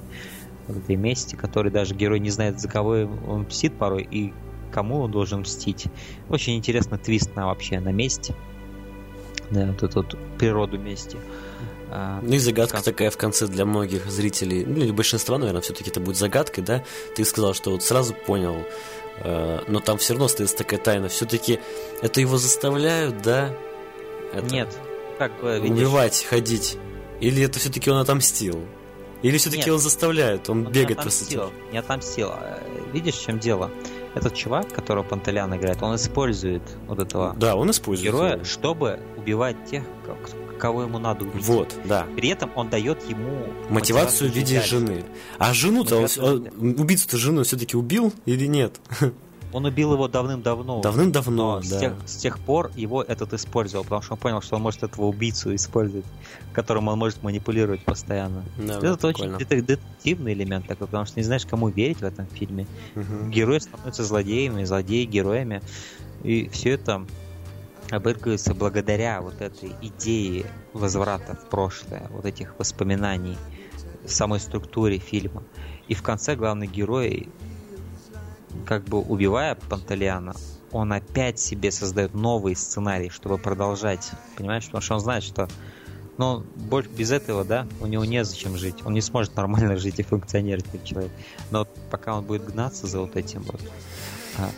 вот этой мести, который даже герой не знает, за кого он мстит порой и кому он должен мстить. Очень интересный твист на вообще на месте. Да, вот эту вот природу мести. А, Ну и загадка Как? такая в конце для многих зрителей, ну или большинства, наверное, все-таки это будет загадкой, да? Ты сказал, что вот сразу понял, но там все равно остается такая тайна. Все-таки это его заставляют, да? Это Нет, как видишь, Убивать, ходить. Или это все-таки он отомстил? Или все-таки он заставляет, он Он бегает не просто. отомстил, не отомстил. Видишь, в чем дело? этот чувак, которого Пантелян играет, он использует вот этого Да, он использует. героя, его. чтобы убивать тех, к- кого ему надо убить. Вот, да. При этом он дает ему Мотивацию в виде жены. А жену-то, он, Мотивацию, он- убийцу-то жену все-таки убил или нет? Он убил его давным-давно. Давным-давно, Но с, да. тех, с тех пор его этот использовал, потому что он понял, что он может этого убийцу использовать, которым он может манипулировать постоянно. Да, это очень прикольно. детек- детективный элемент такой, потому что не знаешь, кому верить в этом фильме. Мгм. Герои становятся злодеями, злодеи героями. И все это обыгрывается благодаря вот этой идее возврата в прошлое, вот этих воспоминаний, самой структуре фильма. И в конце главный герой, как бы убивая Пантелеана, он опять себе создает новый сценарий, чтобы продолжать. Понимаешь? Потому что он знает, что ну, больше без этого, да, у него незачем жить. Он не сможет нормально жить и функционировать как человек. Но пока он будет гнаться за вот этим вот, а,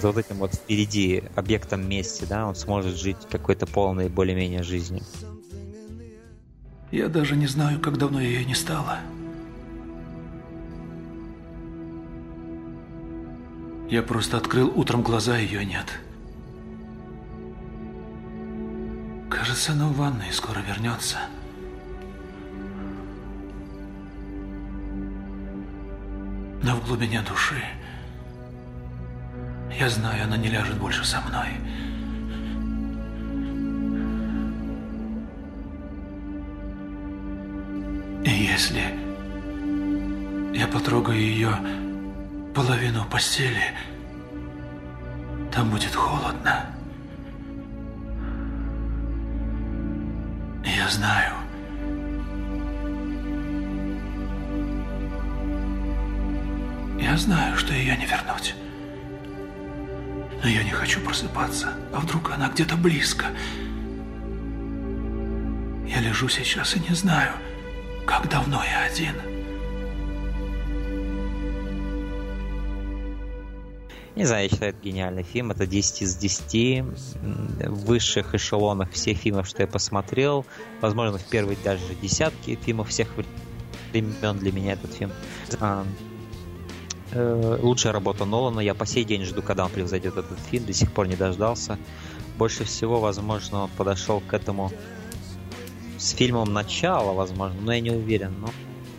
за вот этим вот впереди объектом мести, да, он сможет жить какой-то полной более-менее жизнью. Я даже не знаю, как давно ее не стало. Я просто открыл утром глаза, ее нет. Кажется, она в ванной скоро вернется. Но в глубине души я знаю, она не ляжет больше со мной. И если я потрогаю ее половину постели, там будет холодно. Я знаю. Я знаю, что ее не вернуть. Но я не хочу просыпаться. А вдруг она где-то близко? Я лежу сейчас и не знаю, как давно я один. Не знаю, я считаю, это гениальный фильм. Это 10 из 10. М, В высших эшелонах всех фильмов, что я посмотрел. Возможно, в первой даже десятке фильмов всех времен для меня этот фильм. Э, Лучшая работа Нолана. Я по сей день жду, когда он превзойдет этот фильм. До сих пор не дождался. Больше всего, возможно, он подошел к этому с фильмом начала, возможно, но я не уверен. Но,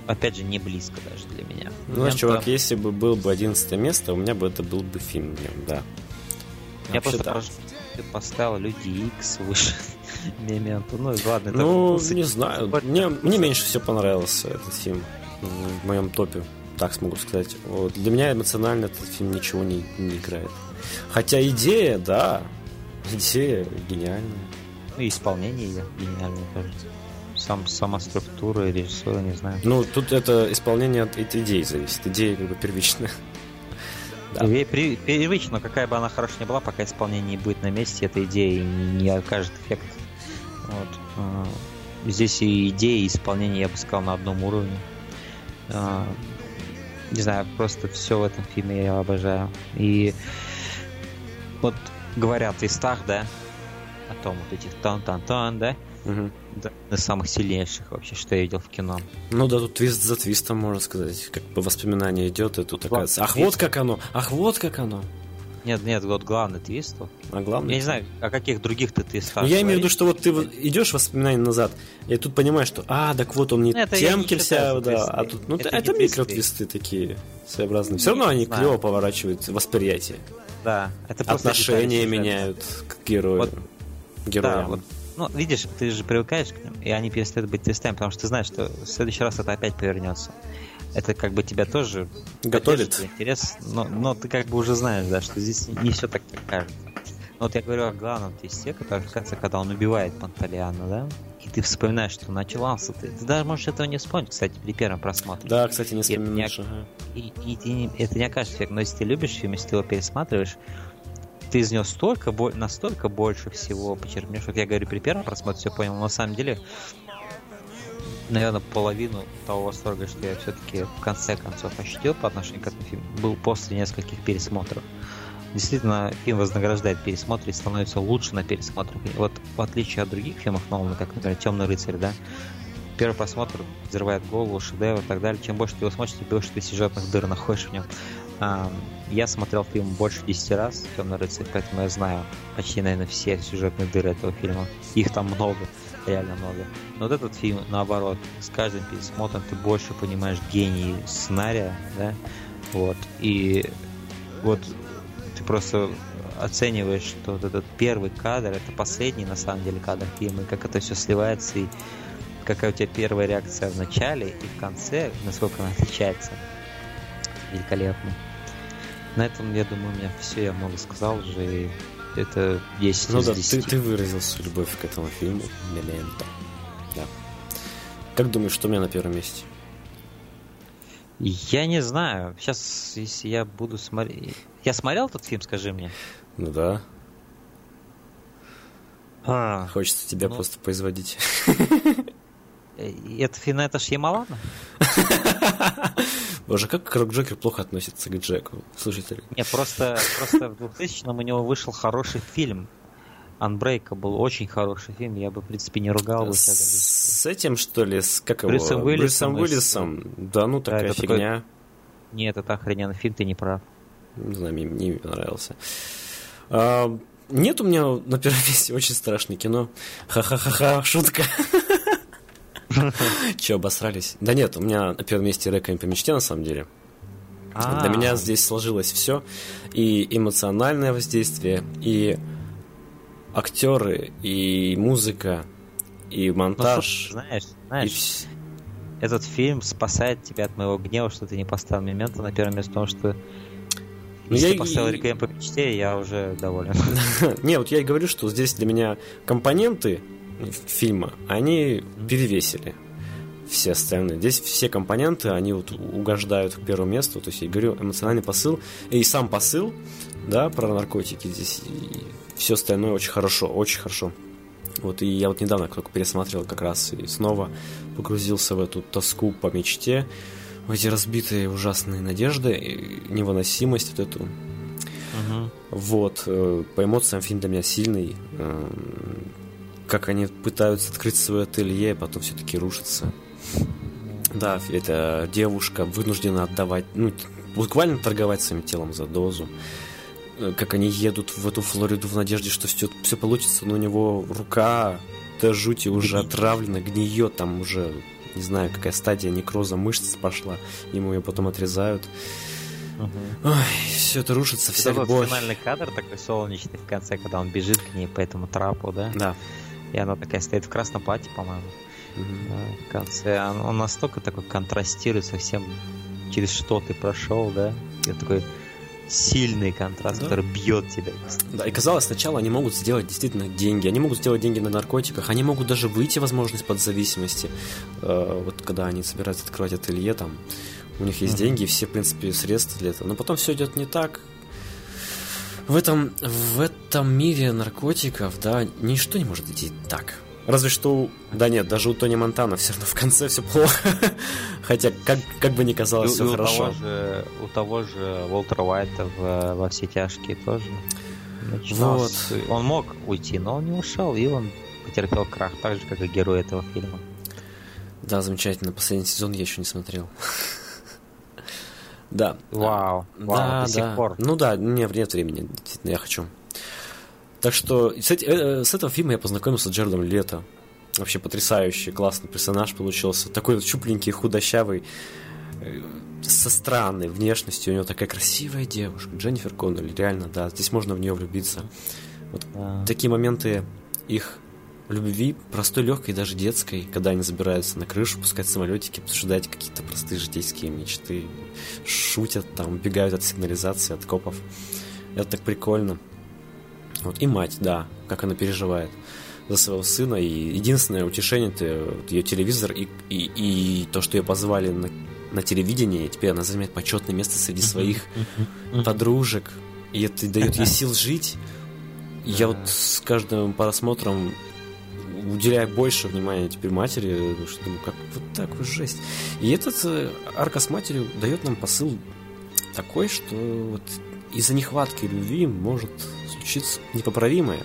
опять же, не близко даже для меня. Ну, Мемто- чувак, если бы был бы 11 место, у меня бы это был бы фильм, в нем, да. Я Вообще, просто да. ты поставил Люди Икс выше Мементо. Ну, ладно, это Ну, не знаю. Мне, мне меньше всего понравился этот фильм в моем топе, так смогу сказать. Вот. Для меня эмоционально этот фильм ничего не, не играет. Хотя идея, да, идея гениальная. Ну, и исполнение ее гениальное тоже. Сам, сама структура режиссура, не знаю. Ну, тут это исполнение от этой идеи зависит. Идея как бы первичная. Да. При- Первично, какая бы она хорошая ни была, пока исполнение не будет на месте, эта идея не окажет эффект. Вот. А, Здесь и идея, и исполнение, я бы сказал, на одном уровне. Не знаю, просто все в этом фильме я обожаю. И вот говоря о твистах, да, о том вот этих тон-тон-тон, да, Мгм. да, из самых сильнейших вообще, что я видел в кино. Ну да, тут твист за твистом, можно сказать. Как по воспоминанию идет, и тут оказывается. Ах, вот как оно! Ах, вот как оно! Нет, нет, вот главный твист. вот. А главное... Я не знаю, о каких других ты твистах Ну, я имею в виду, что вот ты идешь воспоминания назад, и тут понимаешь, что, а, так вот он не Ну, это я темки не вся, считаю за да, твисты. а тут, ну, Это это, не микротвисты такие своеобразные. Все равно они знаю. клево поворачивают восприятие. Да, это просто Отношения детали меняют к герою. Вот, героям. Да, вот. Ну, видишь, ты же привыкаешь к ним, и они перестают быть твистами, потому что ты знаешь, что в следующий раз это опять повернется. Это как бы тебя тоже Готовит. интерес, но, но ты как бы уже знаешь, да, что здесь не все так, как кажется. Но вот я говорю о главном твисте, который в конце, когда он убивает Панталиана, да, и ты вспоминаешь, что начался, ты, ты даже можешь этого не вспомнить, кстати, при первом просмотре. Да, кстати, не И это не- вспоминаешь. ага. И, и не- это не окажется эффект. Но если ты любишь фильм, если ты его пересматриваешь, ты из него столько, настолько больше всего почерпнешь. Как я говорю, при первом просмотре все понял, но на самом деле, наверное, половину того восторга, что я все-таки в конце концов ощутил по отношению к этому фильму, был после нескольких пересмотров. Действительно, фильм вознаграждает пересмотр и становится лучше на пересмотрах. Вот в отличие от других фильмов Нолана, как, например, Темный рыцарь, да, первый просмотр взрывает голову, шедевр и так далее. Чем больше ты его смотришь, тем больше ты сюжетных дыр находишь в нем. Я смотрел фильм больше 10 раз, Темный рыцарь, поэтому я знаю почти, наверное, все сюжетные дыры этого фильма. Их там много, реально много. Но вот этот фильм, наоборот, с каждым пересмотром ты больше понимаешь гений сценария, да, вот, и вот ты просто оцениваешь, что вот этот первый кадр, это последний, на самом деле, кадр фильма, и как это все сливается, и какая у тебя первая реакция в начале и в конце, насколько она отличается. Великолепно. На этом, я думаю, у меня все, я много сказал уже, и это 10 Ну да, 10. ты, ты выразил свою любовь к этому фильму. Меленто. Да. Как думаешь, что у меня на первом месте? Я не знаю. Сейчас, если я буду смотреть... Я смотрел этот фильм, скажи мне? Ну да. А, Хочется тебя Ну. просто производить. э, это это Шьямалана? Боже, как Джокер плохо относится к Джеку, слушатели. Не, просто, просто в 2000-м у него вышел хороший фильм. Unbreakable, очень хороший фильм. Я бы, в принципе, не ругал бы. С этим, что ли, с как его? Брюсом Уиллисом Брюсом Уиллисом. Да ну такая такой- фигня. Нет, это охрененный фильм, ты не прав. Не знаю, мне не понравился. А, нет у меня на первом месте очень страшное кино. Ха-ха-ха-ха, шутка. Че, обосрались? Да нет, у меня на первом месте Реквием по мечте, на самом деле. А, Для меня здесь сложилось все. И эмоциональное воздействие, и актеры, и музыка, и ну, монтаж. знаешь, знаешь, этот фильм спасает тебя от моего гнева, что ты не поставил Мемента на первое место, потому что Ну, если я поставил Реквием по мечте, я уже доволен. Не, вот я и говорю, что здесь для меня компоненты фильма, они перевесили все остальные. Здесь все компоненты, они вот угождают к первому месту. То есть я говорю, эмоциональный посыл. И сам посыл, да, про наркотики здесь. И все остальное очень хорошо, очень хорошо. Вот и я вот недавно только пересмотрел как раз и снова погрузился в эту тоску по мечте, в эти разбитые ужасные надежды, невыносимость вот эту Мгм. вот, э, по эмоциям фильм для меня сильный. Как они пытаются открыть свое ателье, а потом все-таки рушится. Да, это девушка вынуждена отдавать, ну, буквально торговать своим телом за дозу. Э, Как они едут в эту Флориду в надежде, что все, все получится, но у него рука до жути уже отравлена, гниет, там уже, не знаю, какая стадия некроза мышц пошла, ему ее потом отрезают. Мгм. Ой, все это рушится, вся Это вот любовь. финальный кадр такой солнечный в конце, когда он бежит к ней по этому трапу, да? Да. И она такая стоит в красном платье, по-моему, да, в конце. Он, он настолько такой контрастирует со всем, через что ты прошел, да? И такой сильный контраст, Да. который бьет тебя. Да, и казалось, сначала они могут сделать действительно деньги. Они могут сделать деньги на наркотиках. Они могут даже выйти, возможно, из-под зависимости. Э, вот когда они собираются открывать ателье, там, у них есть Мгм. деньги, все, в принципе, средства для этого. Но потом все идет не так. В этом, в этом мире наркотиков, да, ничто не может идти так. Разве что, у- да нет, даже у Тони Монтана все равно в конце все плохо. Хотя, как, как бы ни казалось, И все хорошо. Того же, у того же Уолтера Уайта в, во все тяжкие тоже. начинал Вот. с- Он мог уйти, но он не ушел, и он потерпел крах, так же, как и герой этого фильма. Да, замечательно. Последний сезон я еще не смотрел. Да. Вау, вау, Да, до сих да. пор. Ну да, нет, нет времени, действительно, я хочу. Так что с, эти- э, с этого фильма я познакомился с Джердом Лето. Вообще потрясающий, классный персонаж получился. Такой вот щупленький, худощавый, э, со странной внешностью. У него такая красивая девушка, Дженнифер Коннелли, реально, да, здесь можно в нее влюбиться. Вот Да. такие моменты их любви, простой, легкой, даже детской, когда они забираются на крышу, пускать самолетики, обсуждать какие-то простые житейские мечты, шутят там, убегают от сигнализации, от копов. Это так прикольно. Вот. И мать, да, как она переживает за своего сына. И единственное утешение это ее телевизор и, и, и то, что ее позвали на, на телевидение, и теперь она займет почетное место среди своих подружек, и это дает ей сил жить. Я вот с каждым просмотром уделяю больше внимания теперь матери, потому что думаю, как вот так вот жесть. И этот э, арка с матерью дает нам посыл такой, что вот из-за нехватки любви может случиться непоправимое.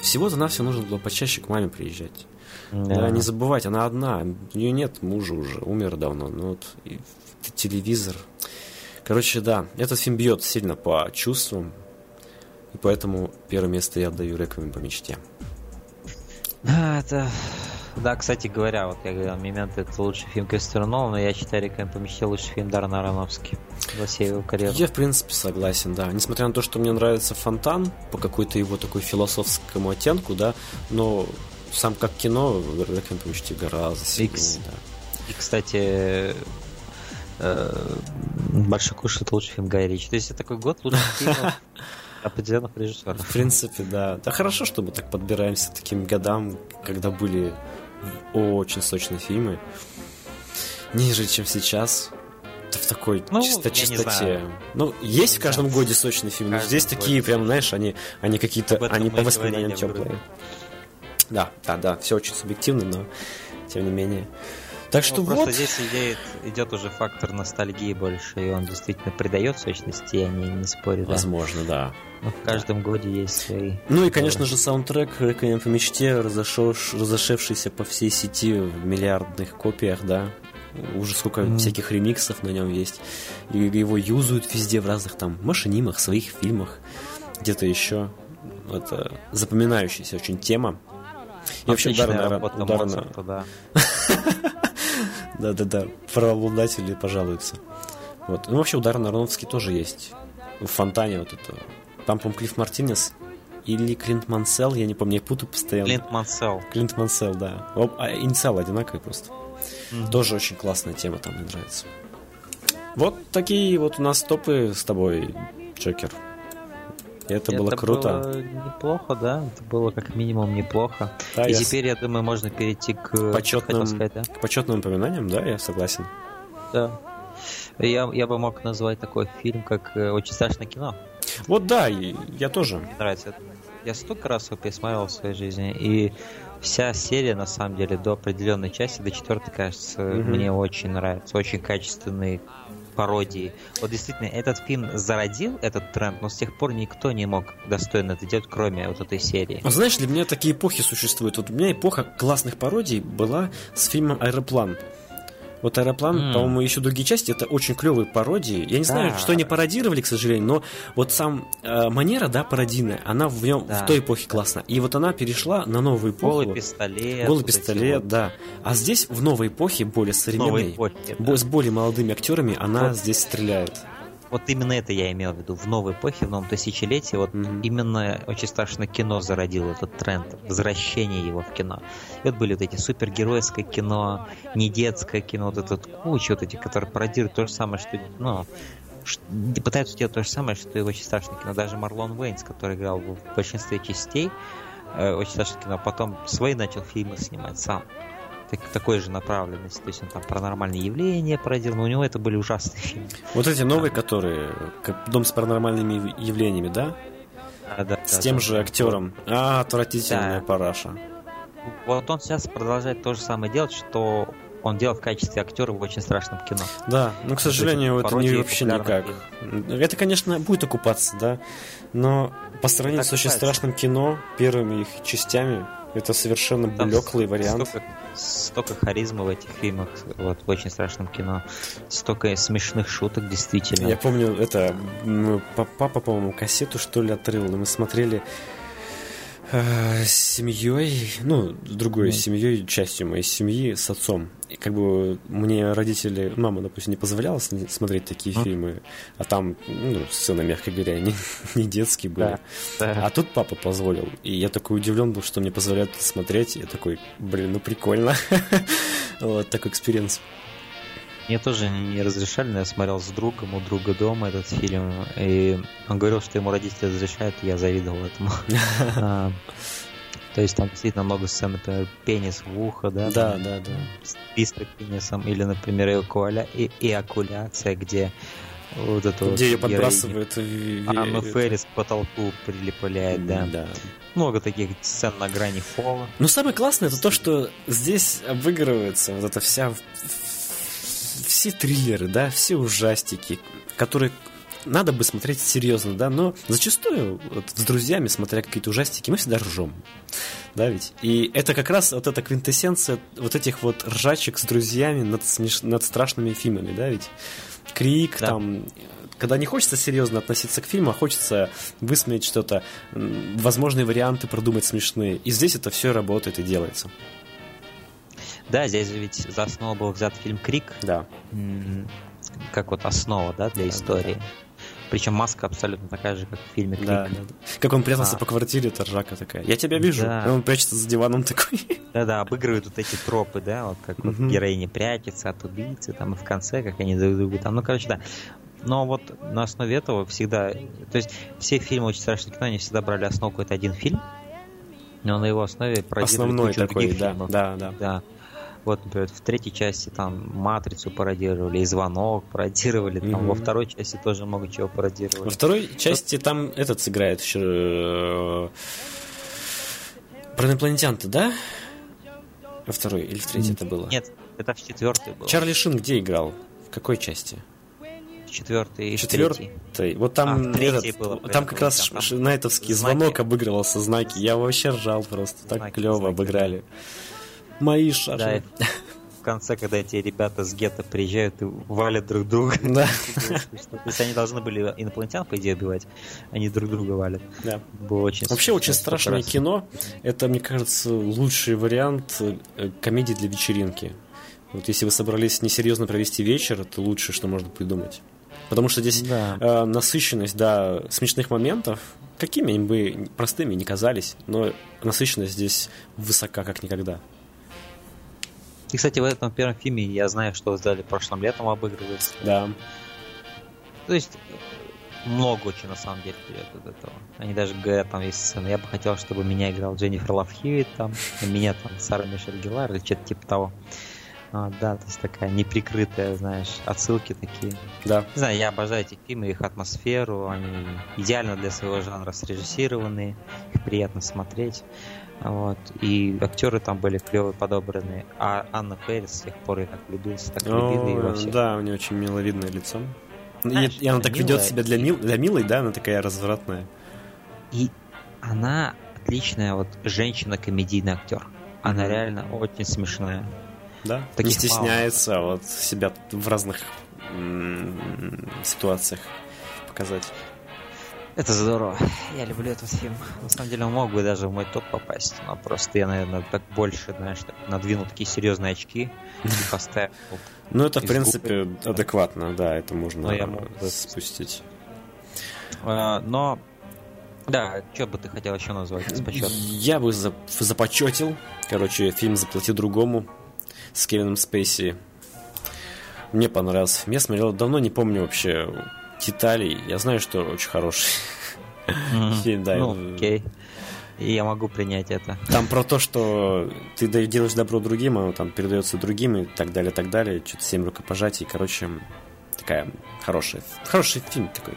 Всего-то на все нужно было почаще к маме приезжать. Да. Да. не забывать, она одна, у нее нет мужа уже, умер давно. Ну вот и телевизор. Короче, да, этот фильм бьет сильно по чувствам, и поэтому первое место я отдаю Реквием по мечте. Да, это... Да, кстати говоря, вот я говорил, «Мемент» — это лучший фильм Кристофера Нолана, но я считаю «Реквием по мечте» лучший фильм Дарна Аронофски за всю его карьеру. Я, в принципе, согласен, да. Несмотря на то, что мне нравится Фонтан по какой-то его такой философскому оттенку, да, но сам как кино Реквием по мечте гораздо сильнее, Икс. да. И, кстати, э, «Большой куш» — это лучший фильм Гая Ричи. То есть это такой год лучших фильмов определенных режиссеров. В принципе, да. Да хорошо, что мы так подбираемся к таким годам, когда были очень сочные фильмы. Ниже, чем сейчас. В такой Ну, чисто я чистоте. Ну, есть в Не каждом годе сочные фильмы. но Здесь такие, прям, знаешь, они, они какие-то, они по воспоминаниям в теплые. Да, да, да, все очень субъективно, но тем не менее. Так что Ну, просто вот. здесь идет, идет уже фактор ностальгии больше, и он действительно придает сочности, я не, не спорю. да. Возможно, да. Но в каждом годе есть свои. Ну и, конечно же, саундтрек «Реквием по мечте», разошёш- разошедшийся по всей сети в миллиардных копиях, да. Уже сколько Мгм. всяких ремиксов на нем есть. И его юзают везде в разных там машинимах, своих фильмах, где-то еще. Это запоминающаяся очень тема. И вообще Отличная удар на- работа Моцарта, да. Да-да-да, правообладатели пожалуются. Вот. Ну, вообще, удар на Аронофский тоже есть. В фонтане вот это. Там, по-моему, Клифф Мартинес или Клинт Мансел, я не помню, я путаю постоянно. Клинт Мансел. Клинт Мансел, да. Об- а инициалы одинаковые просто. Мгм. Тоже очень классная тема, там мне нравится. Вот такие вот у нас топы с тобой, Джокер. И это, было круто. было неплохо, да. Это было как минимум неплохо. Да, И я теперь, я думаю, можно перейти к... Почетным- сказать, да? К почетным упоминаниям, да, я согласен. Да. Я, я бы мог назвать такой фильм, как э, «Очень страшное кино». Вот да, и я тоже. Мне нравится. Я столько раз его пересмотрел в своей жизни, и вся серия, на самом деле, до определенной части, до четвертой, кажется, Мгм. мне очень нравится. Очень качественные пародии. Вот действительно, этот фильм зародил этот тренд, но с тех пор никто не мог достойно это делать, кроме вот этой серии. А знаешь, для меня такие эпохи существуют. Вот у меня эпоха классных пародий была с фильмом «Аэроплан». Вот «Аэроплан», М. по-моему, еще другие части, это очень клевые пародии. Я не знаю, Да. что они пародировали, к сожалению, но вот сам э, манера, да, пародийная, она в, нем, Да. в той эпохе классная. И вот она перешла на новую эпоху. Голый пистолет. Голый пистолет, вот да. А здесь в новой эпохе, более современной, эпохи, да. с более молодыми актерами, она Вот. здесь стреляет. Вот именно это я имел в виду. В новой эпохе, в новом тысячелетии, вот Мгм. именно очень страшное кино зародило этот тренд, возвращение его в кино. И вот были вот эти супергеройское кино, не детское кино, вот этот куча вот этих, которые пародируют то же самое, что, ну, пытаются делать то же самое, что и очень страшное кино. Даже Марлон Уэйнс, который играл в большинстве частей, э, очень страшное кино, потом свои начал фильмы снимать сам. Так- такой же направленности. То есть он там паранормальные явления пародировал, но у него это были ужасные фильмы. Вот эти новые, которые, как «Дом с паранормальными явлениями», да? Да, да, С да, тем да. же актером. А, отвратительная Да. параша. Вот он сейчас продолжает то же самое делать, что он делал в качестве актера в очень страшном кино. Да, но, к сожалению, это не вообще никак. популярных Это, конечно, будет окупаться, да, но по сравнению Это с очень страшным кино, первыми их частями, это совершенно Там блеклый вариант. Столько, столько харизмы в этих фильмах, вот в очень страшном кино. Столько смешных шуток, действительно. Я помню, это папа, по-моему, кассету что ли отрыл, и мы смотрели с семьей, ну, другой Мгм. семьей, частью моей семьи, с отцом. И как бы мне родители, мама, допустим, не позволяла смотреть такие Мгм. фильмы, а там, ну, сцены, мягко говоря, не, не детские были. Да, да. А тут папа позволил. И я такой удивлен был, что мне позволяют смотреть. Я такой, блин, ну прикольно. Вот такой experience. Мне тоже не разрешали, но я смотрел с другом у друга дома этот фильм, и он говорил, что ему родители разрешают, и я завидовал этому. А, То есть там действительно много сцен, например, пенис в ухо, да? Да, там да, да. с пистой пенисом, или, например, эякуля- и- эякуляция, где вот это вот Где ее героиня подбрасывают. и- Анну и- Феррис к потолку прилепляет, да. Да. Много таких сцен на грани фола. Но самое классное это то, что здесь обыгрывается вот эта вся все триллеры, да, все ужастики, которые надо бы смотреть серьезно, да, но зачастую вот, с друзьями, смотря какие-то ужастики, мы всегда ржем. Да, ведь? И это как раз вот эта квинтэссенция вот этих вот ржачек с друзьями над, смеш... над страшными фильмами, да, ведь? Крик, Да. там, когда не хочется серьезно относиться к фильму, а хочется высмеять что-то, возможные варианты продумать смешные. И здесь это все работает и делается. Да, здесь ведь за основу был взят фильм Крик. Да. Как вот основа, да, для истории. Да, да. Причем маска абсолютно такая же, как в фильме Крик. Да, да. Как он прятался а. по квартире, это ржака такая. Я тебя вижу. Да. И он прячется за диваном такой. Да-да, обыгрывают вот эти тропы, да, вот как вот героиня прячется от убийцы, там и в конце, как они друг другу там. Ну, короче, да. Но вот на основе этого всегда... То есть все фильмы «Очень страшное кино», они всегда брали основу какой-то один фильм, но на его основе Основной такой, да, да, да. да. Вот, например, в третьей части там Матрицу пародировали, и Звонок пародировали, там mm-hmm. во второй части тоже много чего пародировали. Во второй части вот. там этот сыграет еще... Э, про инопланетян-то, да? Во второй или в третьей это было? Нет, это в четвертой было. Чарли Шин где играл? В какой части? Четвертый и Четвертый. Третий. Вот там, а, этот, было, там как раз там, там Найтовский знаки. звонок обыгрывался, знаки. Я вообще ржал просто. Так знаки, клево знаки, обыграли. Мои шаши. Да, в конце, когда эти ребята с гетто приезжают и валят друг друга. Да. То есть они должны были инопланетян, по идее, убивать. Они друг друга валят. Да. Было очень Вообще очень страшное кино. Это, мне кажется, лучший вариант э, комедии для вечеринки. Вот если вы собрались несерьезно провести вечер, это лучшее, что можно придумать. Потому что здесь да. э, насыщенность, да, смешных моментов, какими они бы простыми не казались, но насыщенность здесь высока, как никогда. И, кстати, в этом первом фильме я знаю, что вы сделали прошлым летом обыгрывать. Да. То есть много очень на самом деле вперед от этого. Они даже говорят, там есть сцены. Я бы хотел, чтобы меня играл Дженнифер Лав Хьюитт, там, меня там Сара Мишель Гелар или что-то типа того. А, да, то есть такая неприкрытая, знаешь, отсылки такие. Да. Не знаю, я обожаю эти фильмы, их атмосферу, они идеально для своего жанра срежиссированы, их приятно смотреть. Вот. И актеры там были клевые подобраны. А Анна Феррис с тех пор я так влюбился, так любил ее всех. Да, у нее очень миловидное лицо. Знаешь, и, и она так милая, ведет себя для, мил, для милой, да, она такая развратная. И она отличная вот женщина-комедийный актер. Она mm-hmm. реально очень смешная. Да, Таких не стесняется мало. вот себя в разных м- ситуациях показать. Это здорово. Я люблю этот фильм. На самом деле он мог бы даже в мой топ попасть, но просто я, наверное, так больше, знаешь, так надвинул такие серьезные очки и поставил. Ну, это, в принципе, адекватно, да, это можно спустить. А, но да, что бы ты хотел еще назвать Я бы започетил. Короче, фильм «Заплати другому» с Кевином Спейси. Мне понравился. Я смотрел, давно не помню вообще деталей. Я знаю, что очень хороший фильм, да. Ну, окей. И я могу принять это. Там про то, что ты делаешь добро другим, оно там передается другим и так далее, так далее. Что-то семь рукопожатий. Короче, такая хорошая, хороший фильм такой.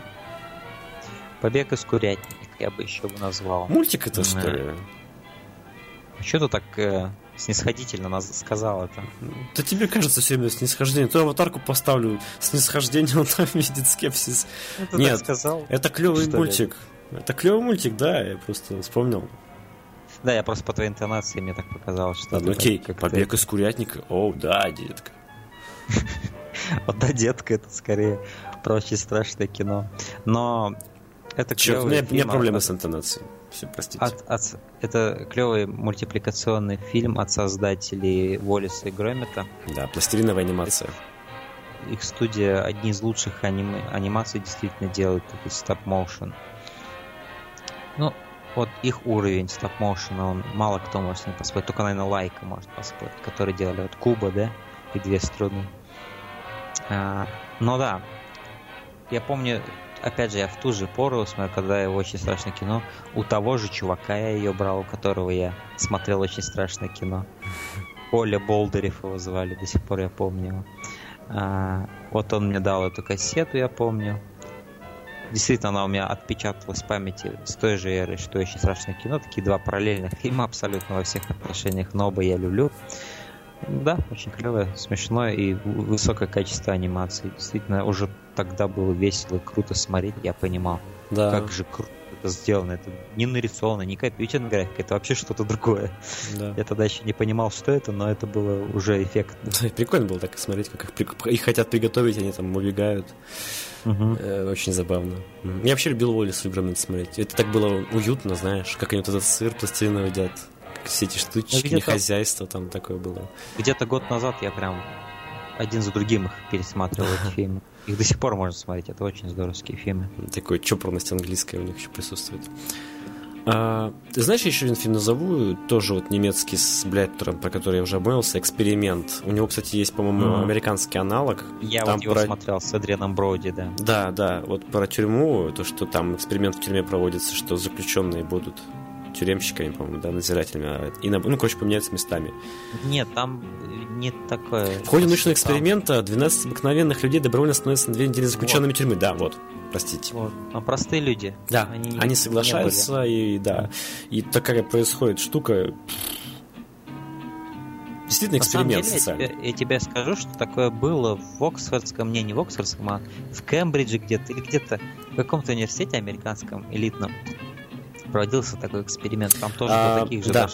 Побег из курятника я бы еще бы назвал. Мультик это, что ли? А что ты так э, снисходительно нас сказал это. Да тебе кажется все время снисхождение. Ту аватарку поставлю снисхождение, он там видит скепсис. Это Нет, сказал? это клевый мультик. Ли? Это клевый мультик, да, я просто вспомнил. Да, я просто по твоей интонации мне так показалось, что... Ладно, окей, как побег из курятника. О, да, детка. Вот да, детка, это скорее про очень страшное кино. Но это Черт, у меня проблемы с интонацией. Все, простите. От, от, это клевый мультипликационный фильм от создателей Уоллиса и Громета. Да, пластилиновая анимация. Их студия одни из лучших аним... анимаций действительно делают, такой стоп-моушен. Ну, вот их уровень стоп-моушена, он мало кто может с ним поспорить, только, наверное, Лайка может поспорить, которые делали вот Куба, да, и две струны. А, но да, я помню, опять же, я в ту же пору, смотрю, когда я очень страшное кино, у того же чувака я ее брал, у которого я смотрел очень страшное кино. Оля Болдырев его звали, до сих пор я помню. А, вот он мне дал эту кассету, я помню. Действительно, она у меня отпечаталась в памяти с той же эры, что очень страшное кино. Такие два параллельных фильма абсолютно во всех отношениях, но оба я люблю. Да, очень клевое, смешное и высокое качество анимации. Действительно, уже тогда было весело и круто смотреть, я понимал, Да. как же круто это сделано. Это не нарисовано, не компьютерная графика, это вообще что-то другое. Да. Я тогда еще не понимал, что это, но это было уже эффектно. Да, Прикольно было так смотреть, как их, при- их хотят приготовить, они там убегают. Э, Очень забавно. Я вообще любил Уолли с играми смотреть. Это так было уютно, знаешь, как они вот этот сыр пластилиновый едят. Все эти штучки, Ну, хозяйство там такое было. Где-то год назад я прям один за другим их пересматривал, эти фильмы. Их до сих пор можно смотреть, это очень здоровские фильмы. Такой чопорность английская у них еще присутствует. А, ты знаешь, еще один фильм назову, тоже вот немецкий с Бляйтером, про который я уже обмолвился, «Эксперимент». У него, кстати, есть, по-моему, Мгм. американский аналог. Я Там вот его про- смотрел с Адрианом Броуди, да. Да, да, вот про тюрьму, то, что там эксперимент в тюрьме проводится, что заключенные будут тюремщиками, по-моему, да, надзирателями, а- и, ну, короче, поменяются местами. Нет, там не такое... В ходе научного эксперимента 12 обыкновенных людей добровольно становятся на две недели заключенными тюрьмы. Да, вот, простите. Вот. Там простые люди. Да, Они они, соглашаются, и да. И такая происходит штука. Действительно эксперимент деле, я социальный. тебе, я тебе скажу, что такое было в Оксфордском, не, не в Оксфордском, а в Кембридже где-то, или где-то в каком-то университете американском, элитном, проводился такой эксперимент. Там тоже А, до таких же да.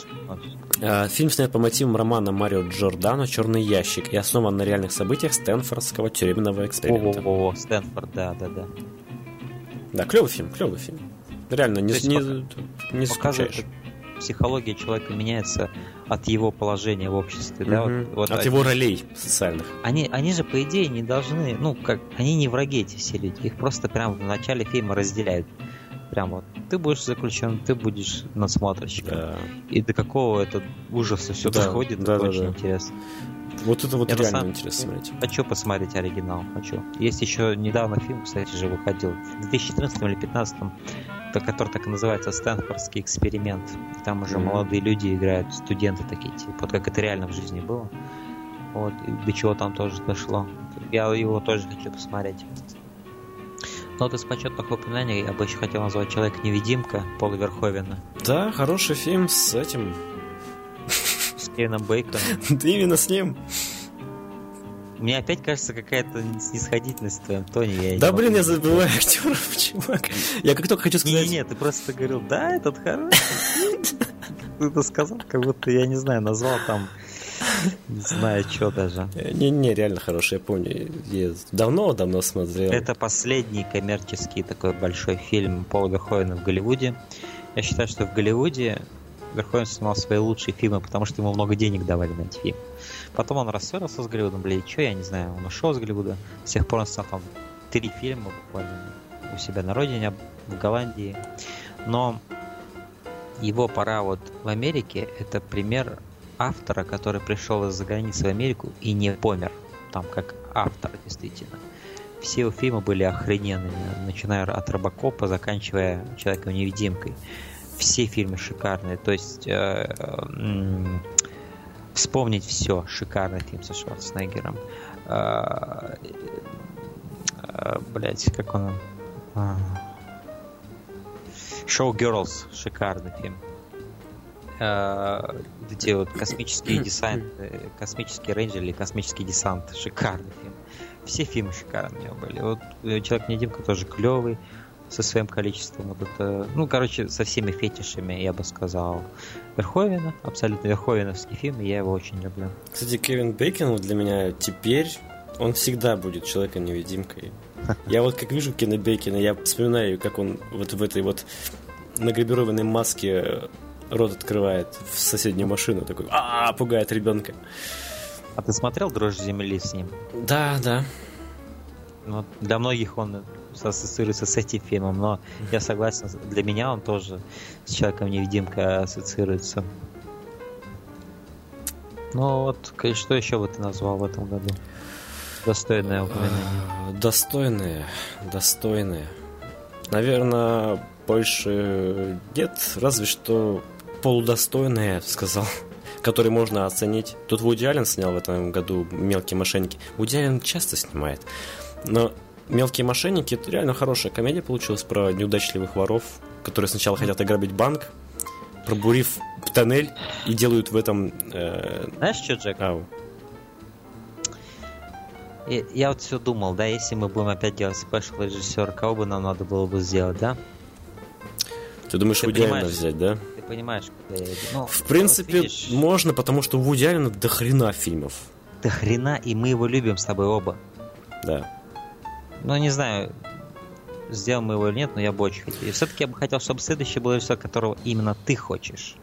А, Фильм снят по мотивам романа Марио Джордано «Черный ящик» и основан на реальных событиях Стэнфордского тюремного эксперимента. Во-во-во, Стэнфорд, да, да, да. Да, клевый фильм, клевый фильм. Реально, не, не, не Показывает, скучаешь. психология человека меняется от его положения в обществе. Да? Мгм. Вот- вот От они- его ролей социальных. Они, они же, по идее, не должны, ну, как, они не враги, эти все люди. Их просто прям в начале фильма разделяют. Прям вот, ты будешь заключен, ты будешь надсмотрщиком. Да. И до какого это ужаса все Да, доходит, да, это да, очень да. интересно. Вот это вот Я реально самом- интересно смотреть. Хочу посмотреть оригинал, хочу. Есть еще недавно фильм, кстати же, выходил, в 2014 или 2015, то- который так и называется «Стэнфордский эксперимент». И Там уже Мгм. молодые люди играют, студенты такие, типа, вот как это реально в жизни было. Вот, и до чего там тоже дошло. Я его тоже хочу посмотреть. Но вот из почетных упоминаний я бы еще хотел назвать «Человек-невидимка» Пола Верховена Да, хороший фильм с этим. с Кевином Бейконом. Именно с ним. Мне опять кажется какая-то снисходительность в твоем тоне. Я Да могу блин, я забываю актеров, чувак. Я как только хочу сказать... Не-не, ты просто говорил, да, этот хороший. Ты это сказал, как будто, я не знаю, назвал там, не знаю, что даже. Не-не, реально хороший, я помню. Я давно-давно смотрел. Это последний коммерческий такой большой фильм Пола Верховена в Голливуде. Я считаю, что в Голливуде Верховен снимал свои лучшие фильмы, потому что ему много денег давали на эти фильмы. Потом он рассорился с Голливудом, блин, что, я не знаю, он ушел с Голливуда. С тех пор он снял там три фильма буквально у себя на родине, в Голландии. Но его пора вот в Америке, это пример автора, который пришел из-за границы в Америку и не помер. Там как автор, действительно. Все его фильмы были охрененными, начиная от Робокопа, заканчивая Человеком-невидимкой. Все фильмы шикарные. То есть э, м, вспомнить все. Шикарный фильм со Шварценеггером. Э, э, Блять, как он... а, Шоу Girls, шикарный фильм. Эти вот космические десант, э, космический рейнджер или космический десант, шикарный фильм. Все фильмы шикарные у него были. Вот э, Человек-невидимка тоже клевый со своим количеством вот это, ну, короче, со всеми фетишами, я бы сказал. Верховина, абсолютно верховиновский фильм, и я его очень люблю. Кстати, Кевин Бейкон вот для меня теперь, он всегда будет человеком-невидимкой. Я вот как вижу Кена Бейкина, я вспоминаю, как он вот в этой вот награбированной маске рот открывает в соседнюю машину, такой, а пугает ребенка. А ты смотрел «Дрожь земли» с ним? Да, да. Ну, для многих он ассоциируется с этим фильмом, но я согласен, для меня он тоже с Человеком-невидимкой ассоциируется. Ну вот, что еще бы ты назвал в этом году? Достойное упоминание. А, Достойные, достойные. Наверное, больше нет, разве что полудостойные, я бы сказал, которые можно оценить. Тут Вуди Аллен снял в этом году «Мелкие мошенники». Вуди Аллен часто снимает, но «Мелкие мошенники» — это реально хорошая комедия получилась про неудачливых воров, которые сначала хотят ограбить банк, пробурив тоннель и делают в этом... э, Знаешь что, Джек? ау. Я вот все думал, да, если мы будем опять делать спешл режиссера, кого бы нам надо было бы сделать, да? Ты думаешь, Вуди Аллена взять, да? Понимаешь, куда я иду? Ну, В вот принципе, видишь, можно, потому что у Вуди Аллена до хрена фильмов. до хрена, и мы его любим с тобой оба. Да. Ну, не знаю, сделаем мы его или нет, но я бы очень хотел. И все-таки я бы хотел, чтобы следующий был режиссер, которого именно ты хочешь.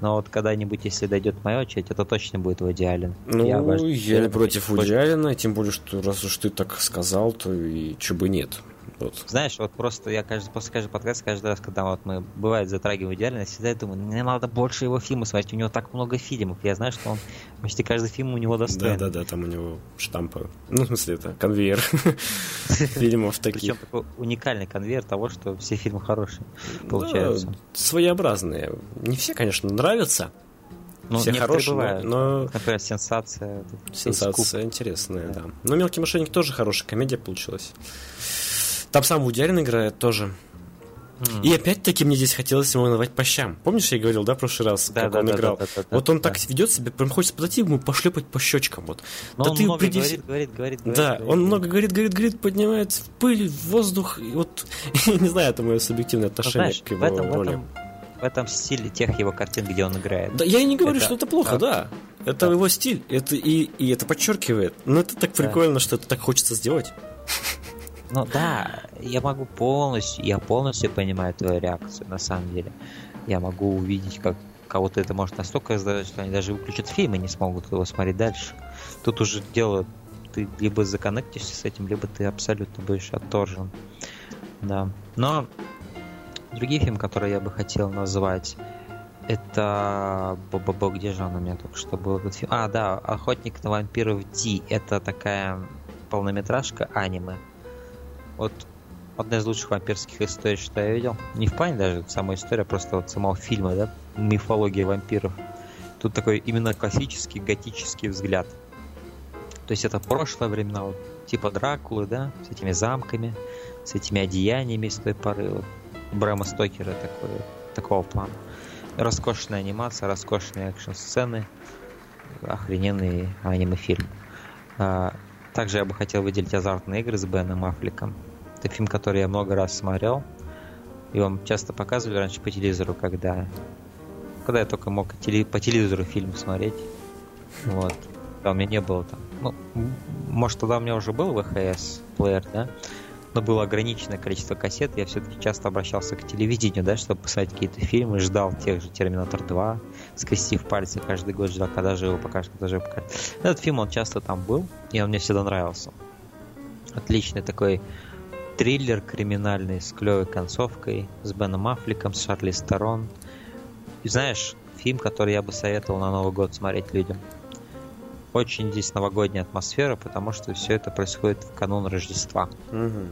Но вот когда-нибудь, если дойдет моя очередь, это точно будет Вуди Аллен. Ну, я, обож- не против Вуди Аллена, тем более, что раз уж ты так сказал, то и чё бы нет. Вот. Знаешь, вот просто я каждый, после каждого подкаста, каждый раз, когда вот мы, бывает, затрагиваем идеально, я всегда думаю, мне надо больше его фильмов смотреть, у него так много фильмов. Я знаю, что он почти каждый фильм у него достоин. Да-да-да, там у него штампы. Ну, в смысле, это конвейер фильмов Причем таких. такой уникальный конвейер того, что все фильмы хорошие получаются. Да, своеобразные. Не все, конечно, нравятся. Ну, все хорошие, бывают. но Например, сенсация. Сенсация интересная, Да. да. Но «Мелкий мошенник» тоже хорошая комедия получилась. Там сам Вуди Аллен играет тоже. М. И опять-таки мне здесь хотелось ему надавать по щам. Помнишь, я говорил, да, в прошлый раз, Да, как да, он да, играл? да, да, да, вот он да. так ведет себя, прям хочется подойти ему пошлепать по щечкам. Вот. Но да он ты много приди- говорит, говорит, говорит, говорит. Да, говорит, он много говорит, говорит, говорит, поднимает в пыль, в воздух. И вот, не знаю, это мое субъективное Ну, отношение знаешь, к его в этом, в, роли. этом, в этом стиле тех его картин, где он играет. Да, я и не говорю, Это- что это плохо, да. Это Да. его стиль, это и, и это подчеркивает. Но это так Да. прикольно, что это так хочется сделать. Ну да, я могу полностью, я полностью понимаю твою реакцию, на самом деле. Я могу увидеть, как кого-то это может настолько раздражать, что они даже выключат фильм и не смогут его смотреть дальше. Тут уже дело, ты либо законнектишься с этим, либо ты абсолютно будешь отторжен. Да. Но другие фильмы, которые я бы хотел назвать, это... Бо-бо-бо, где же он у меня только что был этот фильм? А, да, «Охотник на вампиров Ди». Это такая полнометражка аниме. Вот одна из лучших вампирских историй, что я видел. Не в плане даже самой истории, а просто вот самого фильма, да? Мифология вампиров. Тут такой именно классический готический взгляд. То есть это прошлое времена, вот, типа Дракулы, да, с этими замками, с этими одеяниями с той поры. Вот, Брэма Стокера такой, такого плана. Роскошная анимация, роскошные экшн-сцены, охрененный аниме-фильм. А, также я бы хотел выделить «Азартные игры» с Беном Аффлеком. Это фильм, который я много раз смотрел. Вам часто показывали раньше по телевизору, когда, когда я только мог теле- по телевизору фильм смотреть. Вот. Да, у меня не было там. Ну, может, тогда у меня уже был VHS плеер, да? Но было ограниченное количество кассет, я все-таки часто обращался к телевидению, да, чтобы посмотреть какие-то фильмы, ждал тех же Терминатор 2, скрестив пальцы, каждый год ждал, когда же его покажут, когда же его покажут. Этот фильм, он часто там был, и он мне всегда нравился. Отличный такой триллер криминальный с клевой концовкой, с Беном Аффлеком, с Шарли Сторон. И знаешь, фильм, который я бы советовал на Новый год смотреть людям. Очень здесь новогодняя атмосфера, потому что все это происходит в канун Рождества. Мгм.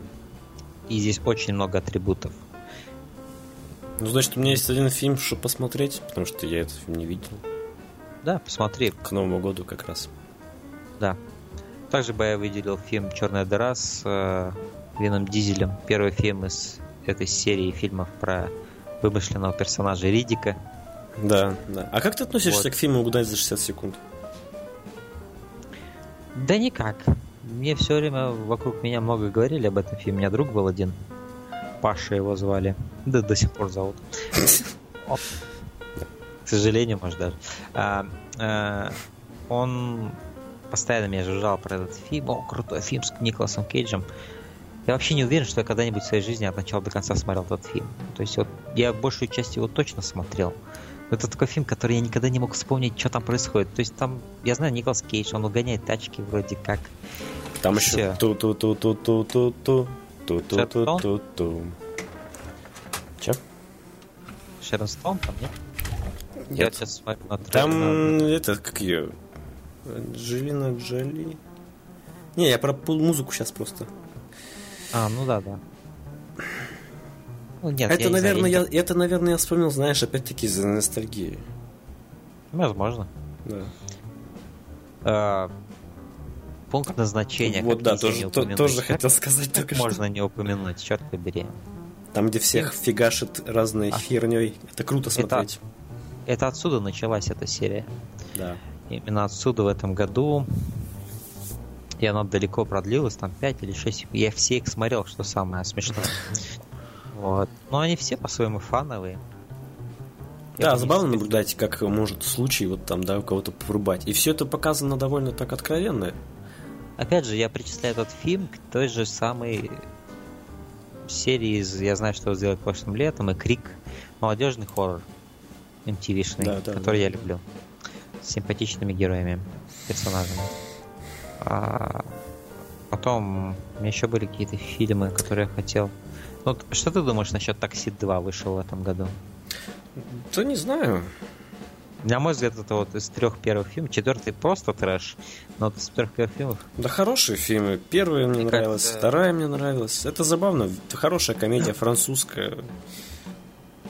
И здесь очень много атрибутов. Ну, значит, у меня есть один фильм, чтобы посмотреть, потому что я этот фильм не видел. Да, посмотри, К Новому году как раз. да. Также бы я выделил фильм «Черная дыра» с э, Вином Дизелем. Первый фильм из этой серии фильмов про вымышленного персонажа Ридика. Да, да. А как ты относишься Вот. к фильму «Угнать за 60 секунд»? Да никак. Мне все время вокруг меня много говорили об этом фильме. У меня друг был один. Паша его звали. Да до сих пор зовут. К сожалению, может даже. А, а, Он постоянно меня жужжал про этот фильм. О, крутой фильм с Николасом Кейджем. Я вообще не уверен, что я когда-нибудь в своей жизни от начала до конца смотрел этот фильм. То есть вот я большую часть его точно смотрел. Но это такой фильм, который я никогда не мог вспомнить, что там происходит. То есть там, я знаю, Николас Кейдж, он угоняет тачки вроде как. Там еще ту ту ту ту ту ту ту ту ту ту ту ту Че? Шерон Стоун там, нет? Я Нет. сейчас смотрю на трейлер, Там на- это, как ее? Анджелина Джоли? Не, я про музыку сейчас просто. А, ну да, да. Ну, нет, это, я наверное, я это, наверное, я вспомнил, знаешь, опять-таки из-за ностальгии. Возможно. Да. А, Пункт назначения. вот, да, тоже, то- тоже Как- хотел сказать как только что. можно не упомянуть, черт побери. Там, где всех фигашит разной А. херней. Это круто смотреть. Это отсюда началась эта серия. Да. Именно отсюда в этом году И она далеко продлилась, там 5 или 6. Я все их смотрел, что самое смешное. Вот. Но они все по-своему фановые. Да, Я забавно помню, наблюдать, как может случай вот там, да, у кого-то порубать. И все это показано довольно так откровенно. Опять же, я причисляю этот фильм к той же самой серии из «Я знаю, что сделать прошлым летом» и «Крик» молодежный хоррор MTV-шный, Да, да, который да. я люблю. С симпатичными героями, персонажами. А потом у меня еще были какие-то фильмы, которые я хотел. Ну, вот что ты думаешь насчет «Такси 2» вышел в этом году? Да не знаю. На мой взгляд, это вот из трех первых фильмов. Четвертый просто трэш, но вот из трех первых фильмов Да хорошие фильмы. Первая мне Мне нравилась, вторая мне нравилась. Это забавно. Это хорошая комедия французская.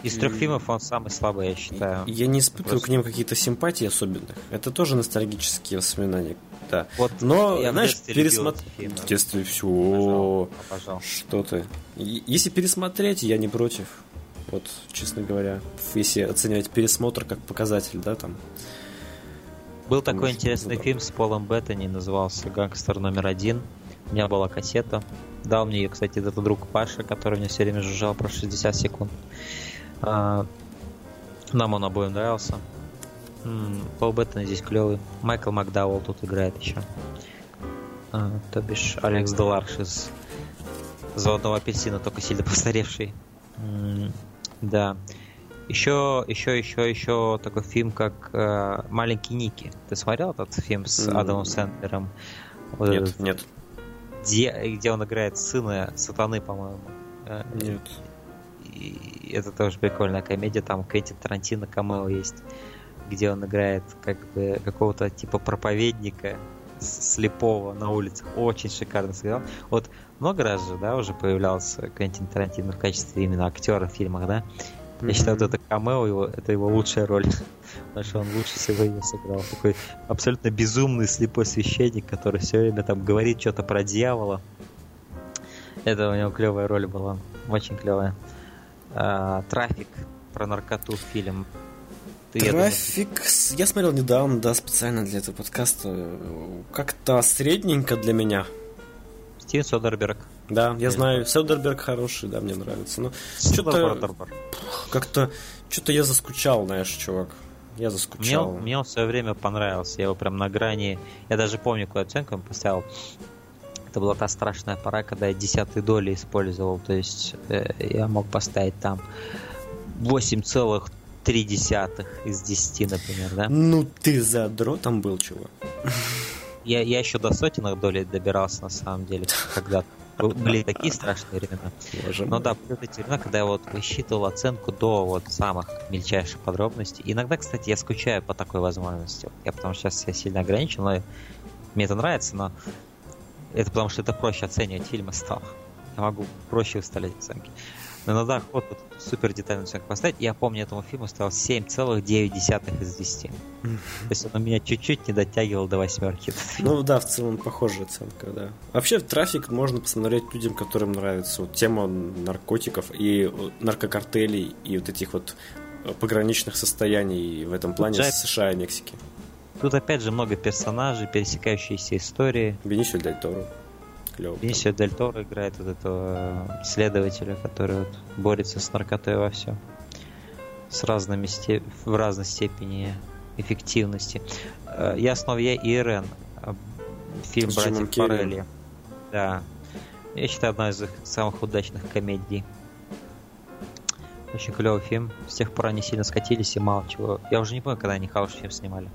Из трех фильмов он самый слабый, я считаю. Я не испытываю Просто- к ним какие-то симпатии особенных. Это тоже ностальгические воспоминания. Да. Вот Но, я знаешь, детстве любил пересмотр... эти фильмы. В детстве все. Что ты? Если пересмотреть, я не против. Вот, честно говоря, если оценивать пересмотр как показатель, да, там. Был такой Может, интересный фильм с Полом Беттани, назывался «Гангстер номер один». У меня была кассета. Дал мне ее, кстати, этот друг Паша, который мне все время жужжал про 60 секунд. А, Нам он обоим нравился. Пол Беттани здесь клевый. Майкл Макдауэлл тут играет еще. А, То бишь Алекс Деларш из «Золотого апельсина», только сильно постаревший. Да. Еще, еще, еще, еще такой фильм, как э, «Маленький Ники». Ты смотрел этот фильм с. Адамом Сэндлером? Вот Нет, этот, нет, Где, где он играет сына сатаны, по-моему. Э, нет. И это тоже прикольная комедия. Там Квентин Тарантино камео есть, где он играет как бы какого-то типа проповедника слепого на улицах. Очень шикарно сыграл. Вот много раз же, да, уже появлялся Квентин Тарантино в качестве именно актера в фильмах, да? Я считаю, вот это камео его, это его лучшая роль. Потому что он лучше всего ее сыграл. Такой абсолютно безумный слепой священник, который все время там говорит что-то про дьявола. Это у него клевая роль была. Очень клевая. А, Трафик про наркоту фильм. Ты, я думаю, Трафик. Я смотрел недавно, да, специально для этого подкаста. Как-то средненько для меня. Стивен Содерберг. Да, я знаю, Содерберг хороший, да, мне нравится. Но что-то как-то что-то я заскучал, знаешь, чувак. Я Мне, заскучал. он- мне он в свое время понравился. Я его прям на грани. Я даже помню, какую оценку ему поставил. Это была та страшная пора, когда я десятые доли использовал. То есть э, я мог поставить там 8,3 из 10, например, да? Ну ты задротом был, чувак. Я, я еще до сотенных долей добирался на самом деле, когда были такие страшные времена. Боже мой. да, были эти времена, когда я вот высчитывал оценку до вот самых мельчайших подробностей. Иногда, кстати, я скучаю по такой возможности. Я потому что сейчас я сильно ограничен, но мне это нравится, но это потому что это проще оценивать фильмы стало. Я могу проще выставлять оценки. Но иногда охота вот супер детальную оценку поставить. Я помню, этому фильму ставил 7,9 из 10. То есть он у меня чуть-чуть не дотягивал до восьмерки. Ну да, в целом похожая оценка, да. Вообще трафик можно посмотреть людям, которым нравится вот тема наркотиков и э, наркокартелей и вот этих вот э, пограничных состояний в этом плане с США и Мексики. Тут опять же много персонажей, пересекающиеся истории. Бенисио Дель Торо. Клево. Бенисио Дель Торо играет вот этого э, следователя, который вот борется с наркотой во все. С разными степ- в разной степени эффективности. Э, Я снова я и Ирен. э, Фильм братьев. Форелли. Да. Я считаю, одна из их самых удачных комедий. Очень клевый фильм. С тех пор они сильно скатились и мало чего. Я уже не помню, когда они хороший фильм снимали.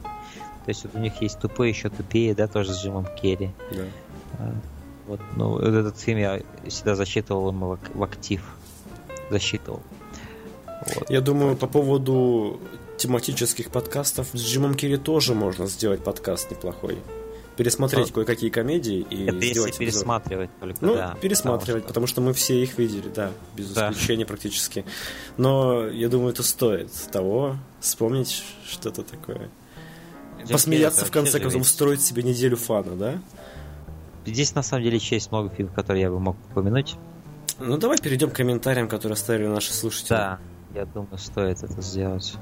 То есть вот у них есть тупые, еще тупее, да, тоже с Джимом Керри. Да. А, Вот, ну, вот этот фильм я всегда засчитывал ему в ак- в актив. Засчитывал. Вот. Я думаю, по поводу тематических подкастов с Джимом Керри тоже можно сделать подкаст неплохой. Пересмотреть А- кое-какие комедии и Это если сделать обзор. пересматривать только, Ну, да. пересматривать, потому что... мы все их видели, да, без Да. исключения практически. Но я думаю, это стоит того, вспомнить что-то такое. Посмеяться, в конце концов, устроить себе неделю фана, да? Здесь на самом деле еще есть много фильмов, которые я бы мог упомянуть. Ну, давай перейдем к комментариям, которые оставили наши слушатели. Да, я думаю, стоит это сделать.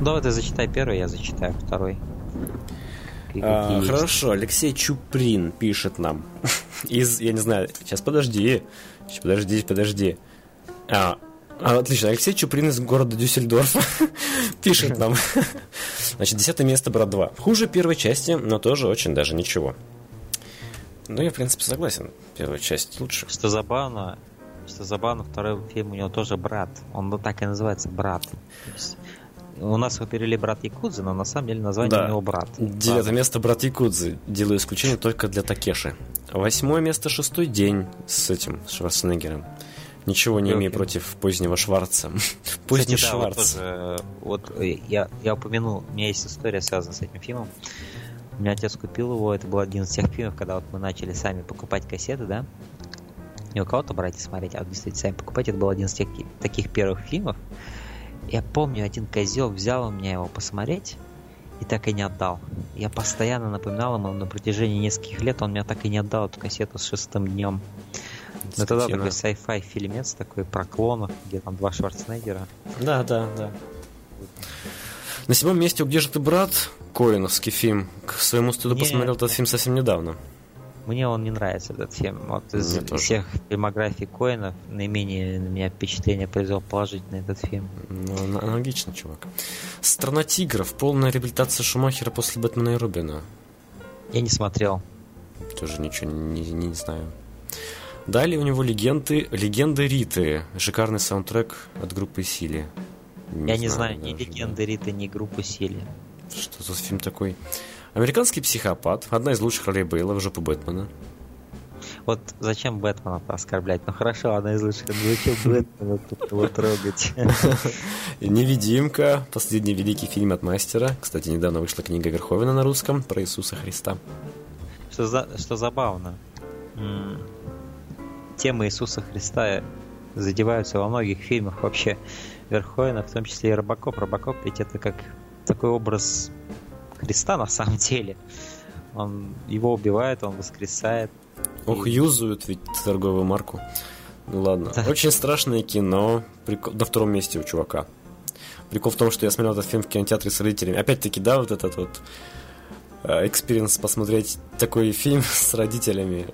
Давай ты зачитай первый, я зачитаю второй. А, хорошо, Алексей Чуприн пишет нам. Из, я не знаю, сейчас подожди. Подожди, подожди. А, отлично, Алексей Чуприн из города Дюссельдорф пишет нам. Значит, десятое место Брат 2. Хуже первой части, но тоже очень даже ничего. Ну, я, в принципе, согласен. Первая часть лучше. Что забавно, что забавно, второй фильм у него тоже брат. Он ну, так и называется брат. У нас его перевели брат Якудзы, но на самом деле название Да. у него брат. Девятое место Брат Якудзы. Делаю исключение только для Такеши. Восьмое место Шестой день с этим, Шварценеггером. Ничего не имею против позднего Шварца. Поздний Кстати, да, вот, Шварц. тоже, вот э, я, я упомянул, у меня есть история, связанная с этим фильмом. У меня отец купил его, это был один из тех фильмов, когда вот мы начали сами покупать кассеты, да? Не у кого-то брать и смотреть, а вот действительно сами покупать. Это был один из тех, таких первых фильмов. Я помню, один козел взял у меня его посмотреть и так и не отдал. Я постоянно напоминал ему на протяжении нескольких лет, он мне так и не отдал эту кассету с шестым днем. Тогда Скотина. такой sci-fi фильмец, такой про клонов, где там два Шварценеггера. Да, да, да. На седьмом месте «У «Где же ты, брат?» Коэновский фильм. К своему стыду Не, посмотрел этот фильм совсем недавно. Мне он не нравится, этот фильм. Вот из Мне тоже. всех фильмографий Коинов наименее на меня впечатление произвел положительный этот фильм. Ну, ана- аналогично, чувак. «Страна тигров». Полная реабилитация Шумахера после Бэтмена и Робина. Я не смотрел. Тоже ничего не, не- не знаю. Далее у него легенды, легенды Риты. Шикарный саундтрек от группы Сили. Я не знаю ни даже, легенды Риты, ни группу Сили. да. Что за фильм такой? Американский психопат. Одна из лучших ролей Бейла в жопу Бэтмена. Вот зачем Бэтмена оскорблять? Ну хорошо, она из лучших. Ну зачем Бэтмена тут его трогать? Невидимка. Последний великий фильм от мастера. Кстати, недавно вышла книга Верховена на русском про Иисуса Христа. Что, за, что забавно, темы Иисуса Христа задеваются во многих фильмах вообще Верховена, в том числе и Робокоп. Робокоп ведь это как такой образ Христа на самом деле. Он его убивает, он воскресает. Ох, И- юзают ведь торговую марку. Ну ладно. Да. Очень страшное кино. Прикол- На втором месте у чувака. Прикол в том, что я смотрел этот фильм в кинотеатре с родителями. Опять-таки, да, вот этот вот э, experience посмотреть такой фильм с родителями.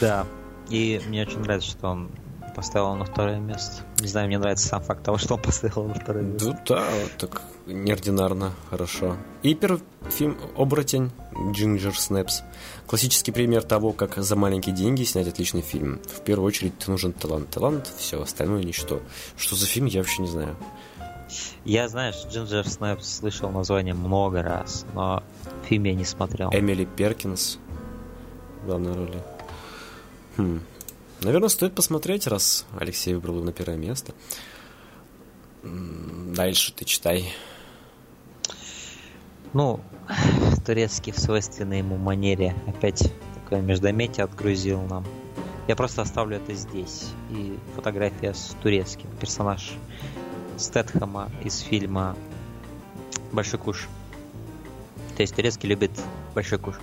Да. И мне очень нравится, что он поставил его на второе место. Не знаю, мне нравится сам факт того, что он поставил его на второе место. Да, да, так неординарно, хорошо. И первый фильм «Оборотень» Джинджер Снэпс. Классический пример того, как за маленькие деньги снять отличный фильм. В первую очередь нужен талант. Талант, все, остальное ничто. Что за фильм, я вообще не знаю. Я, знаешь, Ginger Snaps слышал название много раз, но фильм я не смотрел. Эмили Перкинс в главной роли. Хм. Наверное, стоит посмотреть, раз Алексей выбрал на первое место. Дальше ты читай. Ну, турецкий в свойственной ему манере опять такое междометие отгрузил нам. Я просто оставлю это здесь. И фотография с турецким. Персонаж Стэтхэма из фильма Большой куш. То есть турецкий любит Большой куш.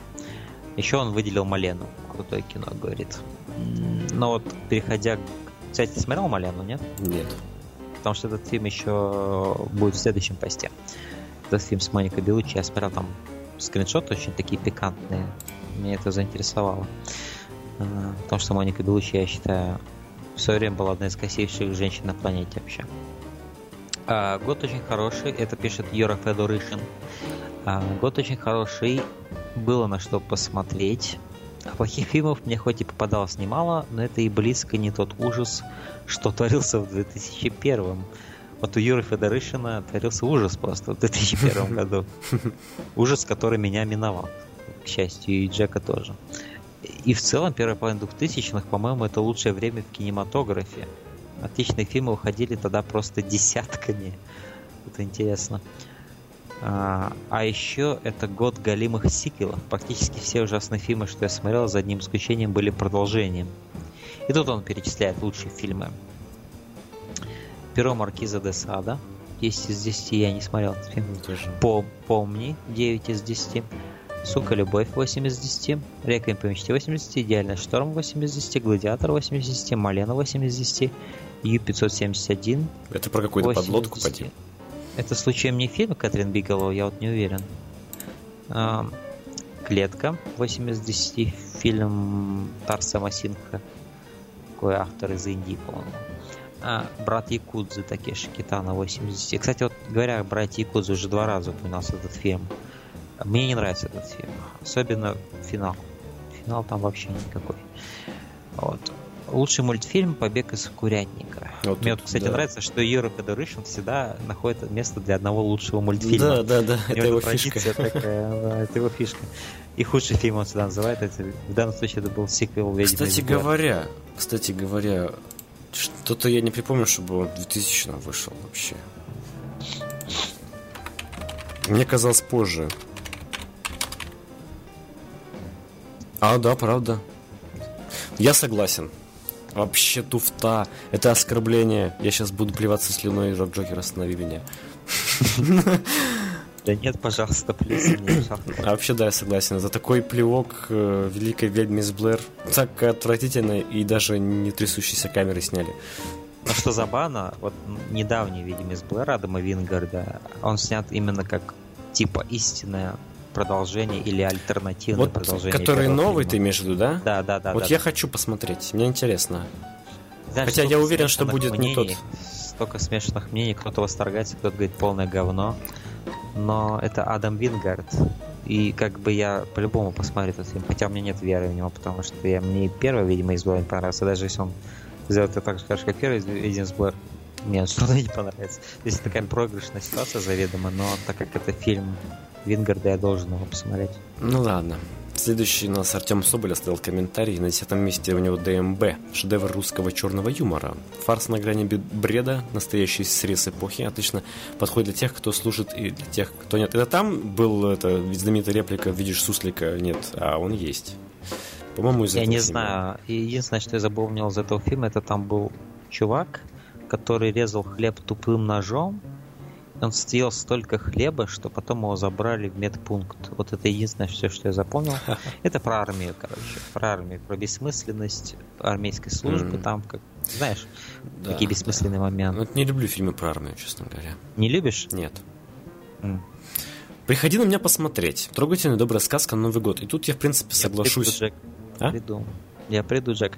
Еще он выделил Малену. Крутое кино, говорит. Но вот переходя... к- Кстати, ты смотрел Малену, нет? Нет. потому что этот фильм еще будет в следующем посте. Этот фильм с Моникой Белуччи, я смотрел там скриншоты очень такие пикантные. Меня это заинтересовало. А, Потому что Моника Белуччи, я считаю, в свое время была одна из красивейших женщин на планете вообще. А, Год очень хороший, это пишет Юра Федорышин. А, Год очень хороший, было на что посмотреть. А плохих фильмов мне хоть и попадалось немало, но это и близко не тот ужас, что творился в 2001 Вот у Юры Федорышина творился ужас просто в 2001 году. Ужас, который меня миновал, к счастью, и Джека тоже. И в целом, первая половина 2000-х, по-моему, это лучшее время в кинематографе. Отличные фильмы выходили тогда просто десятками. Это интересно. А, а еще это год галимых сиквелов. Практически все ужасные фильмы, что я смотрел, за одним исключением были продолжением. И тут он перечисляет лучшие фильмы. Перо Маркиза де Сада. 10 из 10 я не смотрел этот фильм. Тоже. Пом- Помни 9 из 10. Сука, любовь 8 из 10. Река по мечте 8 из 10. Идеальный шторм 8 из 10. Гладиатор 8 из 10. Малена 8 из 10. Ю-571. Это про какую-то 8 из подлодку 10. поди. Это случаем не фильм Кэтрин Бигелоу, я вот не уверен. А, Клетка 8 из 10. Фильм Тарса Масинха. Такой автор из Индии, по-моему. А, брат Якудзы Такеши Китана 80. Кстати, вот говоря о брате Якудзы, уже два раза упоминался этот фильм. Мне не нравится этот фильм. Особенно финал. Финал там вообще никакой. Вот. Лучший мультфильм «Побег из курятника». Вот Мне тут, вот, кстати, да. нравится, что Юра Кадырышин всегда находит место для одного лучшего мультфильма. Да, да, да, это его фишка. такая, да, это его фишка. И худший фильм он всегда называет. Это, в данном случае это был сиквел «Ведьмы Кстати из Блэр». говоря, кстати говоря, что-то я не припомню, чтобы он в 2000 вышел вообще. Мне казалось позже. А, да, правда. Я согласен. Вообще туфта. Это оскорбление. Я сейчас буду плеваться слюной, Рок Джокер, останови меня. Да нет, пожалуйста, плюс. А вообще, да, я согласен. За такой плевок э, великой ведьмы из Блэр так отвратительно и даже не трясущейся камеры сняли. Но что забавно, вот недавний, видимо, из Блэр Адама Вингарда, он снят именно как типа истинное продолжение или альтернативное Вот, продолжение. который новый, ты фильма. имеешь в виду, да? Да, да, да. вот да, я да. хочу посмотреть, мне интересно. Знаешь, хотя я уверен, что будет не мнений, Столько смешанных мнений, кто-то восторгается, кто-то говорит полное говно. Но это Адам Вингард. И как бы я по-любому посмотрю этот фильм, хотя у меня нет веры в него, потому что я, мне первый, видимо, из Блэр не понравился, даже если он сделает это так же хорошо, как первый из из Блэр, мне что-то не понравится. Здесь такая проигрышная ситуация заведомо, но так как это фильм Вингарда, я должен его посмотреть. Ну ладно. Следующий у нас Артем Соболь оставил комментарий. На десятом месте у него ДМБ. Шедевр русского черного юмора. Фарс на грани бреда. Настоящий срез эпохи. Отлично подходит для тех, кто служит и для тех, кто нет. Это там был это знаменитая реплика «Видишь суслика?» Нет, а он есть. По-моему, из Я этого не фильма. знаю. Единственное, что я запомнил из этого фильма, это там был чувак, который резал хлеб тупым ножом. Он съел столько хлеба, что потом его забрали в медпункт. Вот это единственное все, что я запомнил. Это про армию, короче. Про армию, про бессмысленность армейской службы. Мгм. Там, как, знаешь, Да, такие бессмысленные Ну, моменты. вот не люблю фильмы про армию, честно говоря. Не любишь? Нет. М. Приходи на меня посмотреть. Трогательная добрая сказка на Новый год. И тут я, в принципе, Я соглашусь. приду, Джек. А? Приду. Я приду, Джек.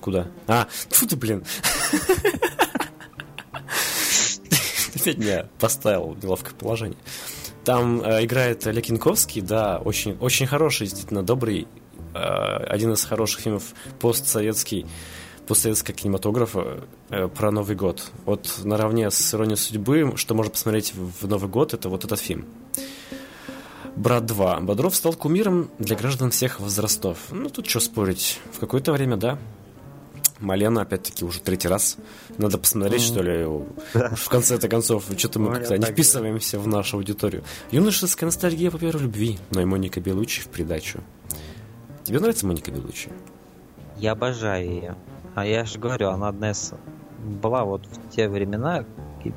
Куда? А, тьфу ты, блин. Меня поставил в неловкое положение. Там э, играет Олег Янковский, да, очень, очень хороший, действительно добрый, э, один из хороших фильмов постсоветский, постсоветского кинематографа э, про Новый год. Вот наравне с «Иронией судьбы», что можно посмотреть в Новый год, это вот этот фильм. «Брат 2». Бодров стал кумиром для граждан всех возрастов. Ну, тут что спорить. В какое-то время, да. Малена, опять-таки, уже третий раз. Надо посмотреть, что ли. Уж В конце-то концов, что-то мы Ой, как-то не вписываемся в нашу аудиторию. Юношеская ностальгия по первой любви, но и Моника Белучи в придачу. Тебе нравится Моника Белучи? Я обожаю ее. А я же говорю, она одна из... Была вот в те времена,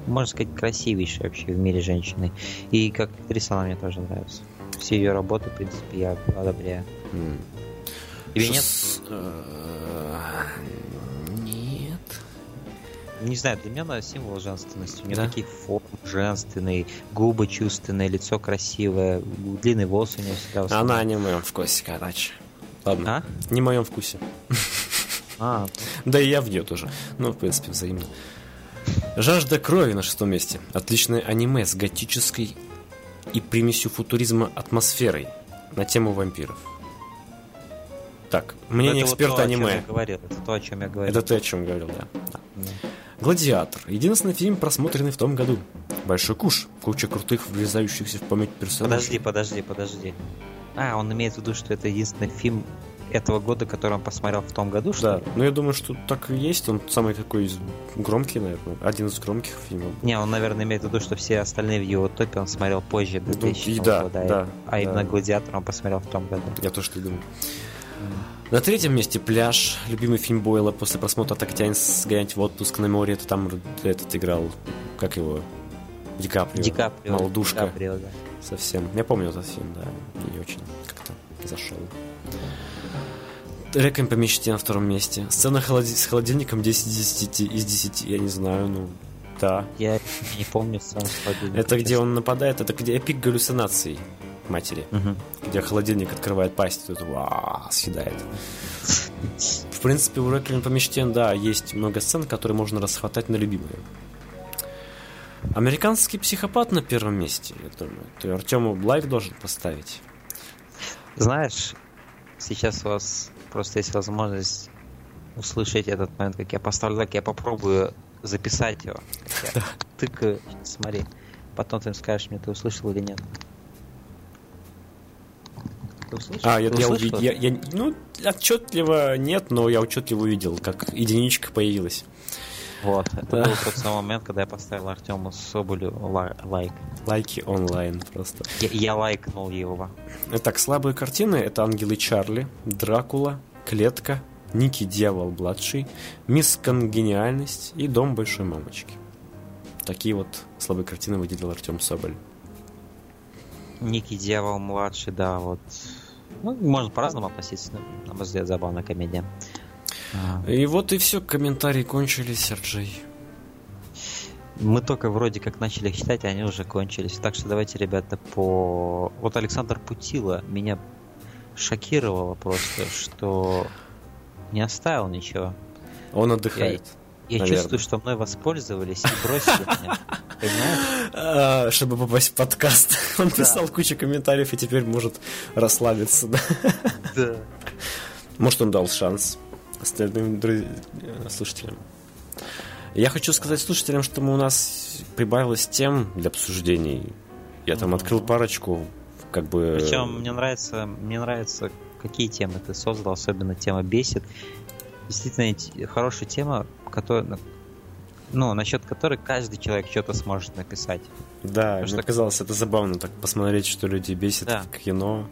можно сказать, красивейшая вообще в мире женщины. И как актриса она мне тоже нравится. Все ее работы, в принципе, я одобряю. М. Тебе нет? Шес- э, Нет. Не знаю, для меня она символ женственности. У нее Да? такие формы женственные, губы чувственные, лицо красивое, длинный волос у нее всегда. в основном. Она не в моем вкусе, короче. Ладно, А? не в моем вкусе. А, Да и я в нее тоже. Ну, в принципе, взаимно. Жажда крови на шестом месте. Отличное аниме с готической и примесью футуризма атмосферой на тему вампиров. Так, мнение это вот эксперта то, чем аниме. говорил. Это то, о чем я говорил. Это ты о чем говорил, да. Да. Гладиатор. Единственный фильм, просмотренный в том году. Большой куш. Куча крутых, врезающихся в память персонажей. Подожди, подожди, подожди. А, он имеет в виду, что это единственный фильм этого года, который он посмотрел в том году, что Да, ли? ну я думаю, что так и есть. Он самый такой из- громкий, наверное. Один из громких фильмов. Не, он, наверное, имеет в виду, что все остальные в его топе он смотрел позже, Ну, 2000 и да, года. да, а да. именно «Гладиатор» он посмотрел в том году. Я тоже так думаю. На третьем месте «Пляж». Любимый фильм Бойла. После просмотра так тянет сгонять в отпуск на море. Это там этот играл. Как его? Ди Каприо. Ди Каприо. Молодушка. Ди Каприо, да. Совсем. Я помню этот фильм, да. Не очень как-то зашел. Реком по мечте на втором месте. Сцена холоди- с холодильником 10 из 10, из 10. Я не знаю, ну... Да. Я не помню сам с холодильником, Это где он нападает, это где эпик галлюцинаций. Матери, Мгм. где холодильник открывает пасть, и тут ва, съедает. В принципе, у Реквием по мечте, да, есть много сцен, которые можно расхватать на любимые. Американский психопат на первом месте, я думаю. Ты Артему лайк должен поставить. Знаешь, сейчас у вас просто есть возможность услышать этот момент, как я поставлю лайк, я попробую записать его. Тыкаю, смотри. Потом ты скажешь мне, ты услышал или нет. А, я, я увидел. Я, я- ну, отчетливо нет, но я отчетливо увидел, как единичка появилась. Вот, это Да. был тот самый момент, когда я поставил Артему Соболю ла- лайк. Лайки онлайн просто. Я, я лайкнул его. Итак, слабые картины это Ангелы Чарли, Дракула, Клетка, Ники Дьявол младший, Мисс Конгениальность и Дом большой мамочки. Такие вот слабые картины выделил Артем Соболь. Ники Дьявол младший, да, вот. Ну, можно по-разному относиться, но, на мой взгляд, забавная комедия. А, И вот и все, комментарии кончились, Серджей. Мы только вроде как начали их читать, а они уже кончились. Так что давайте, ребята, по... Вот Александр Путила меня шокировало просто, что не оставил ничего. Он отдыхает. Я Наверное. чувствую, что мной воспользовались и бросили меня. Понимаешь? А, чтобы попасть в подкаст. Он писал кучу комментариев и теперь может расслабиться. да. Может, он дал шанс остальным э, слушателям. Я хочу сказать слушателям, что у нас прибавилось тем для обсуждений. Я там открыл парочку, как бы... Причем мне нравится, мне нравится, какие темы ты создал, особенно тема бесит. Действительно int- хорошая тема, которая, ну, насчет которой каждый человек что-то сможет написать. Да, Потому мне что- казалось это забавно, так посмотреть, что люди бесит Да. в кино.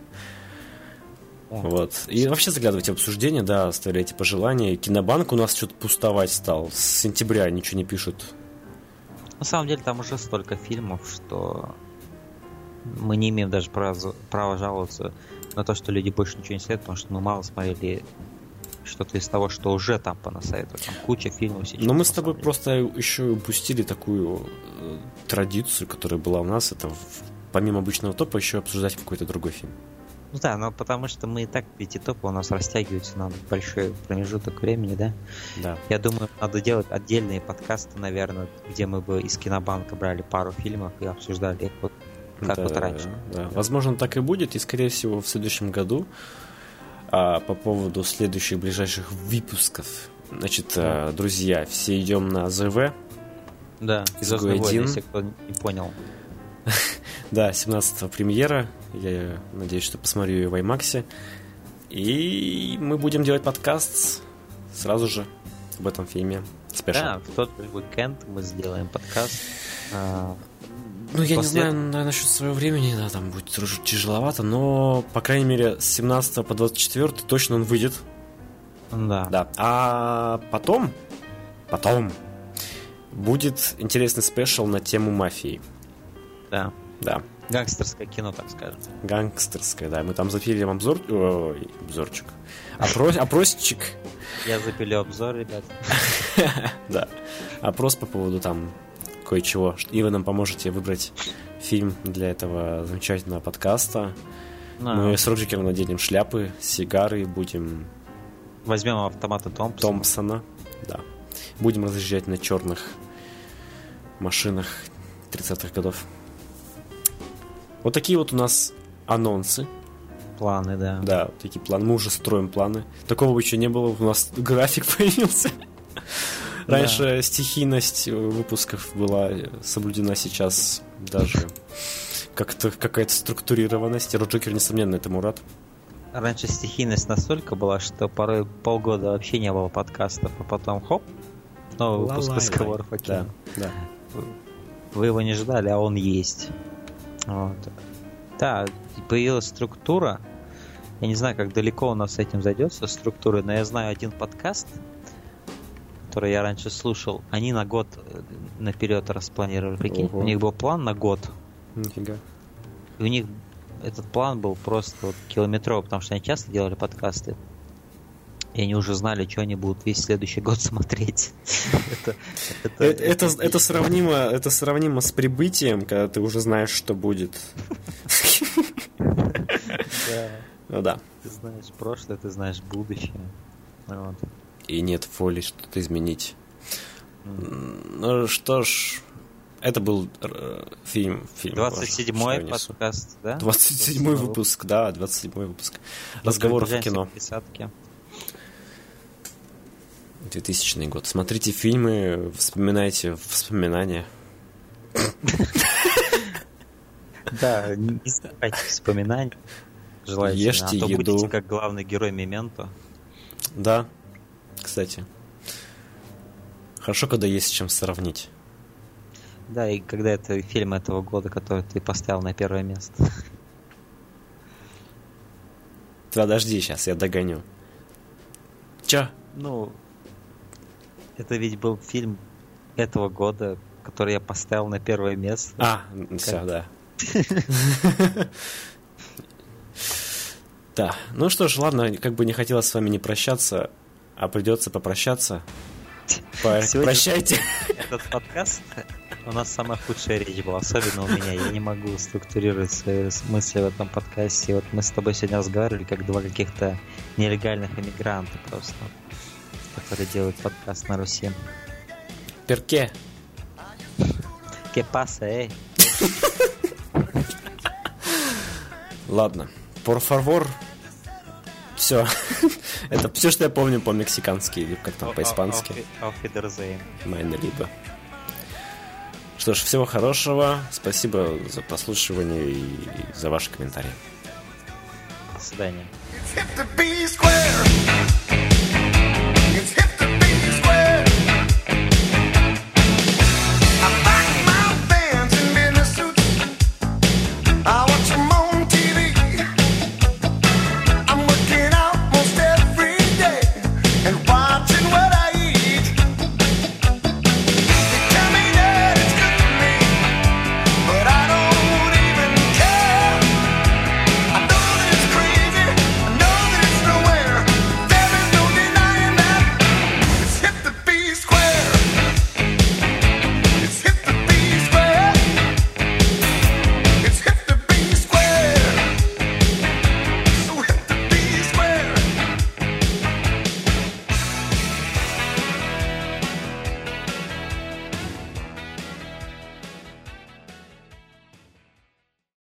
Вот. И вообще заглядывайте в обсуждения, да, оставляйте пожелания. Кинобанк у нас что-то пустовать стал. С сентября ничего не пишут. На самом деле там уже столько фильмов, что мы не имеем даже права, права жаловаться на то, что люди больше ничего не следуют, потому что мы мало смотрели что-то из того, что уже там понасоветовали. Там куча фильмов сейчас. Но мы с тобой деле. просто еще упустили такую э, традицию, которая была у нас. Это в- помимо обычного топа еще обсуждать какой-то другой фильм. Ну да, но потому что мы и так эти топы у нас растягиваются на большой промежуток времени, да? Да. Я думаю, надо делать отдельные подкасты, наверное, где мы бы из кинобанка брали пару фильмов и обсуждали их вот как Да, вот раньше. да. Возможно, так и будет, и скорее всего в следующем году. А по поводу следующих ближайших выпусков. Значит, э, друзья, все идем на ЗВ. Да, «Звездные войны», если кто не понял. Да, 17 премьера. Я надеюсь, что посмотрю ее в IMAX. И мы будем делать подкаст сразу же об этом фильме. Спешл. Да, в тот уикенд мы сделаем подкаст. Ну, я не После знаю этого- на- насчет своего времени, да, там будет тяжеловато, но, по крайней мере, с 17 по 24 точно он выйдет. Да. Да. А потом, потом будет интересный спешл на тему мафии. да. Да. Гангстерское кино, так скажем. Гангстерская, да. Мы там запилим обзор... Ой, обзорчик. Опрос... Опросчик. Я запилю обзор, ребят. Да. Опрос по поводу там кое-чего. И вы нам поможете выбрать фильм для этого замечательного подкаста. Ну, Мы с Роджикером наденем шляпы, сигары, будем Возьмем автоматы Томпсона. Томпсона. Да. Будем разъезжать на черных машинах 30-х годов. Вот такие вот у нас анонсы. Планы, да. Да, такие планы. Мы уже строим планы. Такого еще не было. У нас график появился. Раньше стихийность выпусков была соблюдена сейчас даже как-то какая-то структурированность. Роджокер, несомненно, этому рад. Раньше стихийность настолько была, что порой полгода вообще не было подкастов, а потом хоп, новый выпуск разговоров о Да, да. Вы его не ждали, а он есть. Вот. Да, появилась структура. Я не знаю, как далеко у нас с этим зайдет, со структурой, но я знаю один подкаст, который я раньше слушал. Они на год э, наперед распланировали. Прикинь, Ого. у них был план на год. Нифига. И у них этот план был просто вот километровый, потому что они часто делали подкасты. И они уже знали, что они будут весь следующий год смотреть. Это- Это, это, это сравнимо, это сравнимо с прибытием, когда ты уже знаешь, что будет. Ну да. Ты знаешь прошлое, ты знаешь будущее. Вот. И нет воли что-то изменить. Ну что ж, это был э, фильм. фильм 27-й подкаст, да? 27-й выпуск, да, 27-й выпуск. Разговоров о кино. Десятки. 2000 год. Смотрите фильмы, вспоминайте воспоминания. Да, не забывайте вспоминания. Желательно. Ешьте а еду. будете как главный герой Мементо. Да, кстати. Хорошо, когда есть с чем сравнить. Да, и когда это фильм этого года, который ты поставил на первое место. Подожди, сейчас я догоню. Чё? Ну, это ведь был фильм этого года, который я поставил на первое место. А, все, да. Да. Ну что ж, ладно, как бы не хотелось с вами не прощаться, а придется попрощаться. По- Сегодня- Прощайте. Этот подкаст, у нас самая худшая речь была, особенно у меня. Я не могу структурировать свои мысли в этом подкасте. Вот мы с тобой сегодня разговаривали, как два каких-то нелегальных иммигранта просто, которые делают подкаст на Руси. Перке. Que pasa, эй? Ладно. Por favor. Все. Это все, что я помню по-мексикански или как там по-испански. Майна либо. Что ж, всего хорошего. Спасибо за прослушивание и за ваши комментарии. До свидания.